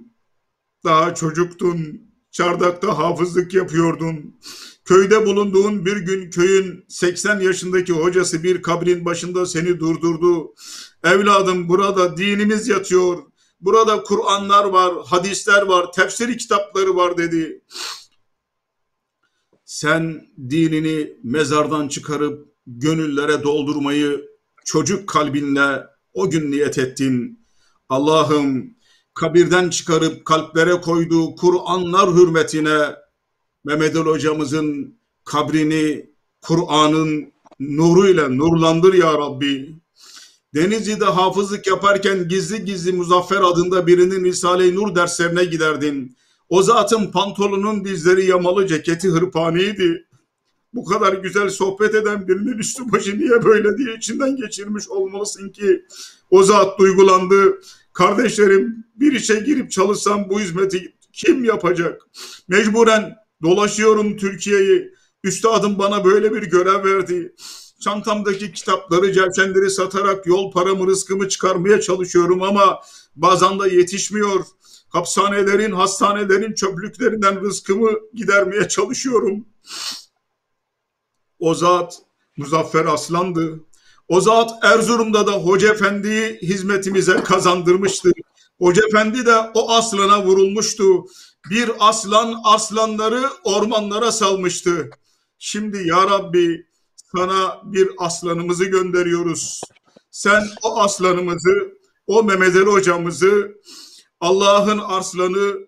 daha çocuktun, çardakta hafızlık yapıyordun. Köyde bulunduğun bir gün köyün 80 yaşındaki hocası bir kabrin başında seni durdurdu. Evladım burada dinimiz yatıyor. Burada Kur'anlar var, hadisler var, tefsir kitapları var dedi. Sen dinini mezardan çıkarıp gönüllere doldurmayı çocuk kalbinle o gün niyet ettin. Allah'ım kabirden çıkarıp kalplere koyduğu Kur'anlar hürmetine Mehmet Ali hocamızın kabrini Kur'an'ın nuruyla nurlandır ya Rabbi. Denizli'de hafızlık yaparken gizli gizli Muzaffer adında birinin Risale-i Nur derslerine giderdin. O zatın pantolonun dizleri yamalı, ceketi hırpaniydi. Bu kadar güzel sohbet eden birinin üstü başı niye böyle diye içinden geçirmiş olmalısın ki o zat duygulandı. Kardeşlerim bir işe girip çalışsam bu hizmeti kim yapacak? Mecburen dolaşıyorum Türkiye'yi. Üstadım bana böyle bir görev verdi. Çantamdaki kitapları, cevşenleri satarak yol paramı, rızkımı çıkarmaya çalışıyorum ama bazen de yetişmiyor. Hapishanelerin, hastanelerin çöplüklerinden rızkımı gidermeye çalışıyorum. O zat Muzaffer Aslan'dı. O zat Erzurum'da da Hoca Efendi'yi hizmetimize kazandırmıştı. Hoca Efendi de o aslana vurulmuştu. Bir aslan aslanları ormanlara salmıştı. Şimdi ya Rabbi sana bir aslanımızı gönderiyoruz. Sen o aslanımızı, o Mehmet Ali hocamızı, Allah'ın arslanı,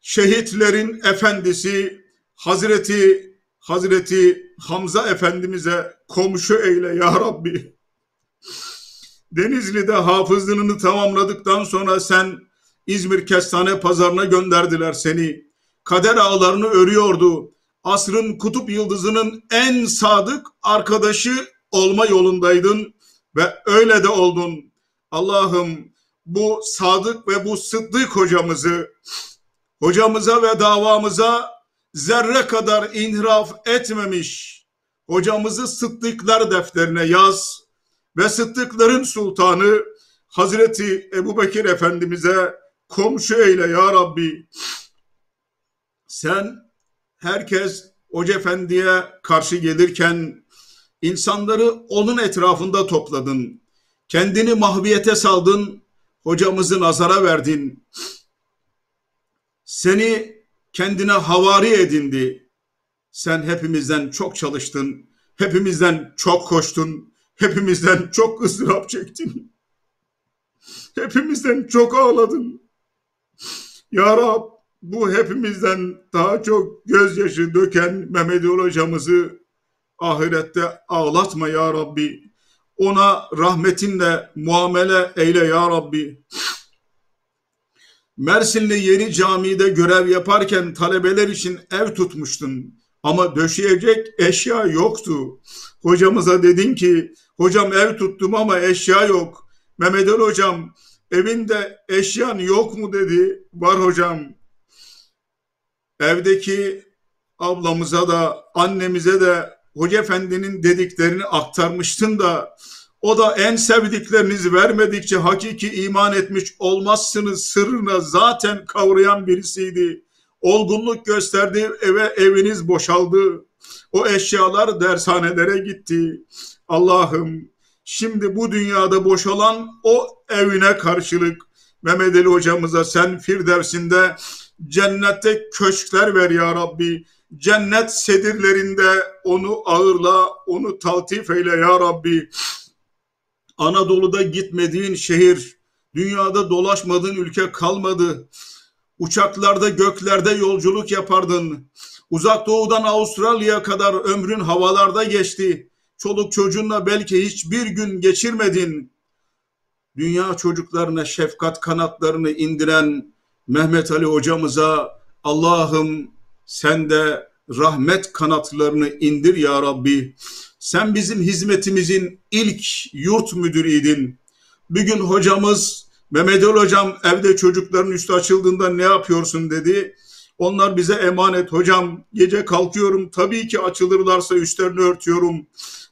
şehitlerin efendisi, Hazreti Hazreti Hamza Efendimiz'e komşu eyle ya Rabbi. Denizli'de hafızlığını tamamladıktan sonra sen İzmir Kestane Pazarı'na gönderdiler seni. Kader ağlarını örüyordu. Asrın kutup yıldızının en sadık arkadaşı olma yolundaydın ve öyle de oldun. Allah'ım bu sadık ve bu sıddık hocamızı hocamıza ve davamıza zerre kadar inhiraf etmemiş hocamızı sıddıklar defterine yaz ve sıddıkların sultanı Hazreti Ebu Bekir Efendimiz'e komşu eyle ya Rabbi. Sen herkes Hoca Efendi'ye karşı gelirken insanları onun etrafında topladın. Kendini mahviyete saldın, hocamızı nazara verdin. Seni kendine havari edindi. Sen hepimizden çok çalıştın, hepimizden çok koştun, hepimizden çok ızdırap çektin. Hepimizden çok ağladın. Ya Rab bu hepimizden daha çok gözyaşı döken Mehmet hocamızı ahirette ağlatma ya Rabbi. Ona rahmetinle muamele eyle ya Rabbi. Mersinli Yeni Camii'de görev yaparken talebeler için ev tutmuştun. Ama döşeyecek eşya yoktu. Hocamıza dedin ki, hocam ev tuttum ama eşya yok. Mehmet Ali hocam evinde eşyan yok mu dedi. Var hocam. Evdeki ablamıza da annemize de Hoca Efendi'nin dediklerini aktarmıştın da o da en sevdiklerinizi vermedikçe hakiki iman etmiş olmazsınız sırrına zaten kavrayan birisiydi. Olgunluk gösterdi eve eviniz boşaldı. O eşyalar dershanelere gitti. Allah'ım şimdi bu dünyada boşalan o evine karşılık Mehmet Ali hocamıza sen Firdevs'inde cennette köşkler ver ya Rabbi. Cennet sedirlerinde onu ağırla, onu taltif eyle ya Rabbi. Anadolu'da gitmediğin şehir, dünyada dolaşmadığın ülke kalmadı. Uçaklarda göklerde yolculuk yapardın. Uzak doğudan Avustralya'ya kadar ömrün havalarda geçti. Çoluk çocuğunla belki hiçbir gün geçirmedin. Dünya çocuklarına şefkat kanatlarını indiren Mehmet Ali hocamıza Allah'ım sen de rahmet kanatlarını indir ya Rabbi. Sen bizim hizmetimizin ilk yurt müdürüydin. Bir gün hocamız Mehmet Ali hocam evde çocukların üstü açıldığında ne yapıyorsun dedi. Onlar bize emanet hocam gece kalkıyorum tabii ki açılırlarsa üstlerini örtüyorum.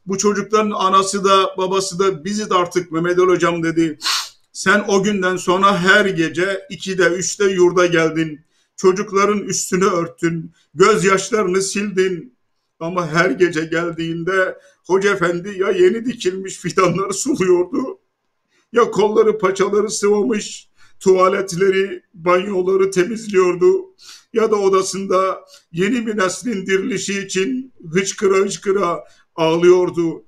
Bu çocukların anası da babası da bizi de artık Mehmet Ali hocam dedi. Sen o günden sonra her gece 2'de 3'te yurda geldin. Çocukların üstünü örttün, gözyaşlarını sildin. Ama her gece geldiğinde Hoca Efendi ya yeni dikilmiş fidanları suluyordu, ya kolları paçaları sıvamış, tuvaletleri, banyoları temizliyordu, ya da odasında yeni bir neslin dirilişi için hıçkıra hıçkıra ağlıyordu.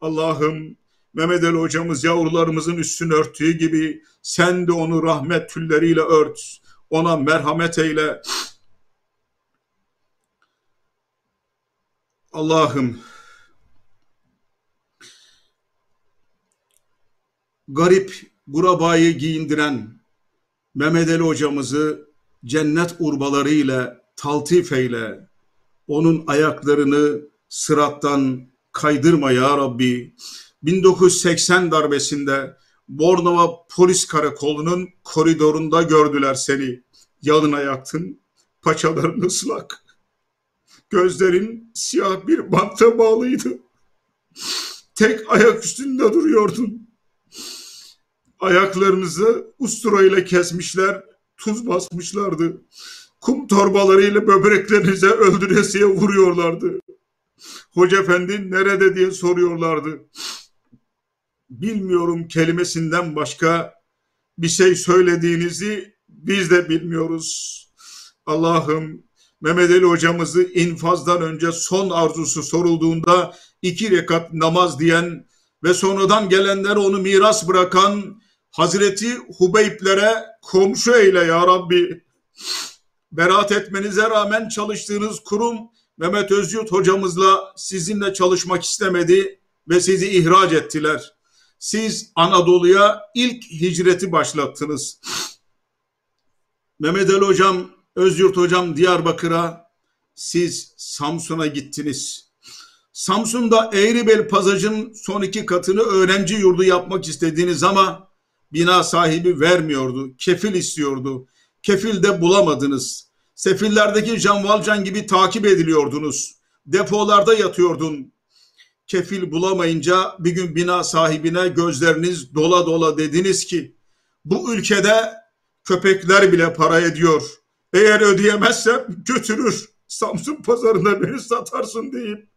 Allah'ım Mehmet Ali hocamız yavrularımızın üstünü örttüğü gibi sen de onu rahmet tülleriyle ört. Ona merhamet eyle. Allah'ım garip gurabayı giyindiren Mehmet Ali hocamızı cennet urbalarıyla taltif eyle. Onun ayaklarını sırattan kaydırma ya Rabbi. 1980 darbesinde Bornova Polis Karakolu'nun koridorunda gördüler seni. Yalın ayaktın, paçaların ıslak. Gözlerin siyah bir banta bağlıydı. Tek ayak üstünde duruyordun. Ayaklarınızı usturayla kesmişler, tuz basmışlardı. Kum torbalarıyla böbreklerinize öldüresiye vuruyorlardı. Hoca efendi nerede diye soruyorlardı bilmiyorum kelimesinden başka bir şey söylediğinizi biz de bilmiyoruz. Allah'ım Mehmet Ali hocamızı infazdan önce son arzusu sorulduğunda iki rekat namaz diyen ve sonradan gelenler onu miras bırakan Hazreti Hubeyblere komşu eyle ya Rabbi. Beraat etmenize rağmen çalıştığınız kurum Mehmet Özyurt hocamızla sizinle çalışmak istemedi ve sizi ihraç ettiler siz Anadolu'ya ilk hicreti başlattınız. Mehmet Ali Hocam, Özyurt Hocam Diyarbakır'a, siz Samsun'a gittiniz. Samsun'da Eğribel Pazaj'ın son iki katını öğrenci yurdu yapmak istediğiniz ama bina sahibi vermiyordu, kefil istiyordu. Kefil de bulamadınız. Sefillerdeki Can Valcan gibi takip ediliyordunuz. Depolarda yatıyordun kefil bulamayınca bir gün bina sahibine gözleriniz dola dola dediniz ki bu ülkede köpekler bile para ediyor. Eğer ödeyemezsem götürür. Samsun pazarında beni satarsın deyip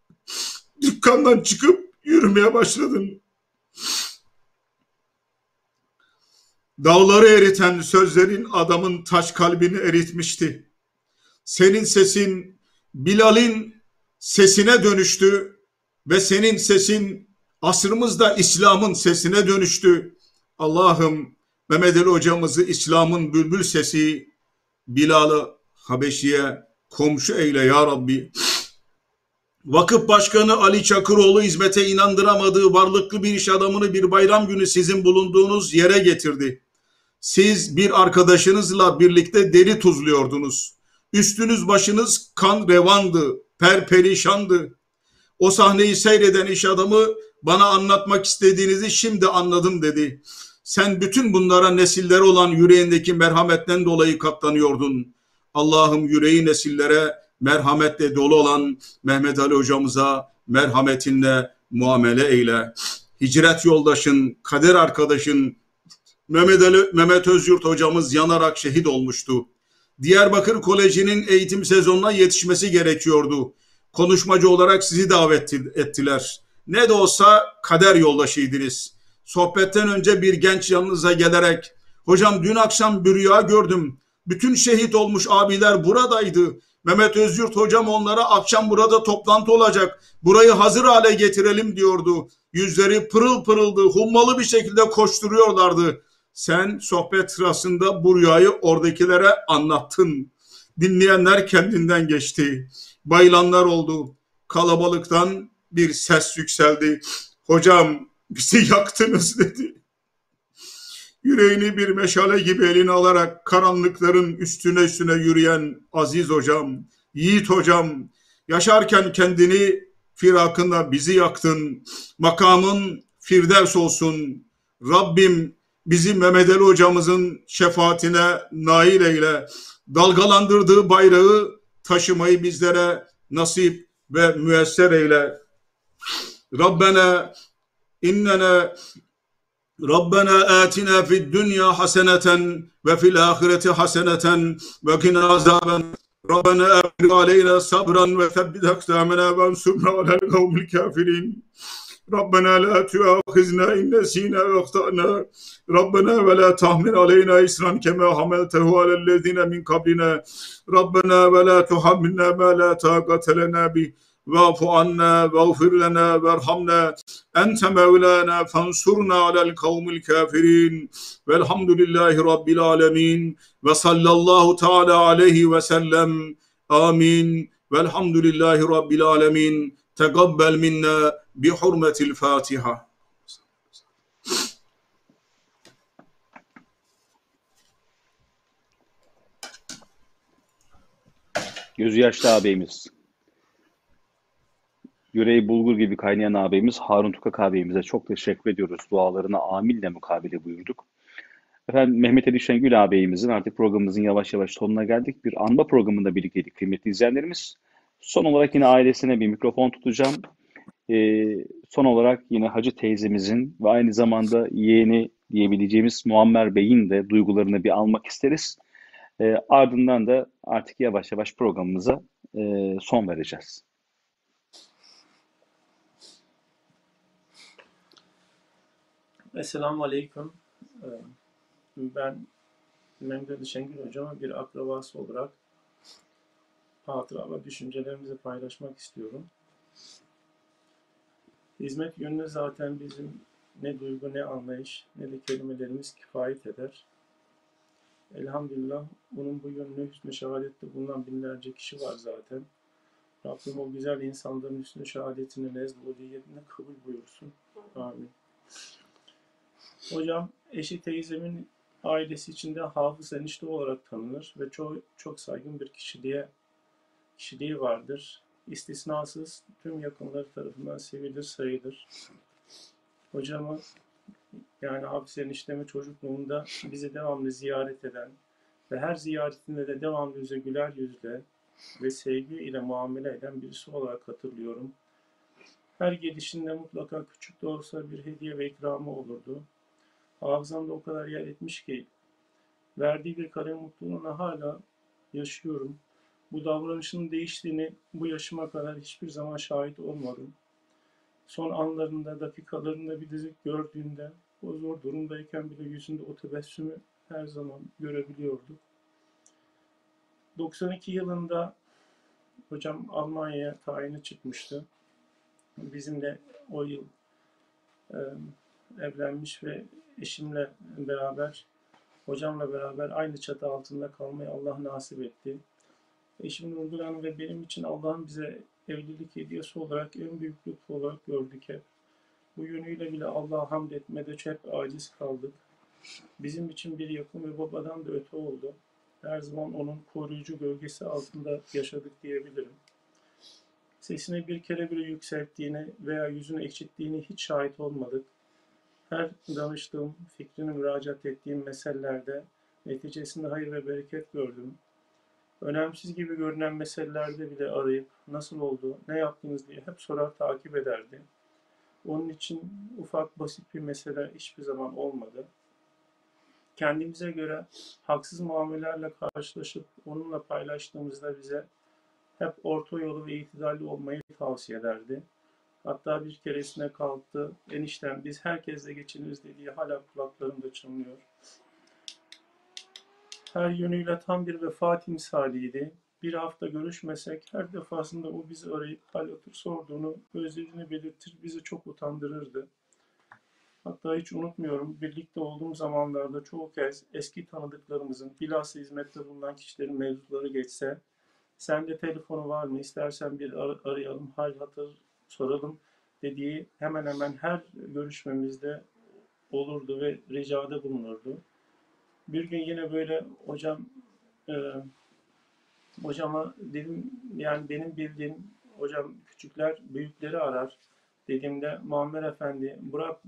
dükkandan çıkıp yürümeye başladın. Dağları eriten sözlerin adamın taş kalbini eritmişti. Senin sesin Bilal'in sesine dönüştü ve senin sesin asrımızda İslam'ın sesine dönüştü. Allah'ım Mehmet Ali hocamızı İslam'ın bülbül sesi Bilal'ı Habeşi'ye komşu eyle ya Rabbi. Vakıf Başkanı Ali Çakıroğlu hizmete inandıramadığı varlıklı bir iş adamını bir bayram günü sizin bulunduğunuz yere getirdi. Siz bir arkadaşınızla birlikte deri tuzluyordunuz. Üstünüz başınız kan revandı, perperişandı. O sahneyi seyreden iş adamı bana anlatmak istediğinizi şimdi anladım dedi. Sen bütün bunlara nesillere olan yüreğindeki merhametten dolayı katlanıyordun. Allah'ım yüreği nesillere merhametle dolu olan Mehmet Ali hocamıza merhametinle muamele eyle. Hicret yoldaşın, kader arkadaşın Mehmet Ali, Mehmet Özyurt hocamız yanarak şehit olmuştu. Diyarbakır Koleji'nin eğitim sezonuna yetişmesi gerekiyordu. Konuşmacı olarak sizi davet ettiler. Ne de olsa kader yoldaşıydınız. Sohbetten önce bir genç yanınıza gelerek, hocam dün akşam bir rüya gördüm. Bütün şehit olmuş abiler buradaydı. Mehmet Özyurt hocam onlara akşam burada toplantı olacak. Burayı hazır hale getirelim diyordu. Yüzleri pırıl pırıldı, hummalı bir şekilde koşturuyorlardı. Sen sohbet sırasında bu rüyayı oradakilere anlattın. Dinleyenler kendinden geçti. Bayılanlar oldu. Kalabalıktan bir ses yükseldi. Hocam bizi yaktınız dedi. Yüreğini bir meşale gibi eline alarak karanlıkların üstüne üstüne yürüyen aziz hocam, yiğit hocam, yaşarken kendini firakında bizi yaktın. Makamın firdevs olsun. Rabbim bizi Mehmet Ali hocamızın şefaatine nail eyle. Dalgalandırdığı bayrağı taşımayı bizlere nasip ve müesser eyle. Rabbena innena Rabbena atina fid dunya haseneten ve fil ahireti haseneten ve kina azaben Rabbena afir aleyna sabran ve sebbit akdamena ve ansurna alel kavmil kafirin. ربنا لا تؤاخذنا إن نسينا وأخطأنا ربنا ولا تحمل علينا إسرا كما حملته على الذين من قبلنا ربنا ولا تحملنا ما لا طاقة لنا به Ve'fu anna ve'fir lana verhamna. Ente mevlana fensurna alel kavmil kafirin. Velhamdülillahi rabbil alemin. Ve sallallahu teala aleyhi ve sellem. Amin. Velhamdülillahi rabbil alemin. Tegabbel minna bi hurmetil fatiha. Gözü yaşlı ağabeyimiz. Yüreği bulgur gibi kaynayan ağabeyimiz Harun Tukak ağabeyimize çok teşekkür ediyoruz. Dualarına amille mukabele buyurduk. Efendim Mehmet Ali Şengül ağabeyimizin artık programımızın yavaş yavaş sonuna geldik. Bir anma programında birlikteydik kıymetli izleyenlerimiz. Son olarak yine ailesine bir mikrofon tutacağım. Ee, son olarak yine Hacı teyzemizin ve aynı zamanda yeğeni diyebileceğimiz Muammer Bey'in de duygularını bir almak isteriz. Ee, ardından da artık yavaş yavaş programımıza e, son vereceğiz. Esselamu Aleyküm. Ee, Ben Mehmet Şengül Hocam'a bir akrabası olarak hatıra ve düşüncelerimizi paylaşmak istiyorum. Hizmet yönüne zaten bizim ne duygu ne anlayış ne de kelimelerimiz kifayet eder. Elhamdülillah bunun bu yönünü hüsnü şehadette bulunan binlerce kişi var zaten. Rabbim o güzel insanların hüsnü şehadetini nezbudiyetini kabul buyursun. Amin. Hocam eşi teyzemin ailesi içinde hafız enişte olarak tanınır ve çok çok saygın bir kişiliğe kişiliği vardır. İstisnasız tüm yakınları tarafından sevilir sayılır. Hocamı yani hafız eniştemi çocukluğunda bizi devamlı ziyaret eden ve her ziyaretinde de devamlı yüze güler yüzle ve sevgi ile muamele eden birisi olarak hatırlıyorum. Her gelişinde mutlaka küçük de olsa bir hediye ve ikramı olurdu. Hafızamda o kadar yer etmiş ki verdiği bir kare mutluluğuna hala yaşıyorum. Bu davranışın değiştiğini bu yaşıma kadar hiçbir zaman şahit olmadım. Son anlarında, dakikalarında bir dizi gördüğünde o zor durumdayken bile yüzünde o tebessümü her zaman görebiliyorduk. 92 yılında hocam Almanya'ya tayini çıkmıştı. Bizim de o yıl e, evlenmiş ve eşimle beraber, hocamla beraber aynı çatı altında kalmayı Allah nasip etti. Eşim Nurgül Hanım ve benim için Allah'ın bize evlilik hediyesi olarak en büyük lütfu olarak gördük hep. Bu yönüyle bile Allah'a hamd etmede hep aciz kaldık. Bizim için bir yakın ve babadan da öte oldu. Her zaman onun koruyucu gölgesi altında yaşadık diyebilirim. Sesini bir kere bile yükselttiğini veya yüzünü ekşittiğini hiç şahit olmadık. Her danıştığım, fikrini müracaat ettiğim meselelerde neticesinde hayır ve bereket gördüm. Önemsiz gibi görünen meselelerde bile arayıp nasıl oldu, ne yaptınız diye hep sorar takip ederdi. Onun için ufak basit bir mesele hiçbir zaman olmadı. Kendimize göre haksız muamelelerle karşılaşıp onunla paylaştığımızda bize hep orta yolu ve itidalli olmayı tavsiye ederdi. Hatta bir keresine kalktı, enişten biz herkesle geçiniriz dediği hala kulaklarımda çınlıyor. Her yönüyle tam bir vefa timsaliydi. Bir hafta görüşmesek her defasında o bizi arayıp hal sorduğunu, özlediğini belirtir, bizi çok utandırırdı. Hatta hiç unutmuyorum, birlikte olduğum zamanlarda çoğu kez eski tanıdıklarımızın, bilhassa hizmette bulunan kişilerin mevzuları geçse, sende telefonu var mı, istersen bir ar- arayalım, hal hatır soralım dediği hemen hemen her görüşmemizde olurdu ve ricada bulunurdu. Bir gün yine böyle hocam e, hocama dedim yani benim bildiğim hocam küçükler büyükleri arar dediğimde Muammer Efendi bırak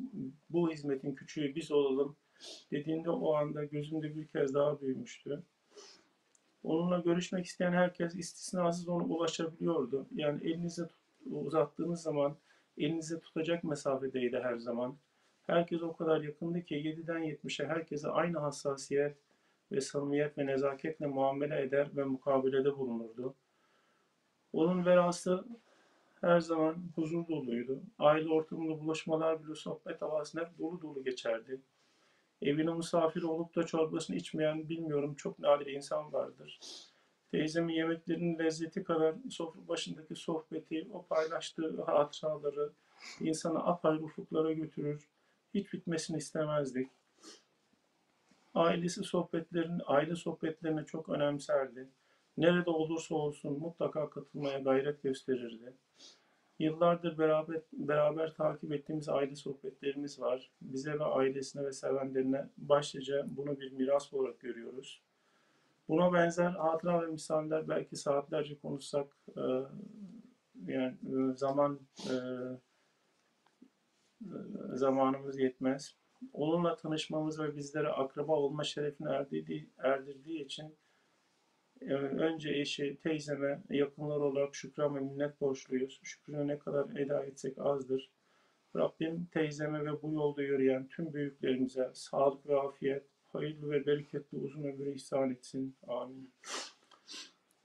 bu hizmetin küçüğü biz olalım dediğinde o anda gözümde bir kez daha büyümüştü. Onunla görüşmek isteyen herkes istisnasız ona ulaşabiliyordu. Yani elinize uzattığınız zaman elinize tutacak mesafedeydi her zaman. Herkes o kadar yakındı ki 7'den 70'e herkese aynı hassasiyet ve samimiyet ve nezaketle muamele eder ve mukabelede bulunurdu. Onun verası her zaman huzur doluydu. Aile ortamında buluşmalar bile sohbet havasında hep dolu dolu geçerdi. Evine misafir olup da çorbasını içmeyen bilmiyorum çok nadir insan vardır. Teyzemin yemeklerinin lezzeti kadar sofra başındaki sohbeti, o paylaştığı hatıraları insanı apayrı ufuklara götürür. Hiç bitmesini istemezdik. Ailesi sohbetlerin, aile sohbetlerini çok önemserdi. Nerede olursa olsun mutlaka katılmaya gayret gösterirdi. Yıllardır beraber beraber takip ettiğimiz aile sohbetlerimiz var. Bize ve ailesine ve sevenlerine başlıca bunu bir miras olarak görüyoruz. Buna benzer hatıra ve misaller belki saatlerce konuşsak e, yani e, zaman e, e, zamanımız yetmez. Onunla tanışmamız ve bizlere akraba olma şerefine erdirdiği, erdirdiği için e, önce eşi, teyzeme, yakınlar olarak şükran ve minnet borçluyuz. Şükrünü ne kadar eda etsek azdır. Rabbim teyzeme ve bu yolda yürüyen tüm büyüklerimize sağlık ve afiyet, hayırlı ve bereketli uzun ömür ihsan etsin. Amin.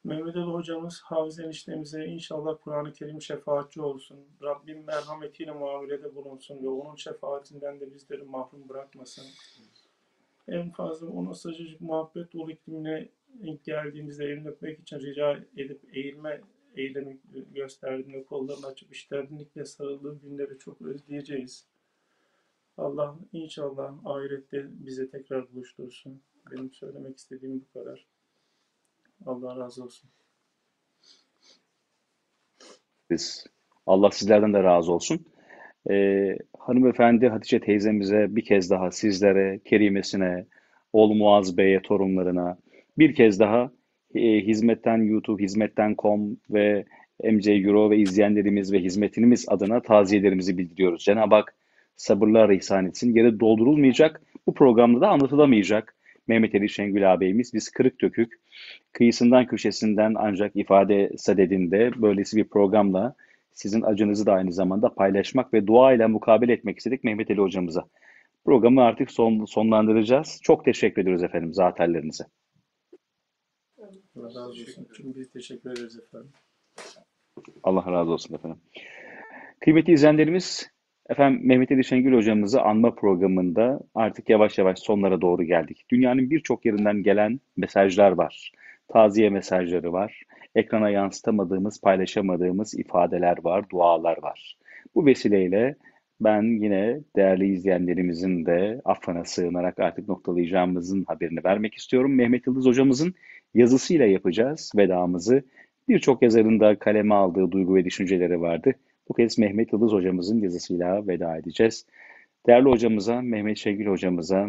Mehmet Ali hocamız, Hafız eniştemize inşallah Kur'an-ı Kerim şefaatçi olsun. Rabbim merhametiyle muamelede bulunsun ve onun şefaatinden de bizleri mahrum bırakmasın. En fazla ona sıcacık muhabbet dolu iklimine ilk geldiğimizde elini öpmek için rica edip eğilme eylemi gösterdiğinde kollarını açıp iştenlikle sarıldığı günleri çok özleyeceğiz. Allah inşallah ahirette bize tekrar buluştursun. Benim söylemek istediğim bu kadar. Allah razı olsun. Biz. Allah sizlerden de razı olsun. Ee, hanımefendi Hatice teyzemize bir kez daha sizlere, kerimesine, oğlu Muaz Bey'e, torunlarına bir kez daha e, hizmetten YouTube, hizmetten.com ve MC Euro ve izleyenlerimiz ve hizmetimiz adına taziyelerimizi bildiriyoruz. Cenab-ı Hak sabırlar ihsan etsin. Yeri doldurulmayacak, bu programda da anlatılamayacak. Mehmet Ali Şengül ağabeyimiz biz kırık dökük, kıyısından köşesinden ancak ifade sadedinde böylesi bir programla sizin acınızı da aynı zamanda paylaşmak ve dua ile mukabele etmek istedik Mehmet Ali hocamıza. Programı artık son, sonlandıracağız. Çok teşekkür ediyoruz efendim zaterlerinize. Evet. Allah razı olsun. Biz teşekkür ederiz efendim. Allah razı olsun efendim. Kıymetli izleyenlerimiz, efendim Mehmet Ali Şengül hocamızı anma programında artık yavaş yavaş sonlara doğru geldik. Dünyanın birçok yerinden gelen mesajlar var. Taziye mesajları var. Ekrana yansıtamadığımız, paylaşamadığımız ifadeler var, dualar var. Bu vesileyle ben yine değerli izleyenlerimizin de affına sığınarak artık noktalayacağımızın haberini vermek istiyorum. Mehmet Yıldız hocamızın yazısıyla yapacağız vedamızı. Birçok yazarın da kaleme aldığı duygu ve düşünceleri vardı. Bu kez Mehmet Yıldız hocamızın yazısıyla veda edeceğiz. Değerli hocamıza, Mehmet Şengül hocamıza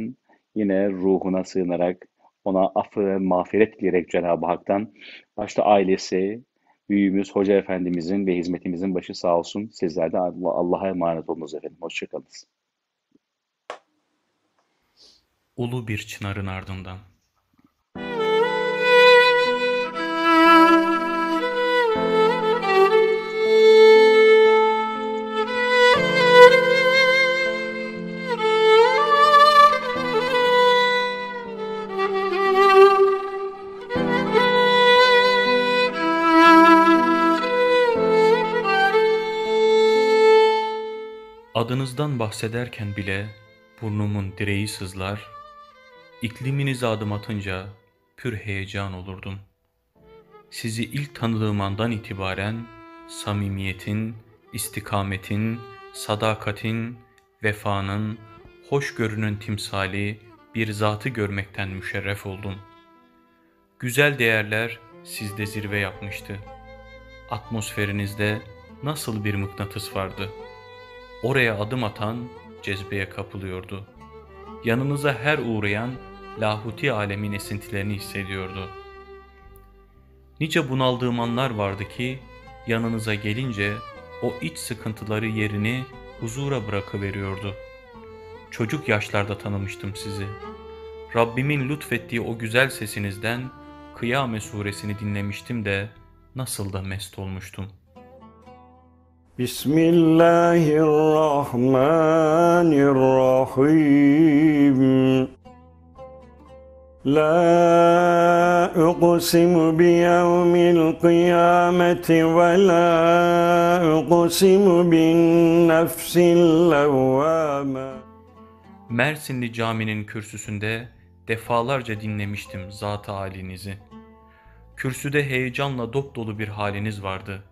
yine ruhuna sığınarak ona affı ve mağfiret dileyerek Cenab-ı Hak'tan başta ailesi, büyüğümüz Hoca Efendimizin ve hizmetimizin başı sağ olsun. Sizler de Allah- Allah'a emanet olunuz efendim. Hoşçakalınız. Ulu bir çınarın ardından. Adınızdan bahsederken bile burnumun direği sızlar, ikliminize adım atınca pür heyecan olurdum. Sizi ilk tanıdığım andan itibaren samimiyetin, istikametin, sadakatin, vefanın, hoşgörünün timsali bir zatı görmekten müşerref oldum. Güzel değerler sizde zirve yapmıştı. Atmosferinizde nasıl bir mıknatıs vardı? Oraya adım atan cezbeye kapılıyordu. Yanınıza her uğrayan lahuti alemin esintilerini hissediyordu. Nice bunaldığım anlar vardı ki yanınıza gelince o iç sıkıntıları yerini huzura bırakıveriyordu. Çocuk yaşlarda tanımıştım sizi. Rabbimin lütfettiği o güzel sesinizden Kıyame suresini dinlemiştim de nasıl da mest olmuştum. بسم الله الرحمن الرحيم لا أقسم بيوم القيامة ولا أقسم بالنفس اللوامة Mersinli caminin kürsüsünde defalarca dinlemiştim zat halinizi. Kürsüde heyecanla dop dolu bir haliniz vardı.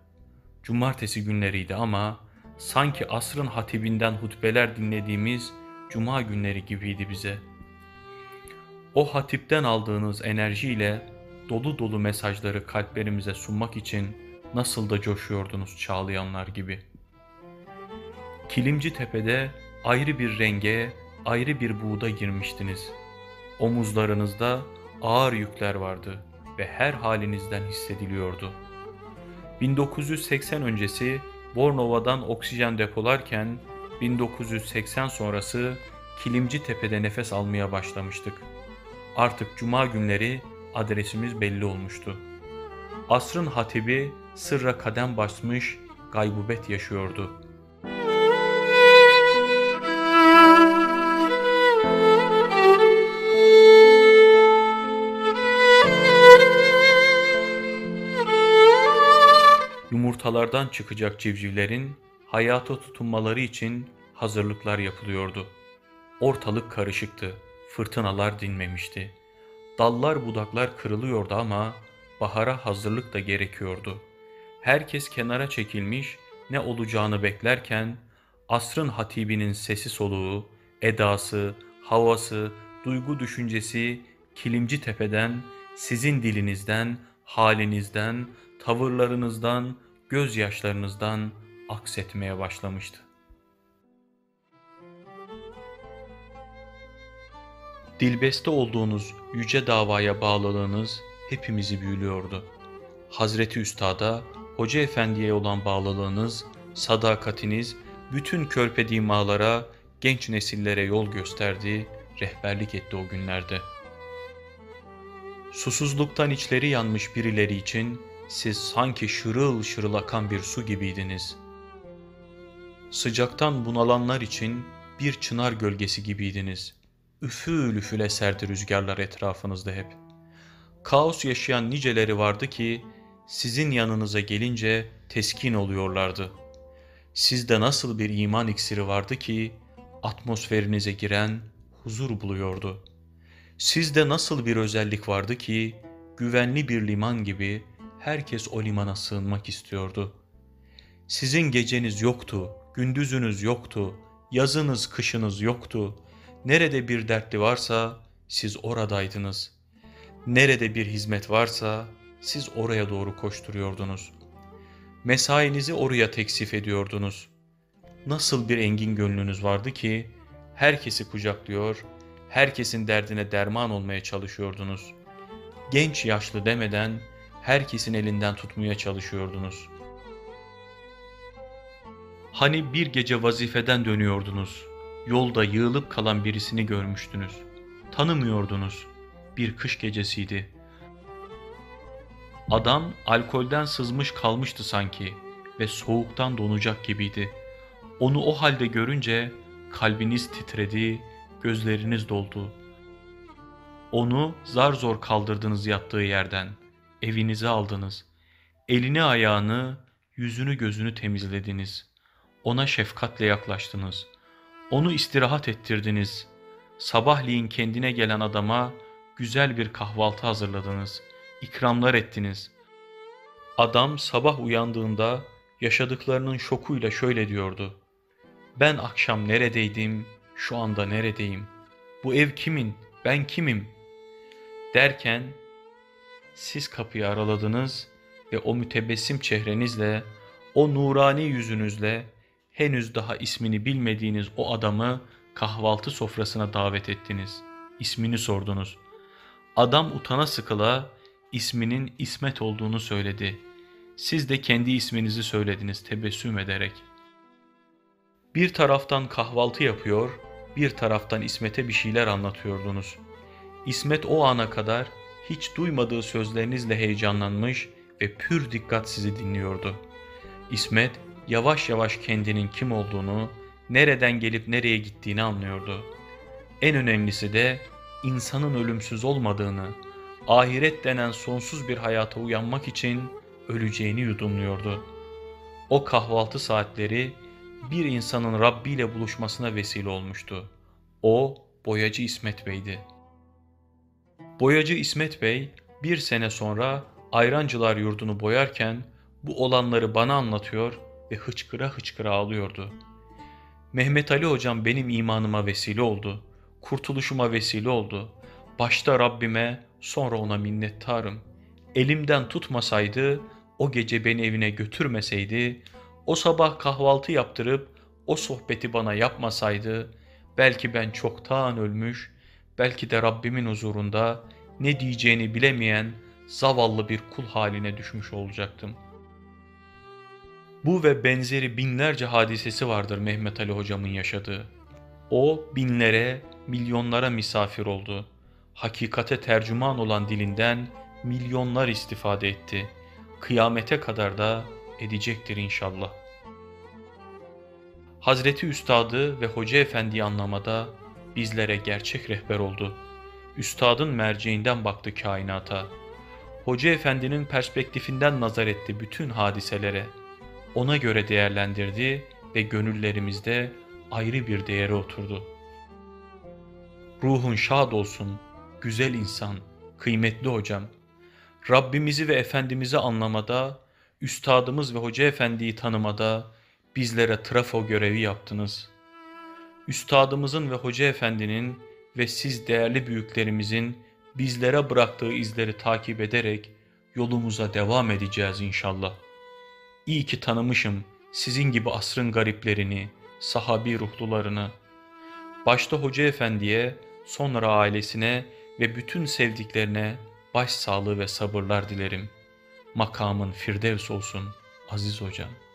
Cumartesi günleriydi ama sanki asrın hatibinden hutbeler dinlediğimiz cuma günleri gibiydi bize. O hatipten aldığınız enerjiyle dolu dolu mesajları kalplerimize sunmak için nasıl da coşuyordunuz çağlayanlar gibi. Kilimci Tepe'de ayrı bir renge, ayrı bir buğda girmiştiniz. Omuzlarınızda ağır yükler vardı ve her halinizden hissediliyordu. 1980 öncesi Bornova'dan oksijen depolarken 1980 sonrası Kilimci Tepe'de nefes almaya başlamıştık. Artık cuma günleri adresimiz belli olmuştu. Asrın hatibi sırra kadem basmış, gaybubet yaşıyordu. Yumurtalardan çıkacak civcivlerin hayata tutunmaları için hazırlıklar yapılıyordu. Ortalık karışıktı, fırtınalar dinmemişti. Dallar budaklar kırılıyordu ama bahara hazırlık da gerekiyordu. Herkes kenara çekilmiş ne olacağını beklerken asrın hatibinin sesi soluğu, edası, havası, duygu düşüncesi Kilimci Tepe'den, sizin dilinizden, halinizden, tavırlarınızdan, gözyaşlarınızdan aksetmeye başlamıştı. Dilbeste olduğunuz yüce davaya bağlılığınız hepimizi büyülüyordu. Hazreti Üstad'a, Hoca Efendi'ye olan bağlılığınız, sadakatiniz bütün körpe dimalara, genç nesillere yol gösterdi, rehberlik etti o günlerde. Susuzluktan içleri yanmış birileri için siz sanki şırıl şırıl akan bir su gibiydiniz. Sıcaktan bunalanlar için bir çınar gölgesi gibiydiniz. Üfül üfül eserdi rüzgarlar etrafınızda hep. Kaos yaşayan niceleri vardı ki sizin yanınıza gelince teskin oluyorlardı. Sizde nasıl bir iman iksiri vardı ki atmosferinize giren huzur buluyordu. Sizde nasıl bir özellik vardı ki güvenli bir liman gibi herkes o limana sığınmak istiyordu. Sizin geceniz yoktu, gündüzünüz yoktu, yazınız kışınız yoktu. Nerede bir dertli varsa siz oradaydınız. Nerede bir hizmet varsa siz oraya doğru koşturuyordunuz. Mesainizi oraya teksif ediyordunuz. Nasıl bir engin gönlünüz vardı ki herkesi kucaklıyor, herkesin derdine derman olmaya çalışıyordunuz. Genç yaşlı demeden herkesin elinden tutmaya çalışıyordunuz. Hani bir gece vazifeden dönüyordunuz, yolda yığılıp kalan birisini görmüştünüz. Tanımıyordunuz. Bir kış gecesiydi. Adam alkolden sızmış kalmıştı sanki ve soğuktan donacak gibiydi. Onu o halde görünce kalbiniz titredi, gözleriniz doldu. Onu zar zor kaldırdınız yattığı yerden, evinize aldınız. Elini ayağını, yüzünü gözünü temizlediniz. Ona şefkatle yaklaştınız. Onu istirahat ettirdiniz. Sabahleyin kendine gelen adama güzel bir kahvaltı hazırladınız. ikramlar ettiniz. Adam sabah uyandığında yaşadıklarının şokuyla şöyle diyordu. Ben akşam neredeydim, şu anda neredeyim? Bu ev kimin, ben kimim? Derken siz kapıyı araladınız ve o mütebessim çehrenizle, o nurani yüzünüzle henüz daha ismini bilmediğiniz o adamı kahvaltı sofrasına davet ettiniz. İsmini sordunuz. Adam utana sıkıla isminin İsmet olduğunu söyledi. Siz de kendi isminizi söylediniz tebessüm ederek. Bir taraftan kahvaltı yapıyor, bir taraftan İsmet'e bir şeyler anlatıyordunuz. İsmet o ana kadar hiç duymadığı sözlerinizle heyecanlanmış ve pür dikkat sizi dinliyordu. İsmet yavaş yavaş kendinin kim olduğunu, nereden gelip nereye gittiğini anlıyordu. En önemlisi de insanın ölümsüz olmadığını, ahiret denen sonsuz bir hayata uyanmak için öleceğini yudumluyordu. O kahvaltı saatleri bir insanın Rabbi ile buluşmasına vesile olmuştu. O boyacı İsmet Bey'di. Boyacı İsmet Bey bir sene sonra Ayrancılar yurdunu boyarken bu olanları bana anlatıyor ve hıçkıra hıçkıra ağlıyordu. Mehmet Ali hocam benim imanıma vesile oldu. Kurtuluşuma vesile oldu. Başta Rabbime sonra ona minnettarım. Elimden tutmasaydı, o gece beni evine götürmeseydi, o sabah kahvaltı yaptırıp o sohbeti bana yapmasaydı, belki ben çoktan ölmüş, belki de Rabbimin huzurunda ne diyeceğini bilemeyen zavallı bir kul haline düşmüş olacaktım. Bu ve benzeri binlerce hadisesi vardır Mehmet Ali hocamın yaşadığı. O binlere, milyonlara misafir oldu. Hakikate tercüman olan dilinden milyonlar istifade etti. Kıyamete kadar da edecektir inşallah. Hazreti Üstadı ve Hoca Efendi'yi anlamada bizlere gerçek rehber oldu. Üstadın merceğinden baktı kainata. Hoca Efendi'nin perspektifinden nazar etti bütün hadiselere. Ona göre değerlendirdi ve gönüllerimizde ayrı bir değere oturdu. Ruhun şad olsun, güzel insan, kıymetli hocam. Rabbimizi ve Efendimiz'i anlamada, Üstadımız ve Hoca Efendi'yi tanımada bizlere trafo görevi yaptınız. Üstadımızın ve Hoca Efendi'nin ve siz değerli büyüklerimizin bizlere bıraktığı izleri takip ederek yolumuza devam edeceğiz inşallah. İyi ki tanımışım sizin gibi asrın gariplerini, sahabi ruhlularını. Başta Hoca Efendi'ye, sonra ailesine ve bütün sevdiklerine başsağlığı ve sabırlar dilerim. Makamın firdevs olsun aziz hocam.''